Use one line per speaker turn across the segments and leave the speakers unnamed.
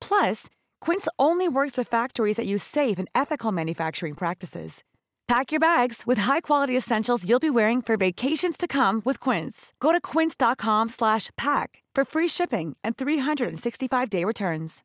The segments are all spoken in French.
Plus, Quince only works with factories that use safe and ethical manufacturing practices. Pack your bags with high-quality essentials you'll be wearing for vacations to come with Quince. Go to quince.com slash pack for free shipping and 365-day returns.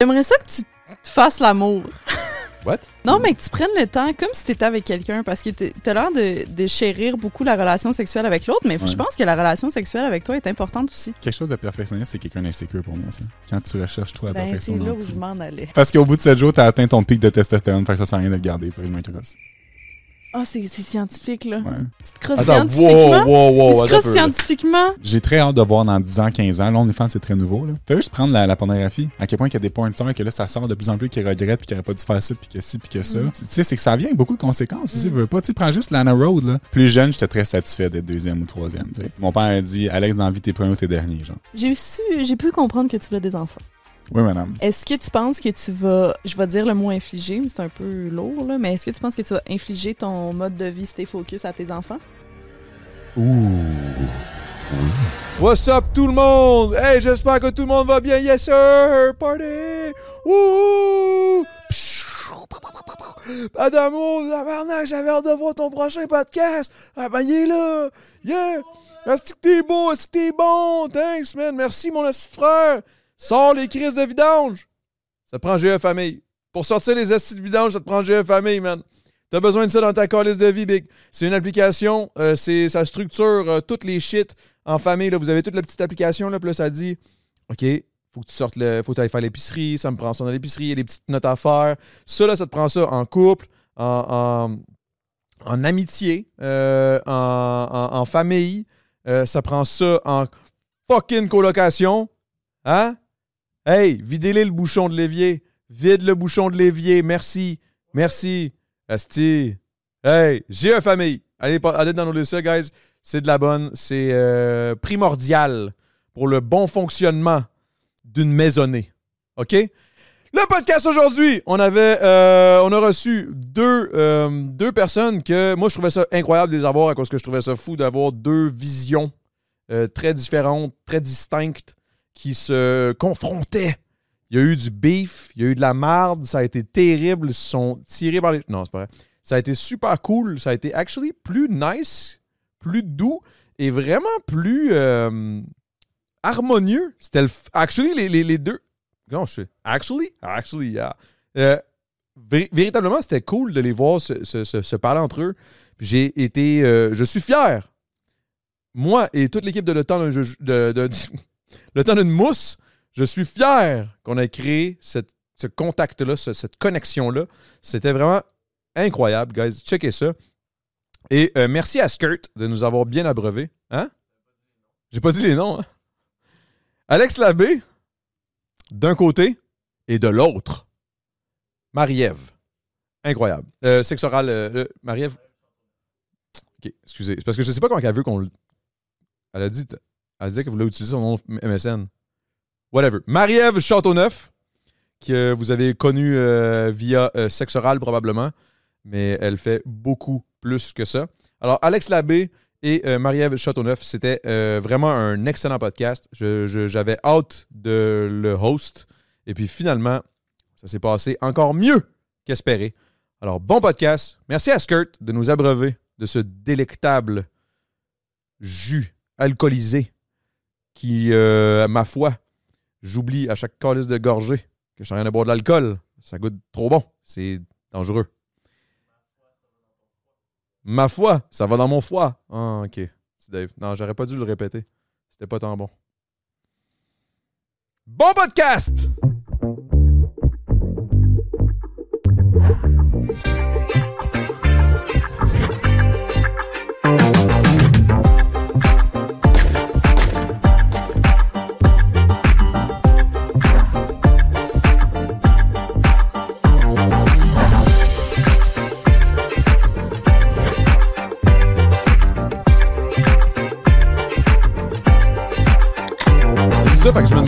J'aimerais ça que tu fasses l'amour.
What?
Non, mais que tu prennes le temps comme si t'étais avec quelqu'un parce que t'es- t'as l'air de, de chérir beaucoup la relation sexuelle avec l'autre, mais
Ouais.
je pense que la relation sexuelle avec toi est importante aussi.
Quelque chose de perfectionniste, c'est quelqu'un d'insécure pour moi, ça. Quand tu recherches toi la
Ben,
perfection.
c'est là où
tout.
je m'en allais.
Parce qu'au bout de 7 jours, t'as atteint ton pic de testostérone, fait que ça sert à rien de le garder pour une crosse.
Ah, c'est c'est scientifique, là.
Ouais.
Tu te crosses
Attends,
scientifiquement?
wow, wow, wow,
Il se
attends un
crosse
peu, là.
scientifiquement?
J'ai très hâte de voir dans 10 ans, 15 ans. Là, on est fan, c'est très nouveau. Là. Fais juste prendre la, la pornographie. À quel point il y a des porn stars que là, ça sort de plus en plus qui regrettent puis qui n'auraient pas dû faire ça puis que ci puis que ça.
Mm.
Tu sais, c'est que ça vient avec beaucoup de conséquences aussi. Veux pas, tu prends juste Lana Road. Là. Plus jeune, j'étais très satisfait d'être deuxième ou troisième. tu sais. Mon père a dit Alex, dans la vie, t'es premier ou t'es dernier. Genre.
J'ai su, j'ai pu comprendre que tu voulais des enfants.
Oui, madame.
Est-ce que tu penses que tu vas, je vais dire le mot infliger, mais c'est un peu lourd, là, mais est-ce que tu penses que tu vas infliger ton mode de vie stay focus à tes enfants?
Ouh.
What's up tout le monde? Hey, j'espère que tout le monde va bien. Yes sir! Party! Wouh! Adamo, tabarnak, j'avais hâte de voir ton prochain podcast. Ah ben il est là! Yeah! Est-ce que t'es beau? Est-ce que t'es bon? Thanks, man. Merci, mon petit frère. Sors les crises de vidange. Ça te prend GE Famille. Pour sortir les astuces de vidange, ça te prend GE Famille, man. T'as besoin de ça dans ta calice de vie, Big. C'est une application, euh, c'est, ça structure euh, toutes les shit en famille. Là. Vous avez toute la petite application, là, puis là, ça dit OK, faut que tu sortes le. Faut que tu faire l'épicerie, ça me prend ça dans l'épicerie, il petites notes à faire. Ça, là, ça te prend ça en couple, en, amitié, euh, en, en- famille. Ça prend ça en fucking colocation. Hein? Hey, videz-les le bouchon de l'évier. Vide le bouchon de l'évier. Merci. Merci. Asti. Hey, une famille. Allez, allez downloader ça, guys. C'est de la bonne. C'est euh, primordial pour le bon fonctionnement d'une maisonnée. OK? Le podcast aujourd'hui, on avait, euh, a reçu deux, euh, deux personnes que moi je trouvais ça incroyable de les avoir à cause que je trouvais ça fou d'avoir deux visions très différentes, très distinctes qui se confrontaient. Il y a eu du beef, il y a eu de la marde, ça a été terrible, ils se sont tirés par les. Non, c'est pas vrai. Ça a été super cool, ça a été actually plus nice, plus doux et vraiment plus euh, harmonieux. C'était le. Actually, les, les- deux. Non, je sais. Actually? Actually, yeah. Euh, vé- véritablement, c'était cool de les voir se, se- se- parler entre eux. J'ai été. euh, je suis fier. Moi et toute l'équipe de Le Temps d'un jeu- de- Le Temps d'une mousse, je suis fier qu'on ait créé ce contact-là, ce- cette connexion-là. C'était vraiment incroyable, guys. Checkez ça. Et euh, merci à Skirt de nous avoir bien abreuvé. Hein? J'ai pas dit les noms. hein? Alex Labbé, d'un côté, et de l'autre, Marie-Ève. Incroyable. Euh, sexe oral, euh, Marie-Ève. Ok, excusez. C'est parce que je sais pas comment elle veut qu'on le. Elle a dit, elle dit qu'elle voulait utiliser son nom MSN. Whatever. Marie-Ève Châteauneuf, que vous avez connu euh, via euh, sexe oral probablement, mais elle fait beaucoup plus que ça. Alors, Alex Labbé et euh, Marie-Ève Châteauneuf. C'était euh, vraiment un excellent podcast. Je- je- J'avais hâte de le host. Et puis finalement, ça s'est passé encore mieux qu'espéré. Alors, bon podcast. Merci à Skirt de nous abreuver de ce délectable jus alcoolisé qui, euh, ma foi, j'oublie à chaque calice de gorgée que je suis en train boire de l'alcool. Ça goûte trop bon. C'est dangereux. Ma foi, ça va dans mon foie. Ah, ok. Dave. Non, j'aurais pas dû le répéter. C'était pas tant bon. Bon podcast!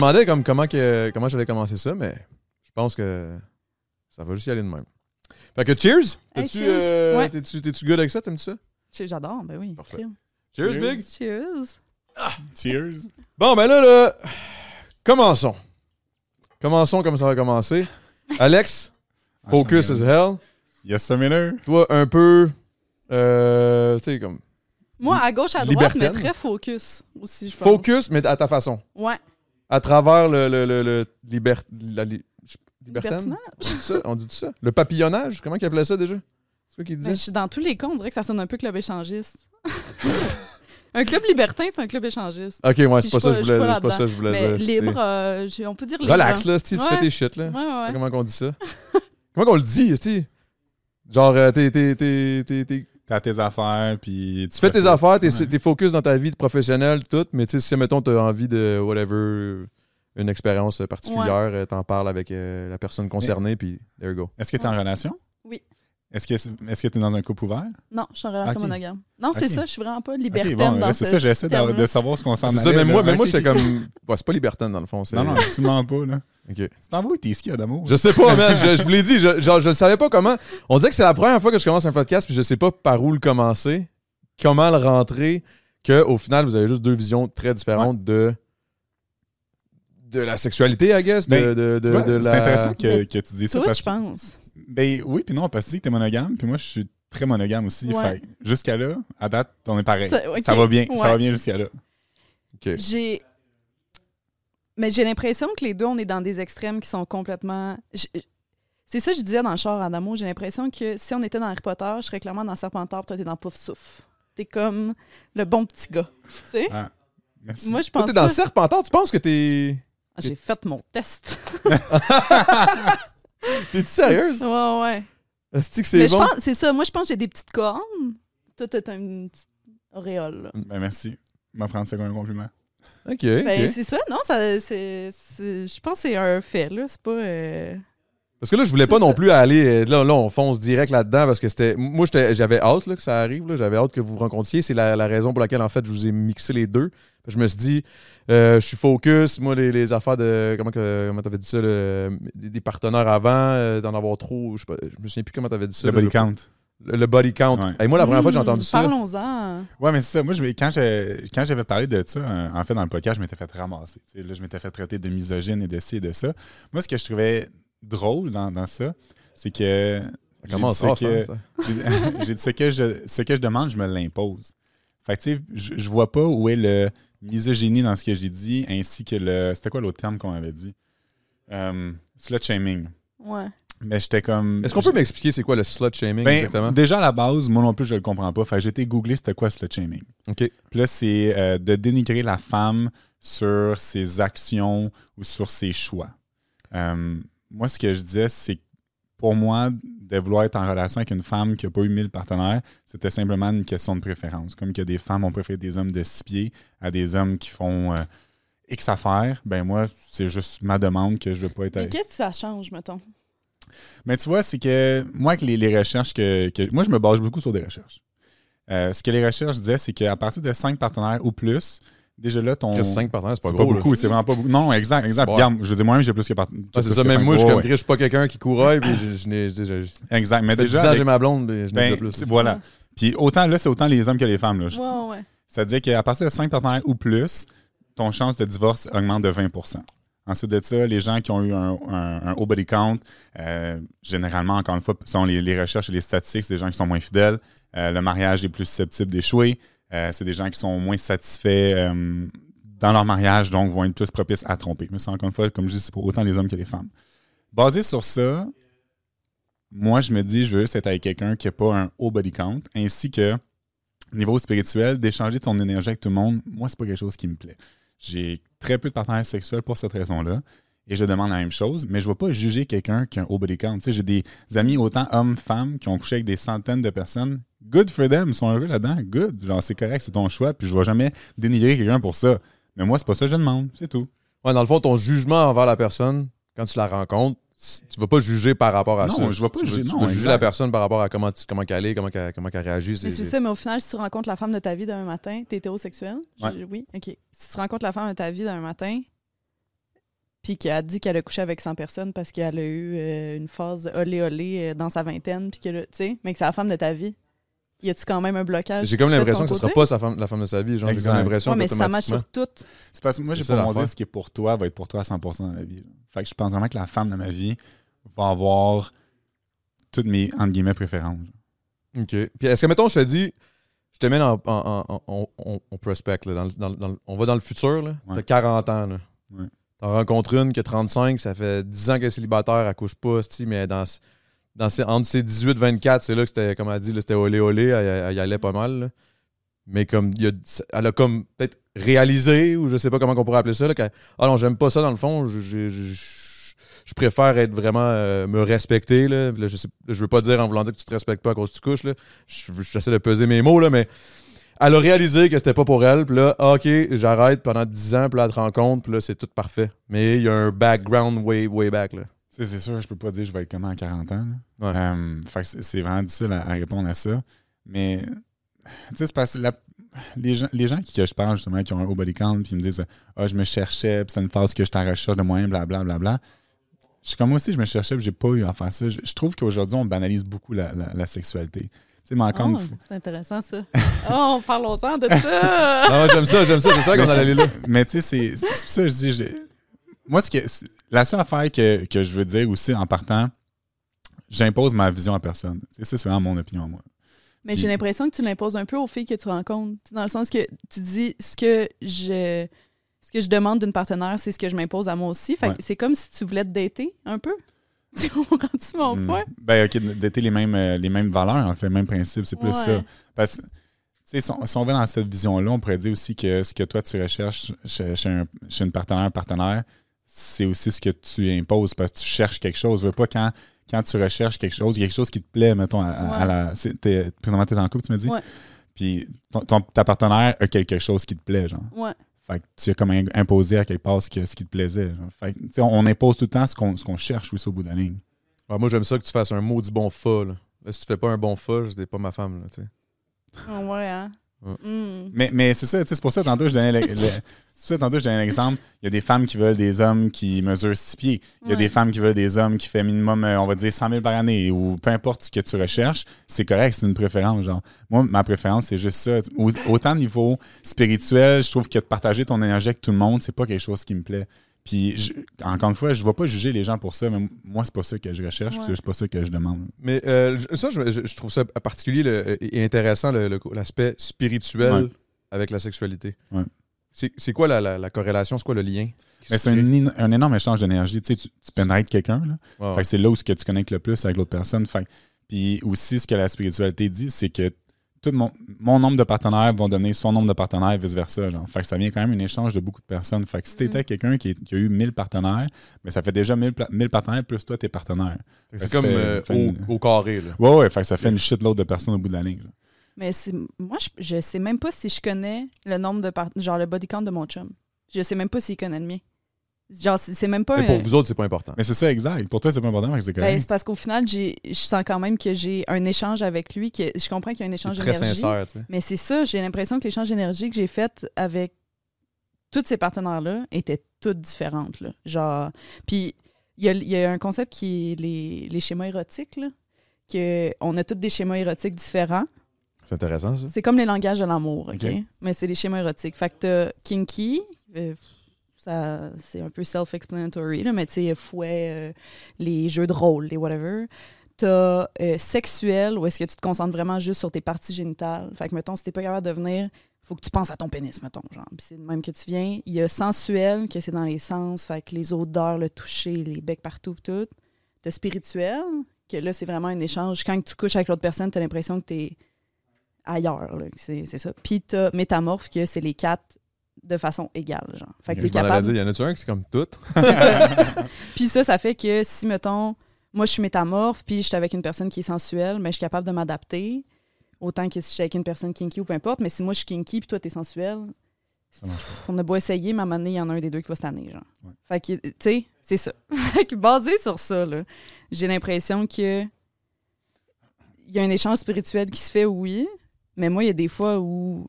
Demandais comme, comment, que, comment j'allais commencer ça, mais je pense que ça va juste y aller de même. Fait que cheers!
Hey,
T'es-tu
cheers.
euh,
Ouais.
t'es-tu- good avec ça? T'aimes ça?
J'adore, ben oui.
Parfait. Cheers,
Cheers.
Big!
Cheers.
Cheers.
Bon, ben là, là, commençons. Commençons comme ça va commencer. Alex, focus as hell.
Yes, sir.
Toi, un peu, euh, tu sais, comme
Moi, à gauche, à droite, mais très focus aussi, je pense.
focus, mais à ta façon.
Ouais.
À travers le, le, le, le liber- la li- libertaine?
Libertinage?
On dit ça? On dit ça? Le papillonnage? Comment il appelait ça déjà? C'est quoi qu'il disait?
Ben, je suis dans tous les cas, on dirait que ça sonne un peu club échangiste. un club libertin, c'est un club échangiste.
Ok, ouais, c'est pas, ça que je voulais, pas ça que je voulais
Mais
dire.
libre, euh, on peut dire libre.
Relax, là, si tu
Ouais.
fais tes shit, là.
Ouais, ouais, ouais.
Comment qu'on dit ça? Comment qu'on le dit, esti? Genre, euh, t'es-
T'as tes affaires, puis
tu fais tes affaires, t'es
Ouais.
focus dans ta vie de professionnel, tout, mais tu sais, si, mettons, t'as envie de, whatever, une expérience particulière, euh, t'en parles avec euh, la personne concernée, puis there you go.
Est-ce que t'es en relation?
Oui.
Est-ce que est-ce que t'es dans un couple ouvert?
Non, je suis en relation monogame. Non, c'est ça, je suis vraiment pas libertaine
bon,
dans
là, c'est
ce
ça, j'essaie de, savoir ce qu'on s'en
C'est ça,
là.
moi,
Ok,
moi, j'étais comme. Ouais, c'est pas libertaine, dans le fond. c'est-
Non, non, absolument pas, là.
Ok.
Tu t'envoies tes skis d'amour?
Je sais pas, man. Je, je vous l'ai dit, je, genre, je le savais pas comment. On dirait que c'est la première fois que je commence un podcast, puis je sais pas par où le commencer, comment le rentrer, que au final, vous avez juste deux visions très différentes de de la sexualité, I guess, de,
Ben,
de,
Tu
de,
c'est
la...
intéressant que, que tu dis ça.
Toi,
parce
je pense.
Ben oui, puis non, parce que que t'es monogame, puis moi, je suis très monogame aussi.
Ouais.
Que jusqu'à là, à date, on est pareil.
Ça-
va bien, ça va bien jusqu'à là.
J'ai. Mais j'ai l'impression que les deux, on est dans des extrêmes qui sont complètement. C'est ça que je disais dans le char en amour. J'ai l'impression que si on était dans Harry Potter, je serais clairement dans Serpentard, puis toi, t'es dans Pouf Souffle. T'es comme le bon petit gars. Tu sais?
Ah, merci.
Moi, je
Toi,
pense
t'es dans
pas-
Serpentard, tu penses que t'es.
Ah, J'ai fait mon test.
T'es-tu sérieuse?
ouais, ouais.
Est-ce que c'est
Mais je
bon?
c'est ça. Moi, je pense que j'ai des petites cornes. Toi, t'as une petite auréole. là.
Ben merci. Je vais prendre ça comme un compliment.
Ok,
Ben, c'est ça, non? Ça, c'est, c'est- je pense que c'est un fait, là. C'est pas. euh,
Parce que là, je voulais pas non plus aller. euh, Là, là, on fonce direct là-dedans parce que c'était. Moi, j'avais hâte là, que ça arrive. là. J'avais hâte que vous vous rencontriez. C'est la, la raison pour laquelle, en fait, je vous ai mixé les deux. Je me suis dit, euh, je suis focus. Moi, les, les affaires de. Comment, que- comment t'avais dit ça? le- des, des partenaires avant, euh, d'en avoir trop. Je, sais pas, je me souviens plus comment t'avais dit ça.
Le
là,
body count.
Le, le body count.
Ouais.
Hey, moi, la première fois que j'ai entendu
hmm,
ça.
Parlons-en.
Ouais, mais c'est ça. Moi, je, quand j'avais parlé de ça, en fait, dans le podcast, je m'étais fait ramasser. Là, je m'étais fait traiter de misogyne et de ci et de ça. Moi, ce que je trouvais drôle dans, dans ça, c'est que. j'ai
Comment ça,
ce que-
ça?
j'ai dit ce que, je, ce que je demande, je me l'impose. Fait que, tu sais, je, je vois pas où est le misogynie dans ce que j'ai dit, ainsi que le. C'était quoi l'autre terme qu'on avait dit? Euh, slut shaming.
Ouais.
Mais j'étais comme.
Est-ce qu'on peut m'expliquer c'est quoi le slut shaming
Ben,
exactement?
déjà à la base, moi non plus, je le comprends pas. Fait été googlé c'était quoi slut shaming.
OK.
Puis là, c'est euh, de dénigrer la femme sur ses actions ou sur ses choix. Euh, moi, ce que je disais, c'est que pour moi, de vouloir être en relation avec une femme qui n'a pas eu mille partenaires, c'était simplement une question de préférence. Comme que des femmes ont préféré des hommes de six pieds à des hommes qui font euh, X affaires, ben moi, c'est juste ma demande que je veux pas être
Mais
avec.
qu'est-ce que ça change, mettons?
Mais tu vois, c'est que moi, avec les, les recherches que, que- Moi, je me base beaucoup sur des recherches. Euh, ce que les recherches disaient, c'est qu'à partir de cinq partenaires ou plus, déjà là, ton.
Chris, 5 partenaires, c'est pas gros.
pas beaucoup, c'est vraiment pas beaucoup. Non, exact, exact. Regarde, je veux dire, moi-même, j'ai plus que part-
Ah,
plus
c'est
que
ça, même moi, je comme
ouais.
Je suis pas quelqu'un qui couraille, puis je, je n'ai. je- je-
Exact. Mais
Ça fait 10
déjà. avec-
j'ai ma blonde, mais je n'ai
ben,
plus.
voilà. Puis autant là, c'est autant les hommes que les femmes. Là. Je-
Ouais, ouais.
C'est-à-dire qu'à partir de 5 partenaires ou plus, ton chance de divorce augmente de 20% Ensuite de ça, les gens qui ont eu un, un, un haut body count, euh, généralement, encore une fois, sont les, les recherches et les statistiques, c'est des gens qui sont moins fidèles. Euh, le mariage est plus susceptible d'échouer. Euh, c'est des gens qui sont moins satisfaits euh, dans leur mariage, donc vont être plus propices à tromper. Mais c'est encore une fois, comme je dis, c'est pour autant les hommes que les femmes. Basé sur ça, moi, je me dis, je veux juste être avec quelqu'un qui n'a pas un haut body count, ainsi que, niveau spirituel, d'échanger ton énergie avec tout le monde, moi, c'est pas quelque chose qui me plaît. J'ai très peu de partenaires sexuels pour cette raison-là. Et je demande la même chose, mais je ne vais pas juger quelqu'un qui a un haut body count. Tu sais, j'ai des amis, autant hommes, femmes, qui ont couché avec des centaines de personnes. Good for them, ils sont heureux là-dedans. Good. Genre, c'est correct, c'est ton choix, puis je ne vais jamais dénigrer quelqu'un pour ça. Mais moi, c'est pas ça que je demande, c'est tout.
Ouais, dans le fond, ton jugement envers la personne, quand tu la rencontres, tu vas pas juger par rapport à
Non,
ça.
je vais pas
Tu
juger,
Tu
non,
vas juger la personne par rapport à comment, tu- comment qu'elle est, comment qu'elle, comment qu'elle réagit.
Mais c'est ça, mais au final, si tu rencontres la femme de ta vie demain matin, t'es hétérosexuel?
Ouais.
Je- Oui, OK. Si tu rencontres la femme de ta vie demain matin, puis qu'elle a dit qu'elle a couché avec 100 personnes parce qu'elle a eu euh, une phase olé olé euh, dans sa vingtaine, puis que, là, tu sais, mais que c'est la femme de ta vie, y a-tu quand même un blocage?
J'ai comme l'impression que ce sera pas sa femme, la femme de sa vie. Genre, j'ai comme l'impression
Ouais, mais ça
qu'automatiquement-
sur tout.
C'est parce que moi, j'ai pas dire ce qui est pour toi va être pour toi à 100% dans la vie. Fait que je pense vraiment que la femme de ma vie va avoir toutes mes, entre guillemets, préférences.
OK. Puis est-ce que, mettons, je te dis, je te mets en, en, en- en- en- en prospect, là, dans dans dans on va dans le futur, là.
Ouais.
T'as 40 ans, là. T'en rencontres une qui a 35, ça fait 10 ans qu'elle est célibataire, elle couche pas, mais dans, dans ses- entre ses 18 24, c'est là que c'était, comme elle dit, c'était olé olé, elle, y allait pas mal. Mais comme, elle a comme peut-être réalisé, ou je sais pas comment on pourrait appeler ça, là, ah non, j'aime pas ça dans le fond, je, préfère être vraiment, euh, me respecter, je, sais, je veux pas dire en voulant dire que tu te respectes pas à cause que tu couches, là. Je- J'essaie de peser mes mots, là, mais elle a réalisé que c'était pas pour elle. Puis là, OK, j'arrête pendant 10 ans. Puis là, elle te rencontre. Puis là, c'est tout parfait. Mais il y a un background way, way back. Là.
Tu sais, c'est sûr, je peux pas dire je vais être comment à 40 ans.
Ouais.
Euh, fait que c'est c'est vraiment difficile à, à répondre à ça. Mais, tu sais, c'est parce que la- les, gens, les gens qui que je parle, justement, qui ont un haut body count, puis ils me disent Ah, je me cherchais, puis c'est une phase que j'étais en recherche de moyens, blablabla. Bla, bla. Je suis comme moi aussi, je me cherchais, puis j'ai pas eu à faire ça. Je, je trouve qu'aujourd'hui, on banalise beaucoup la, la- la sexualité. Tu
Oh,
fois-
c'est intéressant, ça. oh, parlons-en de ça!
Non, j'aime ça, j'aime ça. C'est ça qu'on allait aller là.
Mais tu sais, c'est ça que je dis, j'ai- moi, ce que, c'est- la seule affaire que, que je veux dire aussi en partant, j'impose ma vision à personne. Tu sais, ça, c'est vraiment mon opinion à moi.
Mais j'ai l'impression que tu l'imposes un peu aux filles que tu rencontres. Dans le sens que tu dis ce que je ce que je demande d'une partenaire, c'est ce que je m'impose à moi aussi. Fait
Ouais.
c'est comme si tu voulais te dater un peu. Tu comprends-tu mon
Hmm.
point?
Ben, OK, d'être les mêmes, euh, les mêmes valeurs, en fait, le même principe, c'est plus
Ouais.
ça. Parce que, tu sais, si on, si on va dans cette vision-là, on pourrait dire aussi que ce que toi, tu recherches chez, chez un, chez une partenaire, partenaire, c'est aussi ce que tu imposes parce que tu cherches quelque chose. Je veux pas quand, quand tu recherches quelque chose, il y a quelque chose qui te plaît, mettons, à, la. Présentement, tu es en couple, tu me dis?
Ouais.
Puis ton, ton- ta partenaire a quelque chose qui te plaît, genre.
Ouais.
Fait que tu as comme im- imposé à quelque part ce, que- ce qui te plaisait. Fait que, tu sais, on, on impose tout le temps ce qu'on cherche aussi au bout de la ligne.
Ouais, moi, j'aime ça que tu fasses un maudit bon fa. Là. Là, si tu fais pas un bon fa, c'est pas ma femme. Là, tu sais.
Ah ouais, hein? Hmm.
Mais, mais c'est ça, c'est pour ça tantôt je donnais le- le- c'est pour ça tantôt je donnais un exemple. Il y a des femmes qui veulent des hommes qui mesurent 6 pieds. Il y a
Ouais.
des femmes qui veulent des hommes qui font minimum, euh, on va dire, 100 000 par année ou peu importe ce que tu recherches. C'est correct, c'est une préférence. Genre. Moi, ma préférence, c'est juste ça. Au- Autant au niveau spirituel, je trouve que de partager ton énergie avec tout le monde, c'est pas quelque chose qui me plaît. Puis, je- encore une fois, je ne vais pas juger les gens pour ça, mais moi, c'est pas ça que je recherche, puis
Ouais.
c'est pas ça que je demande.
Mais euh, ça, je, trouve ça particulier le- et intéressant, le- le- l'aspect spirituel
Ouais.
avec la sexualité.
Ouais.
C'est quoi la, la- la corrélation? C'est quoi le lien?
c'est un, énorme échange d'énergie. Tu sais, tu, tu pénètres quelqu'un, là.
Ouais,
Fait que c'est là où ce que tu connectes le plus avec l'autre personne. Fait puis aussi, ce que la spiritualité dit, c'est que tout mon, mon nombre de partenaires vont donner son nombre de partenaires, vice-versa. genre. Fait que ça vient quand même un échange de beaucoup de personnes. Fait que si t'étais quelqu'un qui, est- qui a eu 1000 partenaires, mais ça fait déjà 1000, pla- 1000 partenaires plus toi, tes partenaires.
C'est comme euh,
une-
au, au carré. Là.
Ouais, ouais, fait que ça fait une shitload de personnes au bout de la ligne. là.
Mais c'est moi, je, je sais même pas si je connais le nombre de part... genre le body count de mon chum. Je sais même pas s'il connaît le mien. Genre, c'est même pas
Mais
un-
pour vous autres, c'est pas important.
Mais c'est ça, exact. Pour toi, c'est pas important, c'est
Ben, c'est parce qu'au final, j'ai- je sens quand même que j'ai un échange avec lui, que je comprends qu'il y a un échange
C'est très
d'énergie.
sincère, tu sais.
Mais c'est ça, j'ai l'impression que l'échange d'énergie que j'ai fait avec tous ces partenaires-là était toutes différentes. Là. Genre, puis il y a, il y a un concept qui est les, les schémas érotiques, là, que on a tous des schémas érotiques différents.
C'est intéressant, ça.
C'est comme les langages de l'amour, OK?
OK.
Mais c'est les schémas érotiques. Fait que t'as kinky, euh, c'est un peu self-explanatory, mais tu sais, fouet, euh, les jeux de rôle, les whatever. T'as euh, sexuel, où est-ce que tu te concentres vraiment juste sur tes parties génitales. Fait que, mettons, si t'es pas capable de venir, faut que tu penses à ton pénis, mettons, genre. C'est de même que tu viens. Il y a sensuel, que c'est dans les sens, fait que les odeurs, le toucher, les becs partout, tout. T'as spirituel, que là, c'est vraiment un échange. Quand tu couches avec l'autre personne, t'as l'impression que t'es ailleurs, c'est ça. Puis t'as métamorphe, que c'est les quatre de façon égale, genre. Fait que t'es capable...
il y en a-tu un qui c'est comme tout?
Puis ça, ça fait que si, mettons, moi, je suis métamorphe, puis je suis avec une personne qui est sensuelle, mais je suis capable de m'adapter. Autant que si je suis avec une personne kinky ou peu importe. Mais si moi, je suis kinky, puis toi, t'es sensuel,
Ça marche
pff, on a beau essayer, mais à un moment donné, il y en a un des deux qui va se tanner, genre.
Ouais.
Fait que, tu sais, c'est ça. Fait que basé sur ça, là, j'ai l'impression que il y a un échange spirituel qui se fait, oui, mais moi, il y a des fois où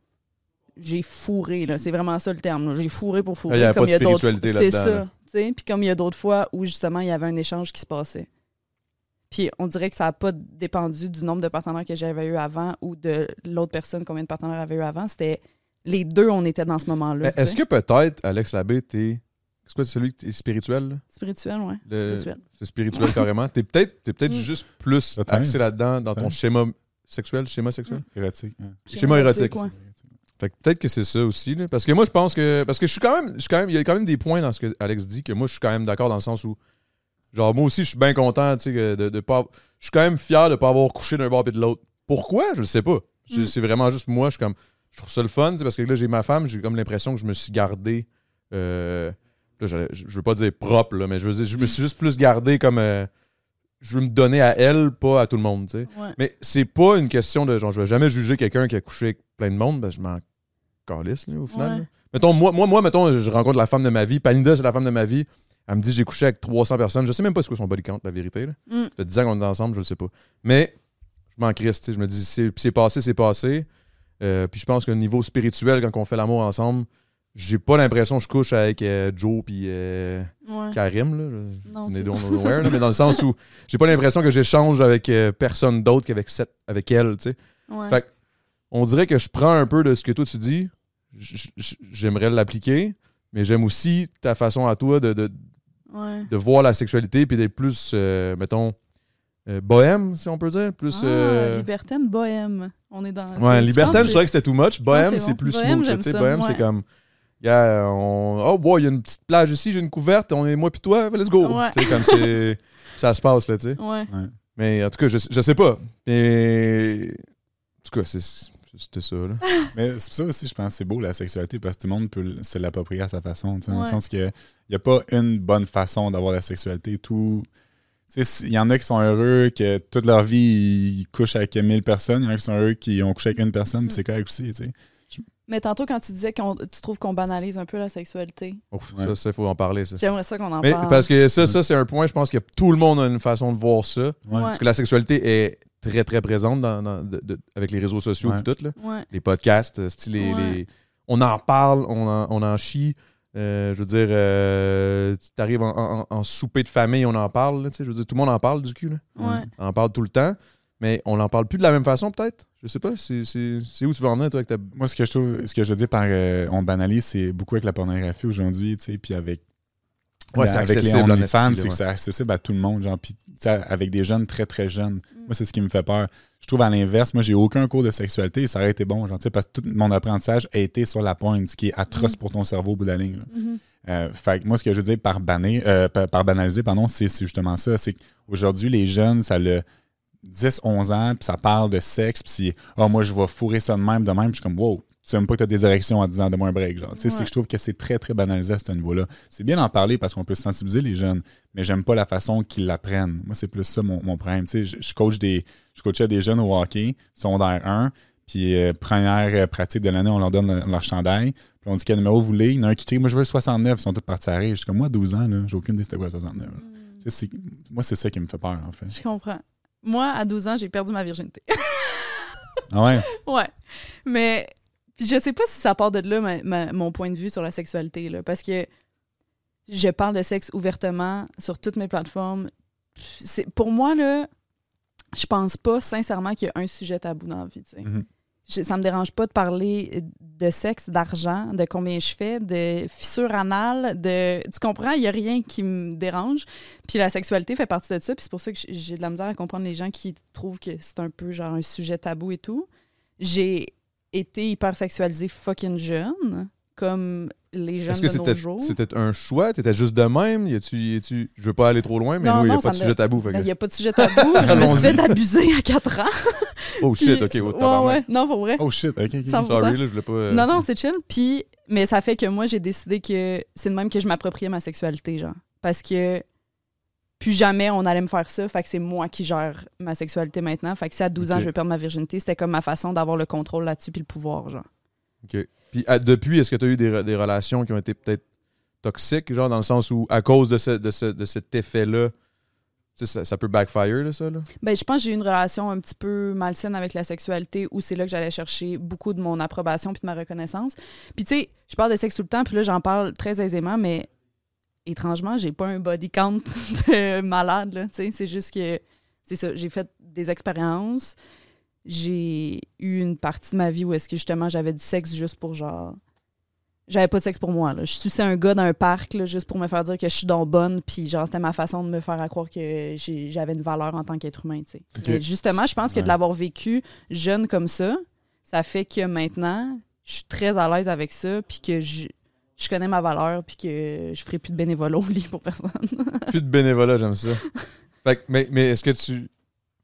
j'ai fourré, là. C'est vraiment ça le terme. J'ai fourré pour fourrer.
Ah, il y avait
comme
pas de
d'autres
spiritualité
fois- C'est
là-dedans,
ça.
là.
tu sais. Puis comme il y a d'autres fois où, justement, il y avait un échange qui se passait. Puis on dirait que ça n'a pas dépendu du nombre de partenaires que j'avais eu avant ou de l'autre personne, combien de partenaires avait eu avant. C'était les deux, on était dans ce moment-là.
Est-ce que peut-être, Alex Labbé, t'es. C'est quoi, celui qui est spirituel? là?
Spirituel, oui.
Le-
Spirituel.
C'est spirituel carrément. T'es peut-être t'es peut-être
Mm.
juste plus axé là-dedans dans ton schéma sexuel, schéma sexuel?
Érotique. hein.
Schéma érotique.
ouais.
Fait que peut-être que c'est ça aussi. là. Parce que moi, je pense que. Parce que je suis quand même. Je suis quand même. Il y a quand même des points dans ce que Alex dit que moi, je suis quand même d'accord dans le sens où. Genre, moi aussi, je suis bien content, tu sais, de, de pas. Je suis quand même fier de pas avoir couché d'un bord et de l'autre. Pourquoi? Je le sais pas. C'est
Mm.
c'est vraiment juste moi, je suis comme. Je trouve ça le fun, parce que là, j'ai ma femme, j'ai comme l'impression que je me suis gardé. euh, là, je, je veux pas dire propre, là, mais je veux dire, je me suis juste plus gardé comme. euh, je veux me donner à elle, pas à tout le monde, tu sais.
Ouais.
Mais c'est pas une question de genre, je vais jamais juger quelqu'un qui a couché avec plein de monde, ben je m'en calisse, là, au final.
Ouais.
Mettons, moi, moi, moi, mettons, je rencontre la femme de ma vie. Panida, c'est la femme de ma vie. Elle me dit, j'ai couché avec 300 personnes. Je sais même pas ce que son body count, la vérité. Là.
Mm.
Ça fait 10 ans qu'on est ensemble, je le sais pas. Mais je m'en crisse, tu sais. Je me dis, c'est passé, c'est passé. Euh, puis je pense qu'au niveau spirituel, quand on fait l'amour ensemble, j'ai pas l'impression que je couche avec euh, Joe puis euh,
Ouais.
Karim, là. Je-
Non,
je
c'est
dis don't
ça.
know where, là, mais dans le sens où j'ai pas l'impression que j'échange avec euh, personne d'autre qu'avec cette, avec elle, tu sais.
Ouais.
Fait on dirait que je prends un peu de ce que toi tu dis. J'aimerais l'appliquer, mais j'aime aussi ta façon à toi de, de,
Ouais.
de voir la sexualité puis d'être plus, mettons, euh, bohème, si on peut dire. Plus.
Ah,
euh,
libertaine, bohème. On est dans.
ouais, libertaine, je
que
trouvais que c'était too much. Bohème,
c'est
c'est
bon.
plus
Bohème,
smooth. Bohème,
ouais.
c'est comme. Yeah, on... Oh, boy, il y a une petite plage ici, j'ai une couverte, on est moi puis toi, let's go.
Ouais.
Tu sais, comme c'est. ça se passe, là, tu sais.
Ouais.
Mais en tout cas, je, je sais pas. Et... En tout cas, c'est- c'était ça, là.
Mais c'est pour ça aussi, je pense que c'est beau la sexualité parce que tout le monde peut se l'approprier à sa façon. tu sais, Dans le sens qu'il n'y a pas une bonne façon d'avoir la sexualité. Tout. tu sais, Il y en a qui sont heureux que toute leur vie ils couchent avec 1000 personnes. Il y en a qui sont heureux qui ont couché avec une personne, puis c'est correct aussi. tu sais.
Mais tantôt, quand tu disais que tu trouves qu'on banalise un peu la sexualité,
Ouf,
Ouais.
Ça, ça, il faut en parler, ça.
j'aimerais ça qu'on en
Mais
parle.
parce que ça, ça c'est un point, je pense que tout le monde a une façon de voir ça.
Ouais.
Parce que la sexualité est très, très présente dans, dans- de- de- avec les réseaux sociaux
Ouais.
et tout. Là.
Ouais.
Les podcasts, euh, style les,
Ouais.
les- on en parle, on en, on en chie. Euh, je veux dire, euh, tu arrives en, en- en souper de famille, on en parle. là, je veux dire, tout le monde en parle du cul. Là.
Ouais.
On en parle tout le temps. Mais on n'en parle plus de la même façon, peut-être? Je sais pas. C'est c'est- c'est où tu veux en venir, toi, avec ta.
Moi, ce que je trouve, ce que je veux dire par euh, on banalise, c'est beaucoup avec la pornographie aujourd'hui, tu sais, puis avec.
Ouais,
la-
c'est
avec les OnlyFans, c'est que c'est accessible à tout le monde, genre, puis avec des jeunes très très jeunes. Moi, c'est ce qui me fait peur. Je trouve à l'inverse, moi, j'ai aucun cours de sexualité et ça aurait été bon, genre, tu sais, parce que tout mon apprentissage a été sur la pointe, ce qui est atroce pour ton cerveau au bout de la ligne. là. Euh, fait que moi, ce que je veux dire par, banner, euh, par, par banaliser, pardon, c'est c'est justement ça. C'est qu'aujourd'hui, les jeunes, ça le 10, 11 ans, puis ça parle de sexe, puis ah, moi, je vais fourrer ça de même, de même. Puis je suis comme, wow, tu aimes pas que tu as des érections en 10 ans, de moins un break. Genre. Tu sais, c'est
Ouais.
que je trouve que c'est très, très banalisé à ce niveau-là. C'est bien d'en parler parce qu'on peut sensibiliser les jeunes, mais j'aime pas la façon qu'ils l'apprennent. Moi, c'est plus ça mon, mon problème. Tu sais, je, je coach des, je coachais des jeunes au hockey, secondaire 1, puis euh, première euh, pratique de l'année, on leur donne le- leur chandail. Puis on dit quel numéro vous voulez? Il y en a un qui crie, moi je veux le 69. Ils sont tous partis à rire. Je suis comme, moi, 12 ans, là, j'ai aucune idée c'était quoi le 69. là. Tu sais, c'est- Moi, c'est ça qui me fait peur, en fait.
Je comprends. Moi, à 12 ans, j'ai perdu ma virginité.
Ah ouais?
ouais. Mais je sais pas si ça part de là, ma- ma- mon point de vue sur la sexualité. Là, parce que je parle de sexe ouvertement sur toutes mes plateformes. Pour moi, là, je pense pas sincèrement qu'il y a un sujet tabou dans la vie. sais. Je- ça me dérange pas de parler de sexe, d'argent, de combien je fais, de fissures anales, de. Tu comprends? Il y a rien qui me dérange. Puis la sexualité fait partie de ça. Puis c'est pour ça que j'ai de la misère à comprendre les gens qui trouvent que c'est un peu genre un sujet tabou et tout. J'ai été hyper sexualisée fucking jeune, comme les jeunes
Est-ce que
de nos
c'était
jours?
c'était un choix? T'étais juste de même? Y a-tu, y a-tu- Je veux pas aller trop loin, mais
Non,
il n'y a
non,
pas de sujet tabou.
Ben, Il n'y a pas de sujet tabou. je me suis fait abuser à 4 ans.
Oh shit,
Puis-
ok, oh,
ouais, ouais. Non, pour vrai.
Oh shit, ok, ok.
100%.
Sorry, là, je voulais pas. euh,
Non, non, c'est chill. Puis, mais ça fait que moi, j'ai décidé que c'est de même que je m'appropriais ma sexualité, genre. Parce que plus jamais on allait me faire ça. Fait que c'est moi qui gère ma sexualité maintenant. Fait que si à 12 ans, je vais perdre ma virginité, c'était comme ma façon d'avoir le contrôle là-dessus puis le pouvoir, genre.
OK. Puis à- depuis, est-ce que tu as eu des, re- des relations qui ont été peut-être toxiques, genre dans le sens où, à cause de, ce, de, ce- de cet effet-là, ça peut backfire, là, ça? Là?
Ben, je pense que j'ai eu une relation un petit peu malsaine avec la sexualité où c'est là que j'allais chercher beaucoup de mon approbation puis de ma reconnaissance. Puis tu sais, je parle de sexe tout le temps, puis là j'en parle très aisément, mais étrangement, j'ai pas un body count de malade là, tu sais, c'est juste que c'est ça, j'ai fait des expériences. J'ai eu une partie de ma vie où est-ce que justement j'avais du sexe juste pour genre j'avais pas de sexe pour moi. Là. Je suçais un gars dans un parc là, juste pour me faire dire que je suis donc bonne. Puis genre, c'était ma façon de me faire à croire que j'avais une valeur en tant qu'être humain. tu sais.
Ok.
Mais justement, je pense que de l'avoir vécu jeune comme ça, ça fait que maintenant, je suis très à l'aise avec ça. Puis que je, je connais ma valeur. Puis que je ferai plus de bénévolat au lit pour personne.
Plus de bénévolat, j'aime ça. Fait que- mais mais est-ce que tu.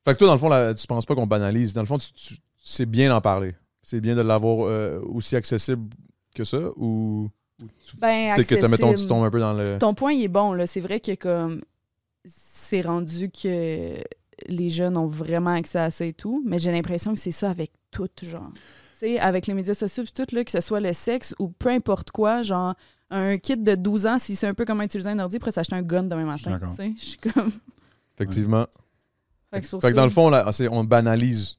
Fait que toi, dans le fond, là, tu penses pas qu'on banalise. Dans le fond, tu, tu- c'est bien d'en parler. C'est bien de l'avoir euh, aussi accessible que ça ou. ou tu-
ben,
que, mettons, tu tombes un peu dans le.
Ton point, il est bon. là. C'est vrai que comme c'est rendu que les jeunes ont vraiment accès à ça et tout, mais j'ai l'impression que c'est ça avec tout, genre. Tu sais, avec les médias sociaux et tout, là, que ce soit le sexe ou peu importe quoi, genre un kid de 12 ans, s'il sait un peu comment utiliser un ordi, pourrait s'acheter un gun demain
suis
matin.
d'accord.
tu sais. Je suis comme...
Effectivement.
Fait que
dans le fond, là, on banalise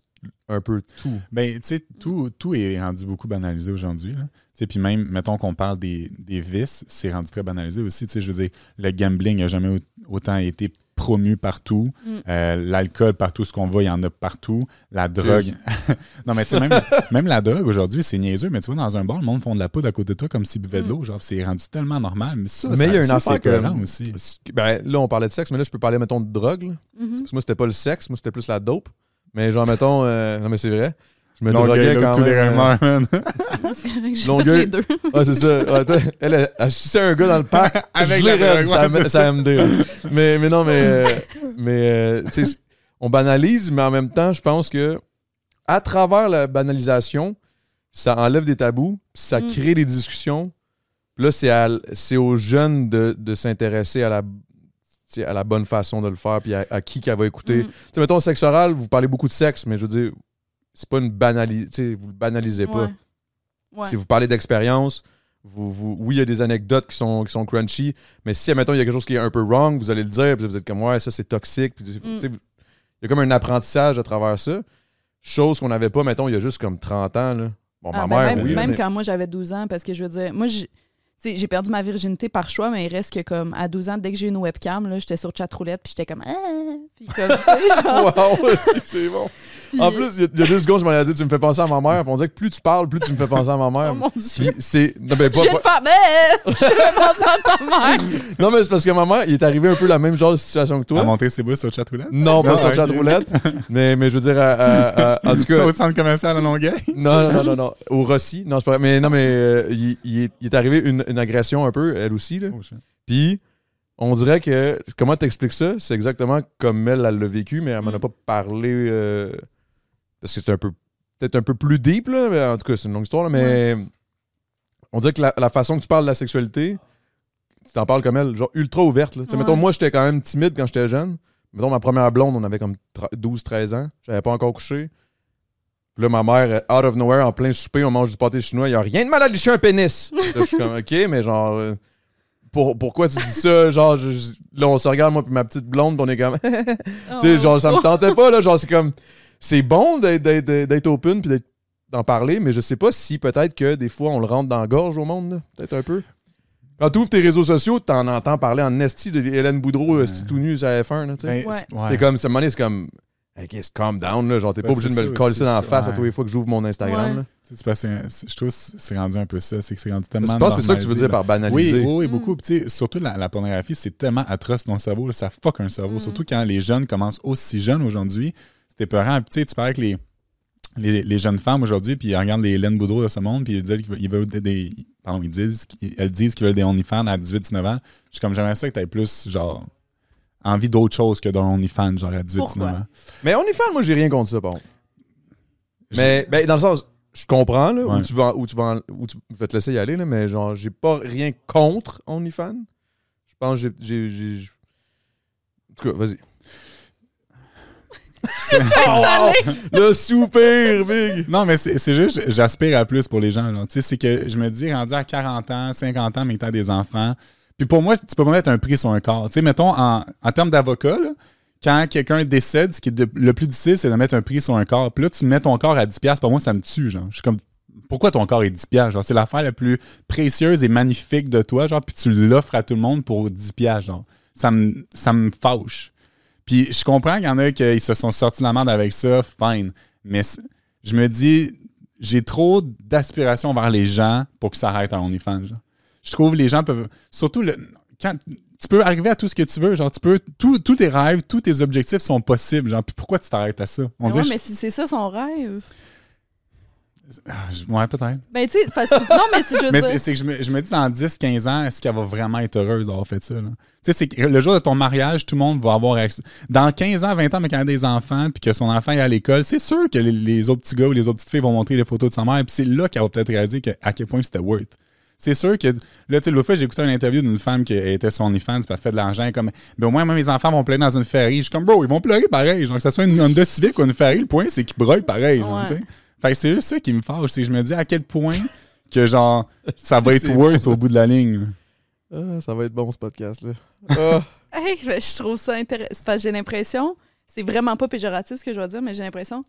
un peu tout.
Ben, tu sais, tout, tout est rendu beaucoup banalisé aujourd'hui. là. Tu sais, Puis même, mettons qu'on parle des, des vices, c'est rendu très banalisé aussi. Tu sais, Je veux dire, le gambling n'a jamais au- autant été promu partout.
Mm.
Euh, L'alcool, partout ce qu'on va, il y en a partout. La drogue. non, mais tu sais, même, même la drogue aujourd'hui, c'est niaiseux, mais tu vois, dans un bar, le monde font de la poudre à côté de toi comme s'ils buvaient de l'eau. Genre, c'est rendu tellement normal. Mais ça,
Mais
ça-
il y a une affaire que-
aussi.
Ben, là, on parlait de sexe, mais là, je peux parler, mettons, de drogue. là.
Mhm.
Parce que moi, c'était pas le sexe, moi, c'était plus la dope. Mais genre, mettons, euh, non, mais c'est vrai. Je me droguais quand
tous les
même. euh,
rumeurs, man.
C'est correct, j'ai
Longueuil.
fait les deux.
Ouais, c'est ça. Ouais, elle, elle, elle suçait un gars dans le parc.
Avec
je
la drogue,
ça, ça MD. là. Mais, mais non, mais, euh, mais euh, tu sais, on banalise, mais en même temps, je pense que à travers la banalisation, ça enlève des tabous, puis ça
Mm.
crée des discussions. Puis là, c'est, à- c'est aux jeunes de, de s'intéresser à la, à la bonne façon de le faire, puis à, à qui qu'elle va écouter.
Mm.
Tu sais, mettons, sexe oral, vous parlez beaucoup de sexe, mais je veux dire, c'est pas une banalité. Vous le banalisez pas.
Ouais. Ouais.
Si vous parlez d'expérience, vous, vous- oui, il y a des anecdotes qui sont, qui sont crunchy, mais si, admettons, il y a quelque chose qui est un peu wrong, vous allez le dire, puis vous êtes comme, ouais, ça, c'est toxique. Puis,
Mm.
il y a comme un apprentissage à travers ça. Chose qu'on n'avait pas, mettons, il y a juste comme 30 ans. Là. Bon,
Ah,
ma
ben,
mère,
même
oui.
même
mais-
quand moi j'avais 12 ans, parce que je veux dire, moi, j'ai perdu ma virginité par choix, mais il reste que comme à 12 ans, dès que j'ai eu une webcam, là, j'étais sur chatroulette, puis j'étais comme ah! Puis comme, genre.
Wow, c'est bon. En plus, il y, a- il y a deux secondes, je m'en ai dit, tu me fais penser à ma mère. Puis on dirait que plus tu parles, plus tu me fais penser à ma mère.
Oh mon
Puis
Dieu!
c'est. Non, mais, pas-
Je viens de
pas-
faire mais! Je vais penser à ta mère!
non, mais c'est parce que ma mère, il est arrivé un peu la même genre de situation que
À
toi.
montrer ses bouts sur le chat roulette?
Non, pas
Non,
sur
ok.
chat roulette. mais, mais je veux dire, à- à- à- en tout cas.
Au centre commercial à Longueuil?
Non, non, non, non, non. Au Rossi. Non, c'est pas vrai. Mais non, mais euh, il, il est, il est arrivé une, une agression un peu, elle aussi. Là. Puis, on dirait que. Comment t'expliques ça? C'est exactement comme elle, elle l'a vécu, mais elle m'en a
Mm.
pas parlé. euh, parce que c'est un peu. Peut-être un peu plus deep, là. Mais en tout cas, c'est une longue histoire, là, Mais. On dirait que la, la façon que tu parles de la sexualité, tu t'en parles comme elle, genre ultra ouverte. Là. Tu sais,
Ouais.
Mettons, moi, j'étais quand même timide quand j'étais jeune. Mettons, ma première blonde, on avait comme 12-13 ans. J'avais pas encore couché. Puis là, ma mère, euh, out of nowhere, en plein souper, on mange du pâté chinois. Il n'y a rien de mal à licher un pénis. Là, je suis comme, OK, mais genre, euh, pour- pourquoi tu dis ça? Genre, je- là, on se regarde, moi, puis ma petite blonde, puis on est comme, tu sais, genre, ça me tentait pas, là. Genre, c'est comme, c'est bon d'être- open, puis d'en parler, mais je sais pas si peut-être que des fois, on le rentre dans la gorge au monde. Peut-être un peu. Quand tu ouvres tes réseaux sociaux, t'en entends parler en esti de Hélène Boudreau, esti tout nu sur la F1, là, tu sais.
Ben,
Ouais.
c'est- ouais.
C'est comme, ce moment c'est comme, Hey, qu'est-ce calm down, là. Genre, t'es
Ouais,
pas obligé de me le coller dans la face à
ouais.
tous les fois que j'ouvre mon Instagram.
Ouais.
Tu parce que je trouve que c'est rendu un peu ça. C'est que c'est rendu tellement.
Je pense que c'est ça que tu veux dire par banaliser.
Oui, oui, oui, beaucoup. Puis, tu sais, surtout la, la pornographie, c'est tellement atroce dans le cerveau. là, ça fuck un cerveau. Surtout quand les jeunes commencent aussi jeunes aujourd'hui. C'était peurant. Puis, tu sais, tu parlais avec les, les, les jeunes femmes aujourd'hui, puis ils regardent les Hélène Boudreau de ce monde, puis ils disent qu'ils veulent, des, des- Pardon, ils disent, qu'ils- elles disent qu'ils veulent des OnlyFans à 18-19 ans. Je suis comme, j'aimerais ça que tu aies plus, genre, envie d'autre chose que d'un OnlyFans, genre à 18-19
Pourquoi?
ans.
Mais OnlyFans, moi, j'ai rien contre ça, bon. Mais ben, dans le sens, je comprends là, où tu vas, où tu vas, en- où tu, je vais te laisser y aller, là, mais genre, j'ai pas rien contre OnlyFans. Je pense que j'ai- j'ai. j'ai- En tout cas, vas-y. Le soupir, big!
Non, mais c'est c'est juste, j'aspire à plus pour les gens. là. Tu sais, c'est que je me dis, rendu à 40 ans, 50 ans, mais que t'as des enfants. Puis pour moi, tu peux pas mettre un prix sur un corps. Tu sais, mettons, en, en termes d'avocat, quand quelqu'un décède, ce qui est de- le plus difficile, c'est de mettre un prix sur un corps. Puis là, tu mets ton corps à 10$, pour moi, ça me tue. Genre. Je suis comme, pourquoi ton corps est 10$? Genre, c'est l'affaire la plus précieuse et magnifique de toi, genre, puis tu l'offres à tout le monde pour 10$. Genre. Ça me, ça me fâche. Puis je comprends qu'il y en a qui se sont sortis de la merde avec ça, fine. Mais je me dis, j'ai trop d'aspiration vers les gens pour que ça arrête à OnlyFans. genre. Je trouve que les gens peuvent. Surtout, le, quand tu peux arriver à tout ce que tu veux. Genre, tu peux. tous tes rêves, tous tes objectifs sont possibles. Genre, puis pourquoi tu t'arrêtes à ça? On
Mais ouais, mais si c'est ça son rêve.
Ah, ouais, peut-être.
Ben, tu sais, c'est parce que. Non, mais c'est. veux
Mais c'est que je me, je me dis dans 10-15 ans, est-ce qu'elle va vraiment être heureuse d'avoir fait ça? Tu sais, c'est que le jour de ton mariage, tout le monde va avoir accès. Dans 15 ans, 20 ans, mais quand y a des enfants, puis que son enfant est à l'école, c'est sûr que les, les autres petits gars ou les autres petites filles vont montrer les photos de sa mère, puis c'est là qu'elle va peut-être réaliser que- à quel point c'était worth. C'est sûr que, là, tu sais, l'autre fois, j'ai écouté une interview d'une femme qui était sur OnlyFans, puis elle fait de l'argent, comme, ben au moins, moi, mes enfants vont pleurer dans une ferry. Je suis comme, bro, ils vont pleurer pareil. Genre, que ce soit une Honda Civic ou une ferry, le point, c'est qu'ils broient pareil.
Ouais.
Fait que c'est juste ça qui me fâche, c'est que je me dis à quel point que, genre, ça va être worth au bout de la ligne.
Ah, ça va être bon, ce podcast-là. Ah.
Hey, ben, je trouve ça intéressant. Parce que j'ai l'impression, c'est vraiment pas péjoratif ce que je vais dire, mais j'ai l'impression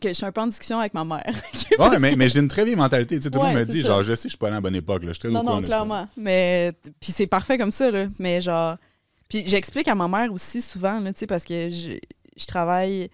que je suis un peu en discussion avec ma mère.
Ouais, mais, mais j'ai une très vieille mentalité. Tu sais, tout le
Ouais,
monde me dit,
ça.
genre, je sais, je suis pas à la bonne époque, là. Je suis
non, non,
ça.
clairement. Mais, puis c'est parfait comme ça, là. Mais genre, puis j'explique à ma mère aussi souvent, là, tu sais, parce que je, je travaille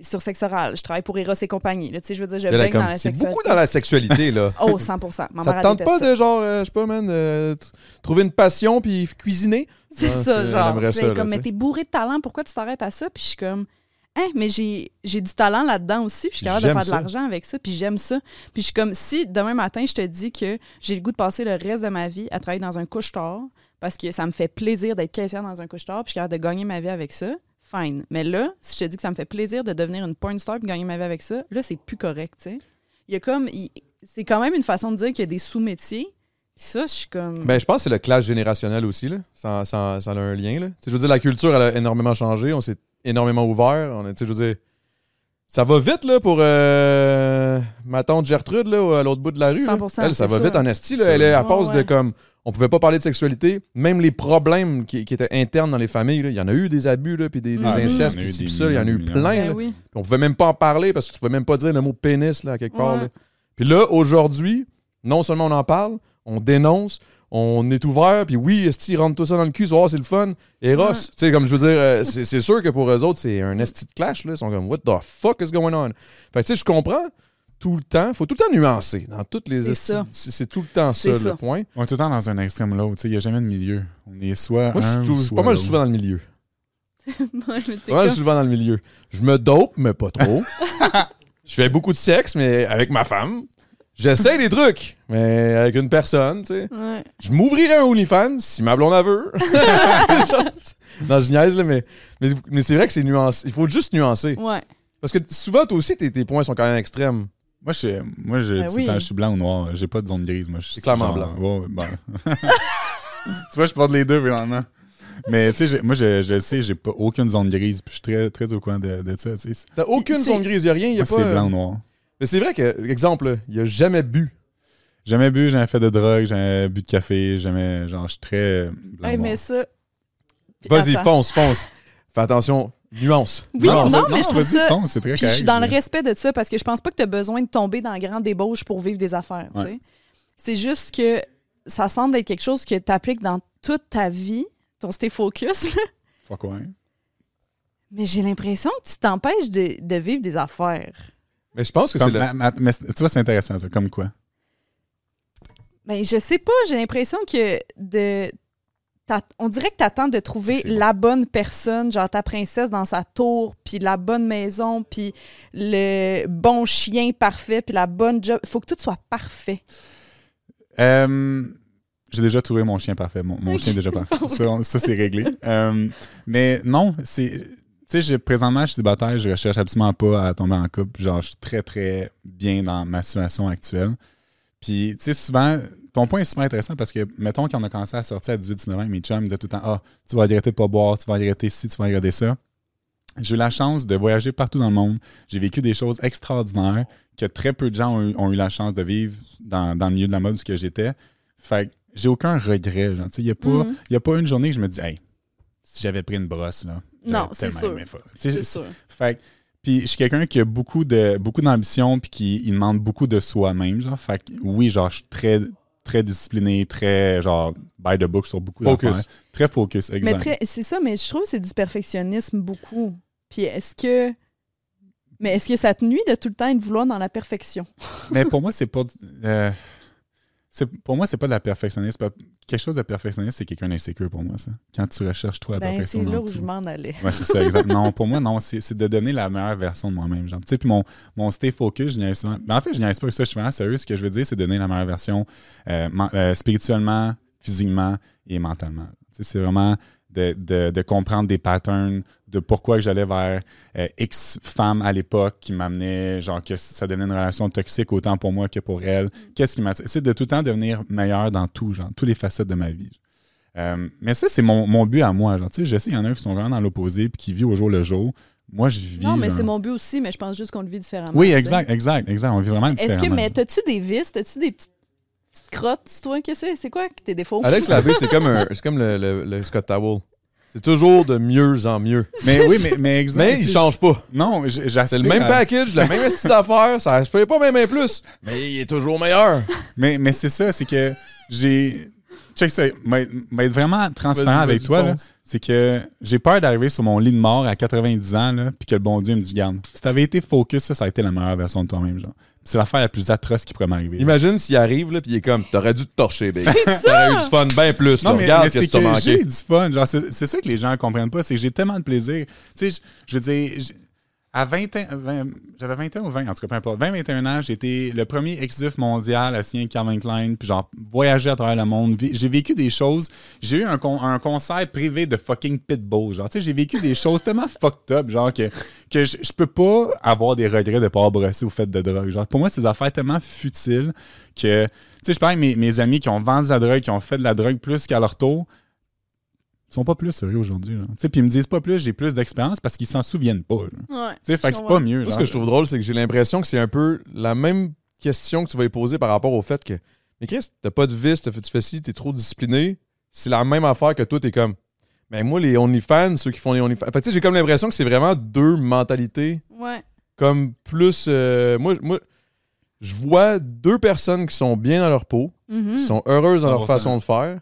sur sexe oral, je travaille pour Eros et compagnie, là, tu sais, je veux dire, je baigne dans la
C'est
sexualité.
beaucoup dans la sexualité, là.
Oh, 100 Ma
Ça te tente pas
ça.
de, genre, euh, je sais pas, man, euh, trouver une passion puis cuisiner?
C'est ça,
c'est-
genre.
ça, là,
comme, mais t'es bourré de talent, pourquoi tu t'arrêtes à ça? Puis je suis comme, hein, mais j'ai j'ai du talent là-dedans aussi, puis je suis capable de faire de l'argent avec ça, puis j'aime ça. Puis je suis comme, si demain matin, je te dis que j'ai le goût de passer le reste de ma vie à travailler dans un couche-tard, parce que ça me fait plaisir d'être caissière dans un couche-tard, puis je suis capable de gagner ma vie avec ça, fine. Mais là, si je te dis que ça me fait plaisir de devenir une porn star puis gagner ma vie avec ça, là, c'est plus correct, tu sais. Il y a comme, il- c'est quand même une façon de dire qu'il y a des sous-métiers. Puis ça, je suis comme.
Ben, je pense que c'est le clash générationnel aussi, là. Ça, ça- ça a un lien, là. Tu sais, je veux dire, la culture, elle a énormément changé. On s'est énormément ouvert. On a, tu sais, je veux dire, ça va vite, là, pour euh, ma tante Gertrude, là, à l'autre bout de la rue. là.
100%,
Elle, ça va
sûr.
vite en esti, là.
Ça
Elle est à
va.
passe
Ouais,
de comme. On pouvait pas parler de sexualité. Même les problèmes qui, qui étaient internes dans les familles, là. Il y en a eu des abus, là, puis des, des
Ah,
incestes,
il y en a
puis
eu
ci,
des
puis ça. Il y en a eu plein,
Ben
là.
oui.
Puis on pouvait même pas en parler parce que tu pouvais même pas dire le mot pénis là, à quelque part.
Ouais.
Puis là, aujourd'hui, non seulement on en parle, on dénonce, on est ouvert, puis oui, esti, rentre tout ça dans le cul, c'est le fun. Eros,
Ouais.
tu sais, comme je veux dire, euh, c'est c'est sûr que pour eux autres, c'est un esti de clash, là. Ils sont comme, what the fuck is going on? Fait que tu sais, je comprends tout le temps, faut tout le temps nuancer dans toutes les
C'est
tout le temps ça, le point.
On est tout le temps dans un extrême ou l'autre. tu sais, Il n'y a jamais de milieu. On est soit.
Moi, je
un
suis
ou
tou-
soit
pas mal souvent dans le milieu. Pas mal
comme-
souvent dans le milieu. Je me dope, mais pas trop. je fais beaucoup de sexe, mais avec ma femme. J'essaie des trucs, mais avec une personne, tu sais.
Ouais.
Je m'ouvrirais un OnlyFans si ma blonde en veut. non, je niaise, là, mais, mais, mais c'est vrai que c'est nuancé. Il faut juste nuancer.
Ouais.
Parce que souvent, toi aussi, tes, tes points sont quand même extrêmes.
Moi, je, moi je,
Ben
tu-
oui.
quand je suis blanc ou noir. J'ai pas de zone grise. Moi, je suis
C'est clairement
genre- ouais, ouais, bon. tu vois, je porte les deux, vraiment. Mais tu sais, moi, je, je sais, j'ai pas aucune zone grise. Puis je suis très, très au courant de, de ça.
T'as aucune zone grise, y a rien, y a
Moi,
pas.
c'est
euh,
blanc ou noir.
Mais c'est vrai que, exemple, il a jamais bu.
Jamais bu, jamais fait de drogue, jamais bu de café, jamais. Genre, je suis très. euh, Blanc,
Hey,
noir.
mais ça.
Vas-y,
Attends.
fonce, fonce. Fais attention, nuance.
Oui,
Nuance.
non, mais je trouve ça-
c'est très
Puis je suis dans le respect de ça parce que je pense pas que tu as besoin de tomber dans la grande débauche pour vivre des affaires.
Ouais.
C'est juste que ça semble être quelque chose que tu appliques dans toute ta vie, ton stay focus.
Fuck ouais.
Mais j'ai l'impression que tu t'empêches de, de vivre des affaires.
Mais je pense que c'est
Comme-
le.
ma- ma- mais tu vois, c'est intéressant, ça. Comme quoi?
Ben, je sais pas, j'ai l'impression que de. On dirait que tu attends de trouver
bon.
la bonne personne, genre ta princesse dans sa tour, puis la bonne maison, puis le bon chien parfait, puis la bonne job. faut que tout soit parfait.
Euh, j'ai déjà trouvé mon chien parfait. Mon, chien est déjà parfait. Ça, c'est réglé. Euh, mais non, c'est. Tu sais, présentement, je suis célibataire, je recherche absolument pas à tomber en couple. Genre, je suis très, très bien dans ma situation actuelle. Puis, tu sais, souvent, ton point est super intéressant parce que, mettons qu'on a commencé à sortir à 18-19 ans, mes chums me disaient tout le temps Ah, tu vas regretter de pas boire, tu vas regretter ci, tu vas regretter ça. J'ai eu la chance de voyager partout dans le monde. J'ai vécu des choses extraordinaires que très peu de gens ont eu, ont eu la chance de vivre dans, dans le milieu de la mode où j'étais. Fait que j'ai aucun regret. Il n'y a, pas-
Mhm.
y a pas une journée que je me dis Hey, si j'avais pris une brosse, là.
Non, c'est sûr. C'est sûr.
fait que- puis je suis quelqu'un qui a beaucoup de beaucoup d'ambition puis qui il demande beaucoup de soi-même genre fait que oui genre je suis très très discipliné très genre by the book sur beaucoup
Focus.
d'affaires très focus
Mais très- c'est ça, mais je trouve que c'est du perfectionnisme beaucoup. Puis est-ce que. Mais est-ce que ça te nuit de tout le temps être vouloir dans la perfection?
mais pour moi c'est pas euh, pour moi c'est pas de la perfectionniste quelque chose de perfectionniste c'est quelqu'un d'insécure pour moi ça quand tu recherches toi la
Ben,
perfection
c'est là où
tout.
je m'en allais.
Ouais, c'est ça, exact. Non, pour moi, non, c'est de donner la meilleure version de moi-même. Genre. Tu sais, puis mon, mon stay focus, je niaise souvent. Ben, en fait, je niaise pas que ça, je suis vraiment sérieux. Ce que je veux dire, c'est donner la meilleure version euh, euh, spirituellement, physiquement et mentalement. Tu sais, c'est vraiment de, de- de comprendre des patterns, de pourquoi que j'allais vers euh, X femme à l'époque qui m'amenait, genre, que ça donnait une relation toxique autant pour moi que pour elle. Qu'est-ce qui m'a. C'est de tout le temps devenir meilleur dans tout, genre, toutes les facettes de ma vie. Euh, mais ça, c'est mon, mon but à moi. Genre, tu sais, je sais qu'il y en a qui sont vraiment dans l'opposé puis qui vivent au jour le jour. Moi, je vis.
Non, mais
genre-
c'est mon but aussi, mais je pense juste qu'on le vit différemment.
Oui, exact, exact, exact. On vit vraiment
Est-ce
différemment.
que, mais t'as-tu des vices? T'as-tu des petites, petites crottes, toi? Qu'est-ce que c'est? C'est quoi tes défauts?
Alex Labbé, c'est comme, un, c'est comme le, le- le Scott Towel. C'est toujours de mieux en mieux.
Mais oui, mais, mais exact.
Mais il change pas.
Non, j'aspire.
C'est le même
à-
package, le même style d'affaires, ça aspire pas même plus. Mais il est toujours meilleur.
Mais, mais c'est ça, c'est que j'ai. Check ça, m'a m'a être vraiment transparent avec toi, là, c'est que j'ai peur d'arriver sur mon lit de mort à 90 ans, là, puis que le bon Dieu me dit, garde, si t'avais été focus, ça, ça a été la meilleure version de toi-même, genre. C'est l'affaire la plus atroce qui pourrait m'arriver.
Imagine s'il arrive, là, puis il est comme, t'aurais dû te torcher, baby. T'aurais eu du fun bien plus. là.
Non, mais,
Regarde
mais
qu'est-ce
c'est
que
que j'ai du fun. Genre, c'est, ça que les gens comprennent pas, c'est que j'ai tellement de plaisir. Tu sais, je, je veux dire, j'- à 20 ans, 20 j'avais 20 ans ou 20, en tout cas, peu importe. 20, 21 ans, j'étais le premier exif mondial à signer Calvin Klein, puis genre, voyager à travers le monde. J'ai vécu des choses. J'ai eu un, con- un concert privé de fucking Pitbull. Genre, tu sais, j'ai vécu des choses tellement fucked up, genre, que, que je, je peux pas avoir des regrets de pas avoir brossé ou fait de drogue. Genre, pour moi, c'est des affaires tellement futiles que, tu sais, je parle avec mes, mes amis qui ont vendu de la drogue, qui ont fait de la drogue plus qu'à leur tour. Ils sont pas plus sérieux aujourd'hui. là. Tu sais, Puis ils me disent pas plus, j'ai plus d'expérience parce qu'ils s'en souviennent pas. là.
Ouais.
Tu sais, fait que c'est pas mieux.
Moi, ce
genre.
que je trouve drôle, c'est que j'ai l'impression que c'est un peu la même question que tu vas y poser par rapport au fait que, mais Chris, t'as pas de vice, t'as fait- tu fais ci, t'es trop discipliné. C'est la même affaire que toi, t'es comme, mais moi, les OnlyFans, ceux qui font les OnlyFans. Fait que, tu sais, j'ai comme l'impression que c'est vraiment deux mentalités,
Ouais.
comme plus. euh, moi, moi, je vois deux personnes qui sont bien dans leur peau,
Mhm.
qui sont heureuses dans leur
100%.
façon de faire,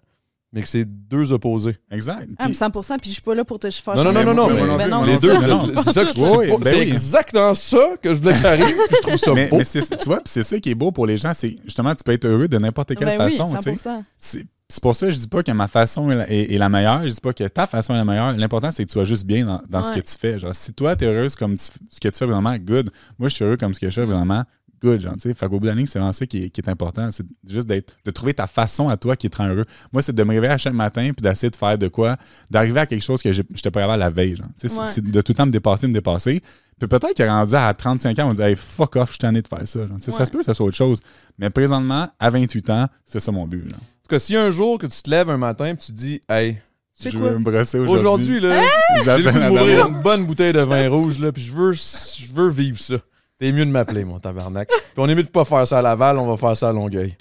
mais que c'est deux opposés.
Exact.
Ah, mais 100 puis je suis pas là pour te faire
Non, non, non, non, non,
mais
les
non
deux,
ça.
c'est ça que je
Oui,
c'est
oui, ben
c'est
oui.
exactement ça que je voulais que t'arrives, puis je trouve ça
Mais,
beau.
mais c'est- tu vois, puis c'est ça qui est beau pour les gens, c'est justement, tu peux être heureux de n'importe quelle
Ben oui,
façon.
100
C'est c'est pour ça que je dis pas que ma façon est la, est- est la meilleure, je dis pas que ta façon est la meilleure. L'important, c'est que tu sois juste bien dans, dans ce que tu fais. Genre, si toi, tu es heureuse comme tu- ce que tu fais vraiment, good. Moi, je suis heureux comme ce que je fais vraiment, good. Genre, tu sais. Fait qu'au bout de la ligne, c'est vraiment ça qui est, qui est important. C'est juste d'être, de trouver ta façon à toi qui te rend heureux. Moi, c'est de me réveiller à chaque matin puis d'essayer de faire de quoi, d'arriver à quelque chose que j'ai- j'étais pas capable la veille. Genre. Tu sais, c'est-
Ouais.
C'est de tout le temps me dépasser, me dépasser. Puis peut-être qu'il est rendu à 35 ans, on dit hey, fuck off, je suis tanné de faire ça. genre. Tu sais, Ça se peut que ça soit autre chose. Mais présentement, à 28 ans, c'est ça mon but. genre.
En tout cas, si un jour que tu te lèves un matin et tu te dis, hey, tu sais
je
quoi?
veux me brosser aujourd'hui?
Aujourd'hui, là, j'ai le goût de
la
m'ouvrir
dame.
une bonne bouteille de vin rouge, là, puis je veux, je veux vivre ça. T'es mieux de m'appeler, mon tabarnak. Puis on est mieux de pas faire ça à Laval, on va faire ça à Longueuil.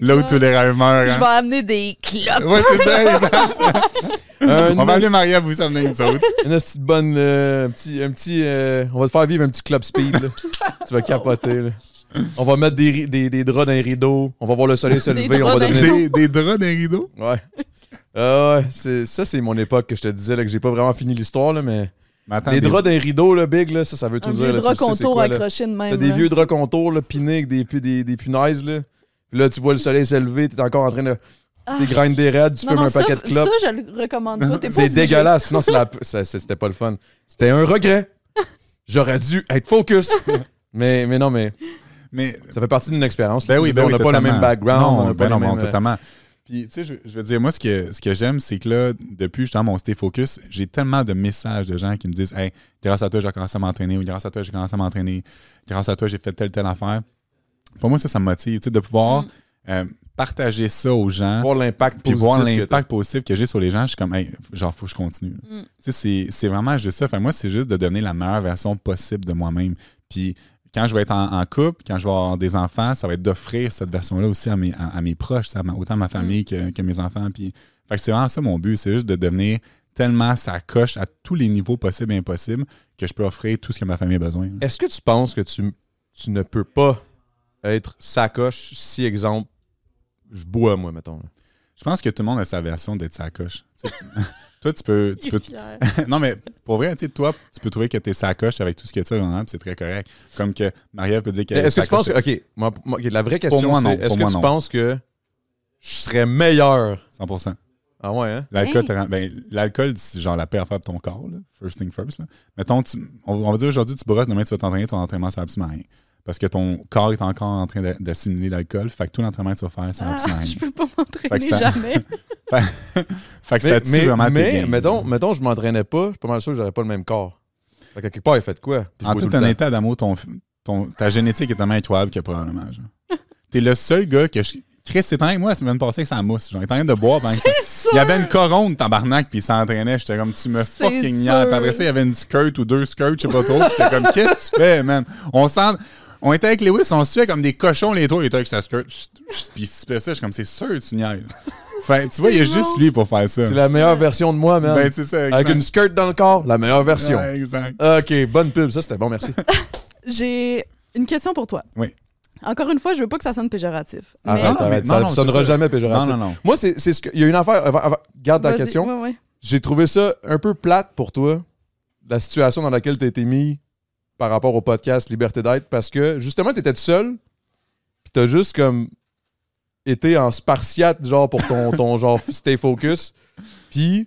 Là où tous les rêves meurent.
Je
hein.
vais amener des clopes.
Ouais, c'est ça, exact. On va aller Maria vous ça venait nous autres.
une petite bonne, euh, un petit, un petit, euh, on va te faire vivre un petit club speed, là. tu vas capoter, là. On va mettre des, des, des draps dans les rideaux, on va voir le soleil se
Des
lever, on
draps
va
dans les
devenir...
Des, des draps d'un rideau.
Ouais. Ah ouais, c'est, ça c'est mon époque que je te disais, là, que j'ai pas vraiment fini l'histoire, là, mais...
Attends,
Les
des-
draps d'un rideau, là, big, là, ça, ça veut tout
Un
dire.
vieux
là,
drap
tu le sais, c'est
contour
quoi, là?
accroché de même.
T'as des vieux draps contours, là, pinés avec des, pu- des, des punaises, là. Puis là, tu vois le soleil s'élever, t'es encore en train de. Tu t'es grind des raids, tu
Non,
fumes
non,
un
ça,
paquet de clopes.
Ça, je le recommande pas.
C'est dégueulasse. Sinon, c'est la... ça- c'est- c'était pas le fun. C'était un regret. J'aurais dû être focus. mais, mais non, mais
Mais
ça fait partie d'une expérience.
Ben oui, ben
on
oui,
n'a pas le même background.
Non,
on
ben
pas
non,
euh,
totalement. Puis, tu sais, je, je veux dire, moi, ce que, ce que j'aime, c'est que là, depuis justement mon Stay Focus, j'ai tellement de messages de gens qui me disent Hey, grâce à toi, j'ai commencé à m'entraîner, ou grâce à toi, j'ai commencé à m'entraîner, grâce à toi, j'ai fait telle, telle affaire. Pour moi, ça, ça me motive, tu sais, de pouvoir euh, partager ça aux gens.
Voir l'impact
Puis
positif.
voir l'impact positif que j'ai sur les gens, je suis comme, hey, genre, faut que je continue.
Mm.
Tu sais, c'est- c'est vraiment juste ça. Fait, moi, c'est juste de donner la meilleure version possible de moi-même. Puis quand je vais être en, en couple, quand je vais avoir des enfants, ça va être d'offrir cette version-là aussi à mes, à, à mes proches, à ma- autant ma famille que, que mes enfants. Puis, fait que c'est vraiment ça mon but, c'est juste de devenir tellement sa coche à tous les niveaux possibles et impossibles que je peux offrir tout ce que ma famille a besoin.
Est-ce que tu penses que tu, tu ne peux pas être sacoche si, exemple, je bois, moi, mettons.
Je pense que tout le monde a sa version d'être sa coche. Tu sais, toi, tu peux, tu peux
fier.
non, mais pour vrai, tu sais, toi, tu peux trouver que t'es sacoche avec tout ce que tu as c'est très correct. Comme que Maria peut dire qu'elle
Est-ce que tu penses
sacoche
que. Ok, moi, moi, ok, la vraie question, c'est est-ce que
moi,
tu
non.
penses que je serais meilleur?
100%.
Ah ouais, hein?
L'alcool, ben, l'alcool, c'est genre la paix à faire pour ton corps, là. first thing first. Là. Mettons, tu- on, on va dire aujourd'hui, tu brosses, demain tu vas t'entraîner, ton entraînement, ça absolument rien. Parce que ton corps est encore en train d'a- d'assimiler l'alcool, fait que tout l'entraînement que tu vas faire, ça sert
Ah,
rien.
je peux pas
Fait
m'entraîner
ça-
jamais.
Fait, fait que ça tue vraiment tes
mais
gains.
mettons, mettons, je m'entraînais pas, je suis pas mal sûr que j'aurais pas le même corps. Fait que quelque part, il fait de quoi? Puis
En
tout temps.
honnêteté, Adamo, ton, ton, ta génétique est tellement incroyable que probablement. T'es le seul gars que je. Chris, c'est avec moi la semaine passée que ça mousse. Était en train de boire. pendant que ça-
C'est sûr.
Il y avait une coronne, tabarnak, puis il s'entraînait. J'étais comme, tu me
C'est
fucking. Puis après ça, il y avait une skirt ou deux skirts, je sais pas trop. J'étais comme, qu'est-ce que tu fais, man? On sent. On était avec Lewis, on se fait comme des cochons, les trois. Il était avec sa skirt. Puis il se ça. Je suis comme, c'est sûr, tu niaises. Fait, tu vois, il y a juste lui pour faire ça.
C'est la meilleure version de moi, man.
Ben, c'est ça.
Avec
exact.
une skirt dans le corps, la meilleure version.
Ouais, exact.
Ok, bonne pub, ça c'était bon, merci.
J'ai une question pour toi.
Oui.
Encore une fois, je veux pas que ça sonne péjoratif.
Arrête,
non, mais-
arrête,
non,
ça
non,
ça sonnera jamais
Non,
péjoratif.
non, non.
Moi, c'est c'est ce que. Il y a une affaire. avant- avant- garde ta question.
ouais, ouais.
J'ai trouvé ça un peu plate pour toi, la situation dans laquelle tu as été mis par rapport au podcast Liberté d'être, parce que justement, tu étais tout seul, puis tu as juste comme été en spartiate, genre pour ton, ton genre stay focus. Puis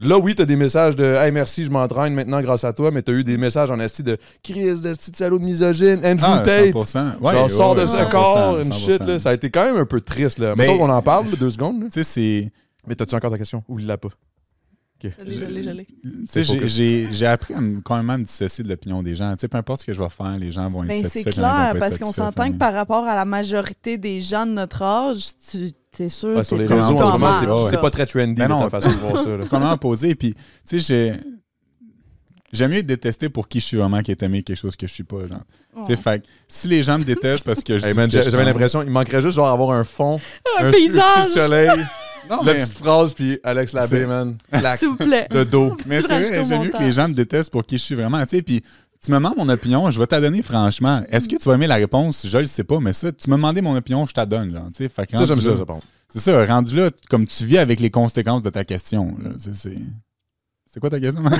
là, oui, tu as des messages de Hey, merci, je m'entraîne maintenant grâce à toi, mais tu as eu des messages en esti de Chris, de petit salaud de misogyne, Andrew
Ah,
Tate.
100%. Ouais,
genre,
ouais,
sort de ce
100%,
corps, une
100%.
shit, là. Ça a été quand même un peu triste, là.
Mais-
qu'on en parle, là, deux secondes.
Tu sais, c'est.
Mais t'as-tu encore ta question? Ou il l'a pas?
Sais, j'ai-
focus.
j'ai j'ai appris à me, quand même à me dissocier de l'opinion des gens. Tu sais, peu importe ce que je vais faire, les gens vont être
Ben,
satisfaits.
c'est clair, parce qu'on s'entend que par rapport à la majorité des gens de notre âge, tu es sûr
Ouais, sur
que
les
t'es
réseaux,
un
en
peu
ce moment,
marge,
c'est-
ouais.
c'est pas très trendy,
Ben non.
ta façon de voir ça.
Comment poser. Puis, tu sais, j'ai. J'aime mieux être détesté pour qui je suis vraiment qu'être aimé quelque chose que je suis pas, genre. Tu sais, fait que si les gens me détestent parce que je
Hey,
que
J'avais l'impression, il manquerait juste genre avoir un fond,
Un
su-
paysage.
petit soleil,
Non,
la
mais,
petite phrase, puis Alex Labbé,
C'est-
man, clac,
S'il vous plaît.
le dos.
mais
Tu
c'est
rajoutes
vrai,
au
j'aime mieux que les gens me détestent pour qui je suis vraiment, tu sais. Puis, tu me demandes mon opinion, je vais te la donner franchement. Est-ce que tu vas aimer la réponse? Je le sais pas, mais ça, tu me demandais mon opinion, je te la donne, genre, tu sais. Fait que
Ça, j'aime ça,
là-
ça, par contre.
C'est ça, rendu là, comme tu vis avec les conséquences de ta question. là, tu sais, C'est c'est quoi ta question?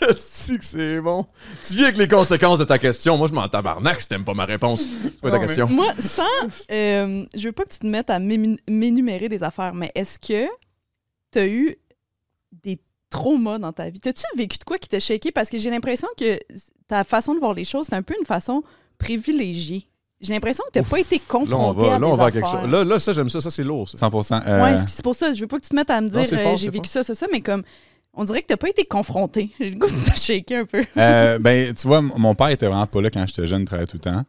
Si que c'est bon. Tu vis avec les conséquences de ta question. Moi, je m'en tabarnak si t'aimes pas ma réponse. C'est quoi ta
Non, mais-
question?
Moi, sans. euh, je veux pas que tu te mettes à m'énumérer des affaires, mais est-ce que tu as eu des traumas dans ta vie? T'as-tu vécu de quoi qui t'a shaké? Parce que j'ai l'impression que ta façon de voir les choses, c'est un peu une façon privilégiée. J'ai l'impression que tu n'as pas été
Là, on
confronté
va,
à
là,
des
on va à quelque chose. Là, là, ça, j'aime ça. Ça, c'est lourd, ça.
100%. euh,
Ouais, c'est c'est pour ça. Je veux pas que tu te mettes à me dire
c'est
euh, j'ai
c'est
vécu
fort.
ça, ça, ça, mais comme on dirait que t'as pas été confronté. J'ai le goût de te shaker un peu.
Euh, ben, tu vois, mon père était vraiment pas là quand j'étais jeune, il travaillait tout le temps.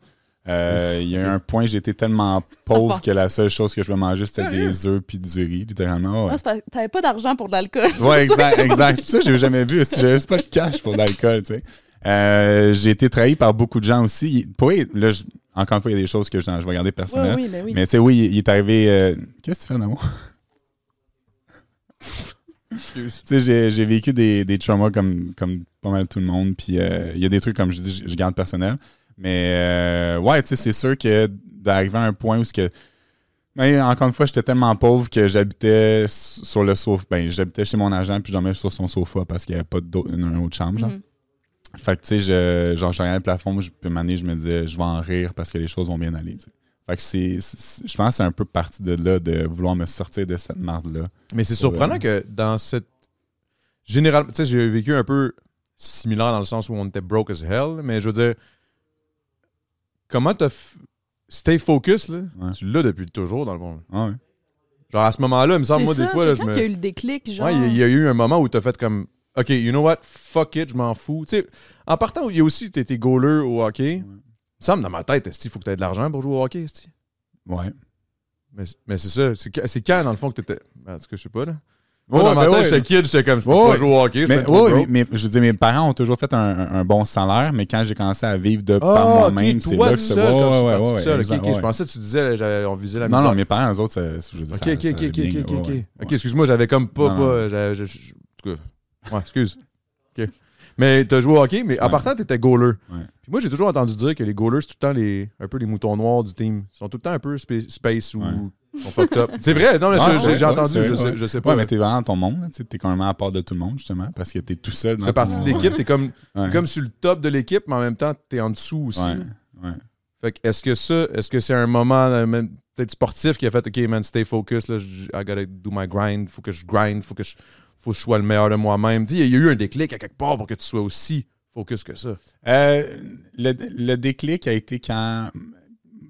Euh, il y a eu un point, j'étais tellement pauvre que la seule chose que je voulais manger, c'était des œufs puis du riz, littéralement. Ouais,
t'avais pas d'argent pour de l'alcool.
ouais exact, exact. C'est ça que j'ai jamais vu. J'avais juste pas de cash pour de l'alcool, tu sais. Euh, j'ai été trahi par beaucoup de gens aussi. Pour là, je- encore une fois, il y a des choses que je, je vais garder
Ouais,
personnelles.
oui, ben oui.
Mais tu sais, oui, il, il est arrivé. euh, Qu'est-ce que tu fais, d'amour? Tu sais, j'ai, j'ai vécu des, des traumas comme, comme pas mal tout le monde. Puis euh, il y a des trucs, comme je dis, je, garde personnel. Mais euh, ouais, tu sais, c'est sûr que d'arriver à un point où ce que Mais encore une fois, j'étais tellement pauvre que j'habitais sur le sofa. Ben, j'habitais chez mon agent, puis je dormais sur son sofa parce qu'il n'y avait pas d'autre- une autre chambre. Genre.
Mhm.
Fait que, tu sais, je, genre, je regardais le plafond, je, puis une année, je me disais, je vais en rire parce que les choses vont bien aller. Fait que c'est, c'est- je pense que c'est un peu parti de là, de vouloir me sortir de cette marde-là.
Mais c'est surprenant que dans cette. Généralement, tu sais, j'ai vécu un peu similaire dans le sens où on était broke as hell, mais je veux dire, comment t'as. f- Stay focus, là,
Ouais.
tu l'as depuis toujours dans le monde.
Ah ouais.
Genre à ce moment-là, il me semble,
C'est
moi,
ça,
des fois,
c'est
là, je me.
y a eu le déclic, genre.
Ouais, il y a- il y, a eu un moment où t'as fait comme. OK, you know what? Fuck it, je m'en fous. Tu sais, en partant, il y a aussi, t'étais goaler au hockey. Il me dans ma tête, il faut que t'aies de l'argent pour jouer au hockey, esti.
Ouais.
Mais, mais c'est ça. C'est c'est quand, dans le fond, que t'étais. En tout cas, je sais pas, là. Moi, dans ma
ben
tête,
ouais.
j'étais kid, j'étais comme, je peux pas jouer au hockey.
Mais, mais, mais je veux dire, mes parents ont toujours fait un, bon salaire, mais quand j'ai commencé à vivre de
Ah,
par
ok,
moi-même, c'est là que c'est ouais, ouais, ouais,
seul.
Exact.
Je pensais que tu disais, j'avais- on visait la
Non,
misère.
non, mes parents, eux autres, ça, je veux dire,
Ok,
ça-
ok,
ça
ok, ok,
bien,
ok, ok, excuse-moi, j'avais comme pas. Je- je- en tout cas, Ouais, excuse. Ok. Mais t'as joué au hockey, mais en
Ouais.
partant, t'étais goaler.
Ouais.
Puis moi, j'ai toujours entendu dire que les goalers, c'est tout le temps les, un peu les moutons noirs du team. Ils sont tout le temps un peu spa- space ou sont fucked up. C'est vrai, non, mais j'ai entendu, je sais, je sais pas.
Ouais, mais t'es vraiment dans ton monde, t'es quand même à part de tout le monde, justement, parce que t'es tout seul.
tu fais partie de l'équipe, t'es comme, comme sur le top de l'équipe, mais en même temps, t'es en dessous aussi.
Ouais, ouais.
Fait que est-ce que ça, est-ce que c'est un moment euh, peut-être sportif qui a fait OK man, stay focus, là, I gotta do my grind, faut que je grind, faut que je faut que je sois le meilleur de moi-même. Sais, Il y a eu un déclic à quelque part pour que tu sois aussi focus que ça.
Euh, le, le déclic a été quand.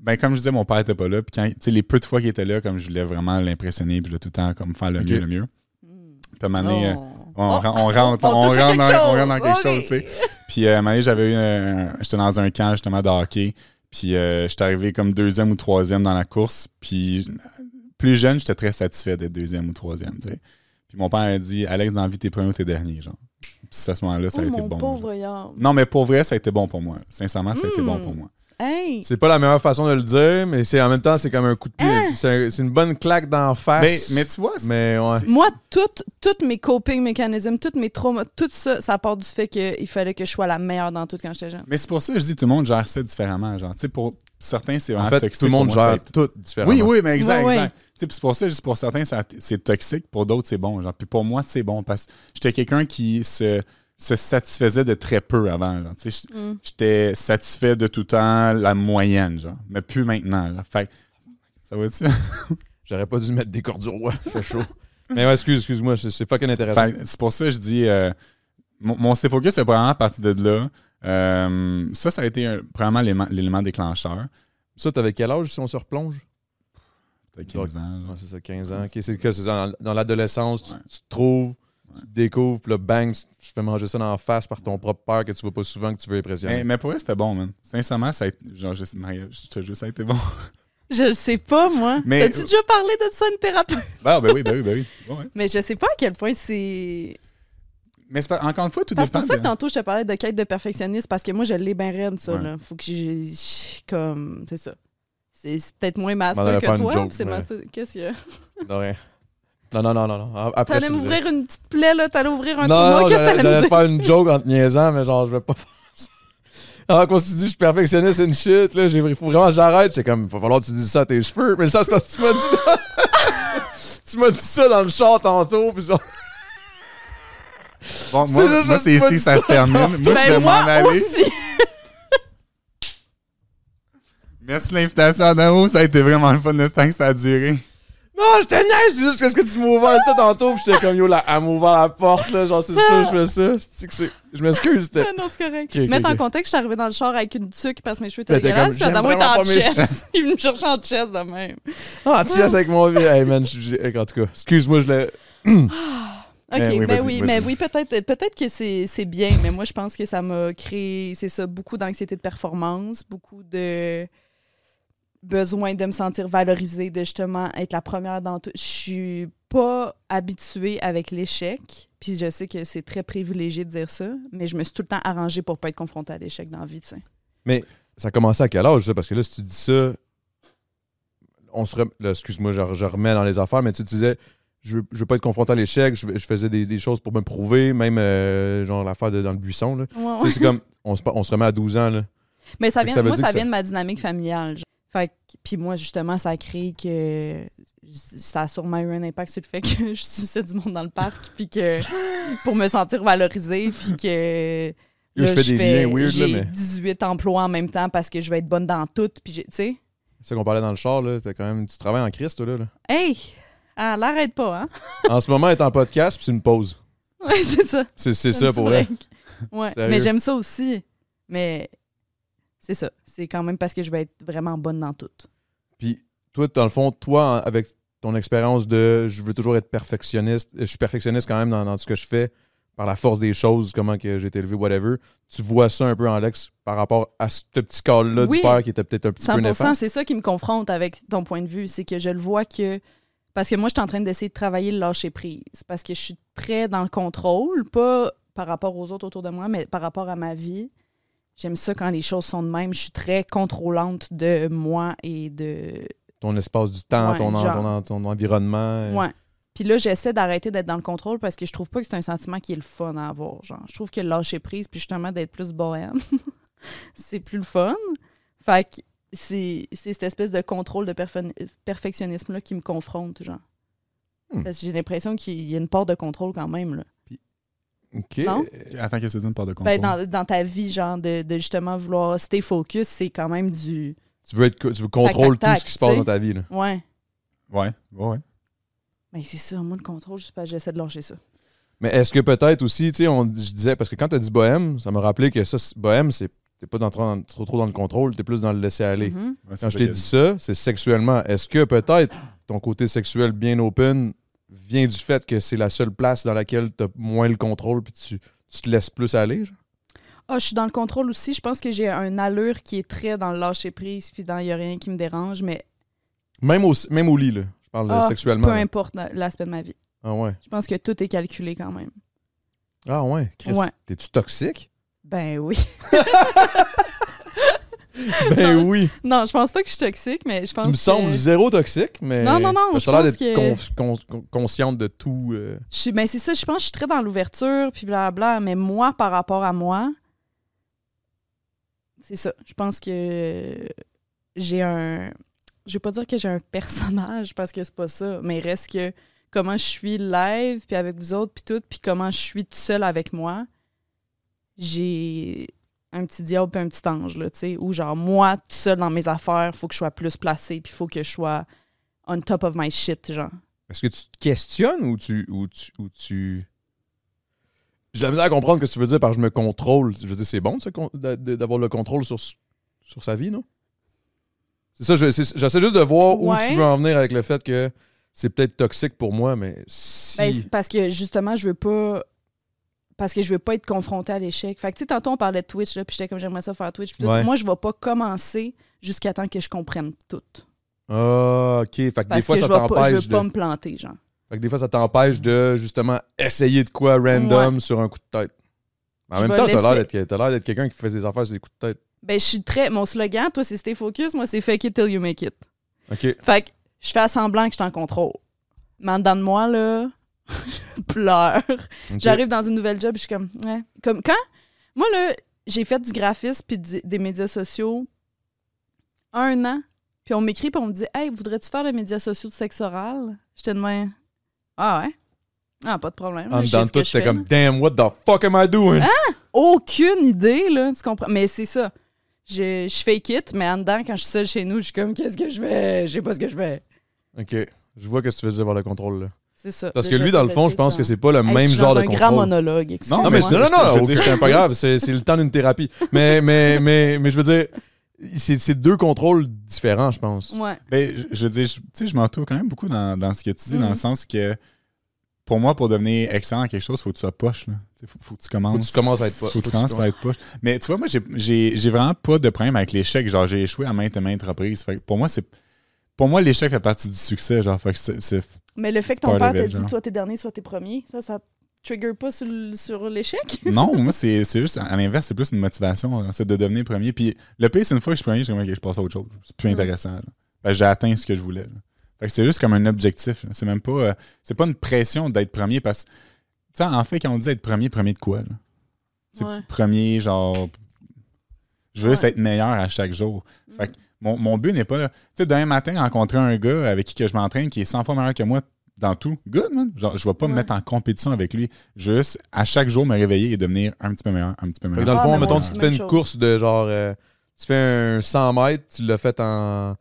Ben, comme je disais, mon père était pas là. Puis quand, tu sais, les peu de fois qu'il était là, comme je voulais vraiment l'impressionner, puis je voulais tout le temps comme faire le mieux, le mieux. Puis à un moment donné, euh,
Oh.
on,
Oh,
on rentre,
on
rentre dans,
quelque
on
chose.
rentre dans quelque
Ok.
chose, tu sais. Puis euh, à un moment donné, j'avais eu un- J'étais dans un camp justement de hockey. Puis euh, j'étais arrivé comme deuxième ou troisième dans la course. Puis plus jeune, j'étais très satisfait d'être deuxième ou troisième, tu sais. Puis mon père a dit Alex, dans la vie, t'es premier ou t'es dernier, genre. Puis à ce moment-là, ça a
Oh,
été
mon
bon.
pauvre.
Non, mais pour vrai, ça a été bon pour moi. Sincèrement, ça a été bon pour moi.
Hey!
C'est pas la meilleure façon de le dire, mais c'est en même temps c'est comme un coup de pied. C'est un- c'est une bonne claque d'en
Mais,
face.
mais tu vois, c'est-
Mais ouais.
Moi, toutes toutes mes coping mécanismes, tous mes traumas, tout ça, ça part du fait qu'il fallait que je sois la meilleure dans tout quand j'étais jeune.
mais c'est pour ça que je dis tout le monde gère ça différemment. Genre, tu sais, pour certains, c'est
En
vraiment
fait,
toxique.
tout le monde
Pour moi,
gère tout différemment.
Oui, oui, mais exact,
Ouais, ouais.
exact. Tu sais, puis c'est pour ça, juste pour certains, ça- c'est toxique, pour d'autres, c'est bon. Genre. Puis pour moi, c'est bon parce que j'étais quelqu'un qui se, se satisfaisait de très peu avant.
Mm.
J'étais satisfait de tout le temps la moyenne, genre. Mais plus maintenant. Là. Fait que- ça va-tu?
J'aurais pas dû mettre des cordes du roi. fait chaud. mais ouais, excuse, excuse-moi, c'est fucking intéressant.
C'est pour ça que je dis. euh, mon, mon stay focus, c'est vraiment à partir de là. Euh, ça, ça a été un- probablement l'élément- déclencheur.
Ça, t'avais quel âge si on se replonge?
T'as 15 ans.
Ouais, c'est ça, 15 ans. C'est que c'est dans, dans l'adolescence, tu,
Ouais.
tu te trouves, tu te découvres, puis là, bang, tu te fais manger ça dans la face par ton propre père que tu vois pas souvent, que tu veux impressionner.
Mais, mais pour vrai, c'était bon, man. Sincèrement, ça a été, genre, je, Marie, je te jure, ça a été bon.
Je le sais pas, moi.
Mais-
T'as-tu déjà parlé de ça à une thérapeute?
Ben, ben oui, ben oui, ben oui.
Mais je sais pas à quel point c'est.
Mais c'est pas- encore une fois, tout
Parce
dépend.
pour ça que
de-
tantôt, je te parlais de quête de perfectionniste, parce que moi, je l'ai bien raide, ça.
Ouais.
Là. Faut que j'ai. Comme. C'est ça. C'est c'est peut-être moins master que toi. c'est
mais-
master. Qu'est-ce qu'il y a?
Non, rien. Non, non, non, non. non. Après,
T'allais m'ouvrir une petite plaie, là. T'allais ouvrir un
Non,
trou.
non, j'allais
t'allais
j'allais faire une joke en te niaisant, mais genre, je vais pas faire ça. Alors, quand tu dis je suis perfectionniste, c'est une shit, là, j'ai- il faut vraiment que j'arrête. C'est comme, il va falloir que tu dises ça à tes cheveux. Mais ça, c'est parce que tu m'as dit. tu m'as dit ça dans le char tantôt, puis genre.
Bon,
C'est
moi, moi, c'est ici ça
ça
se termine. Moi, je vais
Ben,
m'en aller.
aussi.
Merci de l'invitation, Adamo. Ça a été vraiment le fun le temps que ça a duré.
Non, je te niaise, c'est juste parce que tu m'as ouvert ça tantôt, puis j'étais comme yo, là, elle m'a ouvert la porte, là, genre, c'est ça, je fais ça. C'est que c'est- Je m'excuse, c'était.
Ah non, c'est correct.
Ok, ok,
Mettre en
ok.
contexte, je suis arrivée dans le char avec une tuque parce que mes cheveux étaient
t'es
dégueulasses.
comme,
Puis Adamo
j'aime
était en
vraiment pas mes
chest. Il me cherchait en chest de même.
Ah, tu avec mon vie. Hey, man, je- j'ai- en tout cas, excuse-moi, je l'ai.
OK,
Ben oui,
mais
vas-y,
oui,
vas-y.
mais oui, peut-être peut-être que c'est c'est bien, mais moi, je pense que ça m'a créé, c'est ça, beaucoup d'anxiété de performance, beaucoup de besoin de me sentir valorisée, de justement être la première dans tout. Je suis pas habituée avec l'échec, puis je sais que c'est très privilégié de dire ça, mais je me suis tout le temps arrangée pour pas être confrontée à l'échec dans la vie.
Mais ça a commencé à quel âge, ça? Parce que là, si tu dis ça, on se rem- là, excuse-moi, je, je remets dans les affaires, mais tu disais, je veux, je veux pas être confronté à l'échec, je, je faisais des, des choses pour me prouver, même euh, genre l'affaire dans le buisson. Là. Tu sais, c'est comme, on se, on se remet à 12 ans, là.
Mais ça vient,
ça
moi, ça vient de ma dynamique familiale. genre. Fait que- puis moi, justement, ça a créé que ça a sûrement eu un impact sur le fait que je suçais du monde dans le parc, puis que pour me sentir valorisée, puis que
Là, je fais des liens weird, là,
j'ai
mais-
18 emplois en même temps parce que je vais être bonne dans tout, puis j'ai- tu sais,
C'est ça qu'on parlait dans le char, là. T'as quand même, tu travailles en Christ, toi, là. là.
hey, ah, l'arrête pas, hein?
en ce moment, elle est en podcast, puis c'est une pause.
Ouais, c'est ça.
C'est ça pour elle.
break. Ouais,
Sérieux?
mais j'aime ça aussi. Mais c'est ça. C'est quand même parce que je vais être vraiment bonne dans tout.
Puis toi, dans le fond, toi, avec ton expérience de je veux toujours être perfectionniste, je suis perfectionniste quand même dans, dans ce que je fais, par la force des choses, comment que j'ai été élevé, whatever. Tu vois ça un peu en Lex par rapport à ce petit
Oui.
du père qui était peut-être un petit peu
100
néfaste.
c'est ça qui me confronte avec ton point de vue. C'est que je le vois que. Parce que moi, je suis en train d'essayer de travailler le lâcher prise. Parce que je suis très dans le contrôle, pas par rapport aux autres autour de moi, mais par rapport à ma vie. J'aime ça quand les choses sont de même. Je suis très contrôlante de moi et de.
Ton espace du temps,
Ouais,
ton, en-
genre.
ton, en- ton environnement.
Ouais. Puis là, j'essaie d'arrêter d'être dans le contrôle parce que je trouve pas que c'est un sentiment qui est le fun à avoir. Genre, je trouve que lâcher prise, puis justement d'être plus bohème, c'est plus le fun. Fait que c'est cette espèce de contrôle de perfectionnisme-là qui me confronte, genre.
Hmm.
Parce que j'ai l'impression qu'il y a une part de contrôle quand même, là.
OK.
Non?
Attends, qu'est-ce que tu dis une part de contrôle?
Ben, dans, dans ta vie, genre, de, de justement vouloir stay focus, c'est quand même du...
Tu veux, être, tu veux contrôler tout ce qui se passe dans ta vie. Là.
Ouais.
Ouais, ouais, ouais.
Ben, c'est ça, moi, le contrôle, je sais pas, j'essaie de lâcher ça.
Mais est-ce que peut-être aussi, tu sais, on- je disais, parce que quand tu as dit bohème, ça m'a rappelé que ça, bohème, c'est t'es pas dans, trop, trop dans le contrôle, t'es plus dans le laisser aller.
Mhm.
Ouais, c'est
Quand je t'ai dit ça, c'est sexuellement. Est-ce que peut-être ton côté sexuel bien open vient du fait que c'est la seule place dans laquelle tu as moins le contrôle puis tu, tu te laisses plus aller? genre?
Ah, je suis dans le contrôle aussi. Je pense que j'ai un allure qui est très dans le lâcher prise, puis dans il n'y a rien qui me dérange, mais
Même, au, même au lit, là. Je parle
Ah,
sexuellement.
peu
là.
importe la- l'aspect de ma vie.
Ah ouais.
Je pense que tout est calculé quand même.
Ah ouais. Chris,
Ouais.
t'es-tu toxique?
Ben oui.
ben
Non.
oui.
non, je pense pas que je suis toxique, mais je pense
Tu me
que...
sembles zéro toxique, mais.
Non, non, non, je
l'air d'être
que-
con- con- consciente de tout. euh.
Je suis- ben c'est ça, je pense que je suis très dans l'ouverture, puis blabla, mais moi, par rapport à moi, c'est ça. Je pense que j'ai un... Je vais pas dire que j'ai un personnage, parce que c'est pas ça, mais il reste que comment je suis live, puis avec vous autres, puis tout, puis comment je suis tout seul avec moi, j'ai un petit diable puis un petit ange, là, tu sais, où genre, moi, tout seul dans mes affaires, faut que je sois plus placé, puis faut que je sois on top of my shit, genre.
Est-ce que tu te questionnes ou tu. Ou tu, ou tu... J'ai la misère à comprendre ce que tu veux dire par je me contrôle. Je veux dire, c'est bon d'avoir le contrôle sur, sur sa vie, non? C'est ça, j'essaie juste de voir où tu veux en venir avec le fait que c'est peut-être toxique pour moi, mais si.
Ben, c'est parce que justement, je veux pas. Parce que je veux pas être confrontée à l'échec. Fait que, tu sais, tantôt, on parlait de Twitch, là, puis j'étais comme j'aimerais ça faire Twitch. puis tout.
Ouais.
Moi, je vais pas commencer jusqu'à temps que je comprenne tout.
Ah, ok. Fait que des fois,
que
ça
pas, je
t'empêche
veux
de.
pas me planter, genre.
Fait que des fois, ça t'empêche de justement essayer de quoi random sur un coup de tête. Mais en
Je
même temps, t'as l'air
laisser-
d'être, t'as l'air d'être quelqu'un qui fait des affaires sur des coups de tête.
Ben, je suis très. Mon slogan, toi, c'est stay focus. Moi, c'est fake it till you make it.
OK.
Fait que je fais à semblant que je suis en contrôle. Mais en dedans de moi, là, pleure.
OK.
J'arrive dans une nouvelle job, je suis comme, ouais. Comme quand? Moi, là, j'ai fait du graphisme puis des médias sociaux un an. Puis on m'écrit puis on me dit, hey, voudrais-tu faire les médias sociaux de sexe oral? J'étais de même, ah ouais? Ah, pas de problème.
En
je
dedans de tout,
je fais,
comme. Damn, what the fuck am I doing?
Aucune idée, là, tu comprends? Mais c'est ça. Je, je fake it, mais en dedans, quand je suis seule chez nous, je suis comme, qu'est-ce que je fais? Je sais pas ce que je fais.
OK. Je vois que tu veux dire par le contrôle. Là.
C'est ça.
Parce que lui, dans le fond, je pense
en-
que c'est pas le
Hey,
même
je suis
genre
dans
de
un grand
contrôle.
monologue.
Non, mais c'est- non, non, non,
dis
c'est pas grave. C'est c'est le temps d'une thérapie. Mais, mais, mais, mais je veux dire, c'est c'est deux contrôles différents, je pense.
Ouais.
Ben, je, je veux dire, je- tu sais, je m'entoure quand même beaucoup dans, dans ce que tu dis, dans
Mhm.
le sens que pour moi, pour devenir excellent à quelque chose, il faut que tu sois poche. Là. Il faut, faut que tu commences.
Faut que tu commences à être
Faut
poche.
que tu commences à être poche. Mais tu vois, moi, j'ai- j'ai j'ai vraiment pas de problème avec l'échec. Genre, j'ai échoué à maintes et maintes reprises. Fait que pour moi, c'est. Pour moi, l'échec fait partie du succès. Genre, fait que
Mais le fait que ton père t'a dit soit t'es dernier, soit t'es premier, ça, ça trigger pas sur, l'échec?
Non, moi, c'est juste, à l'inverse, c'est plus une motivation, c'est de devenir premier. Puis le pire, c'est une fois que je suis premier, comme, OK, je passe à autre chose. C'est plus
Mm.
intéressant. que j'ai atteint ce que je voulais. là. Fait que c'est juste comme un objectif. C'est même pas, euh, c'est pas une pression d'être premier parce que, tu sais, en fait, quand on dit être premier, premier de quoi? là?
Ouais.
Premier, genre, je veux juste être meilleur à chaque jour. Fait que Mon, mon but n'est pas. Tu sais, demain matin, rencontrer un gars avec qui que je m'entraîne qui est 100 fois meilleur que moi dans tout. Good, man. Genre, je vais pas me mettre en compétition avec lui. Juste, à chaque jour, me réveiller et devenir un petit peu meilleur, un petit peu meilleur.
dans le
Ah,
fond,
moi
mettons, tu te fais une
chose.
course de genre. euh, tu fais un 100 mètres, tu l'as fait en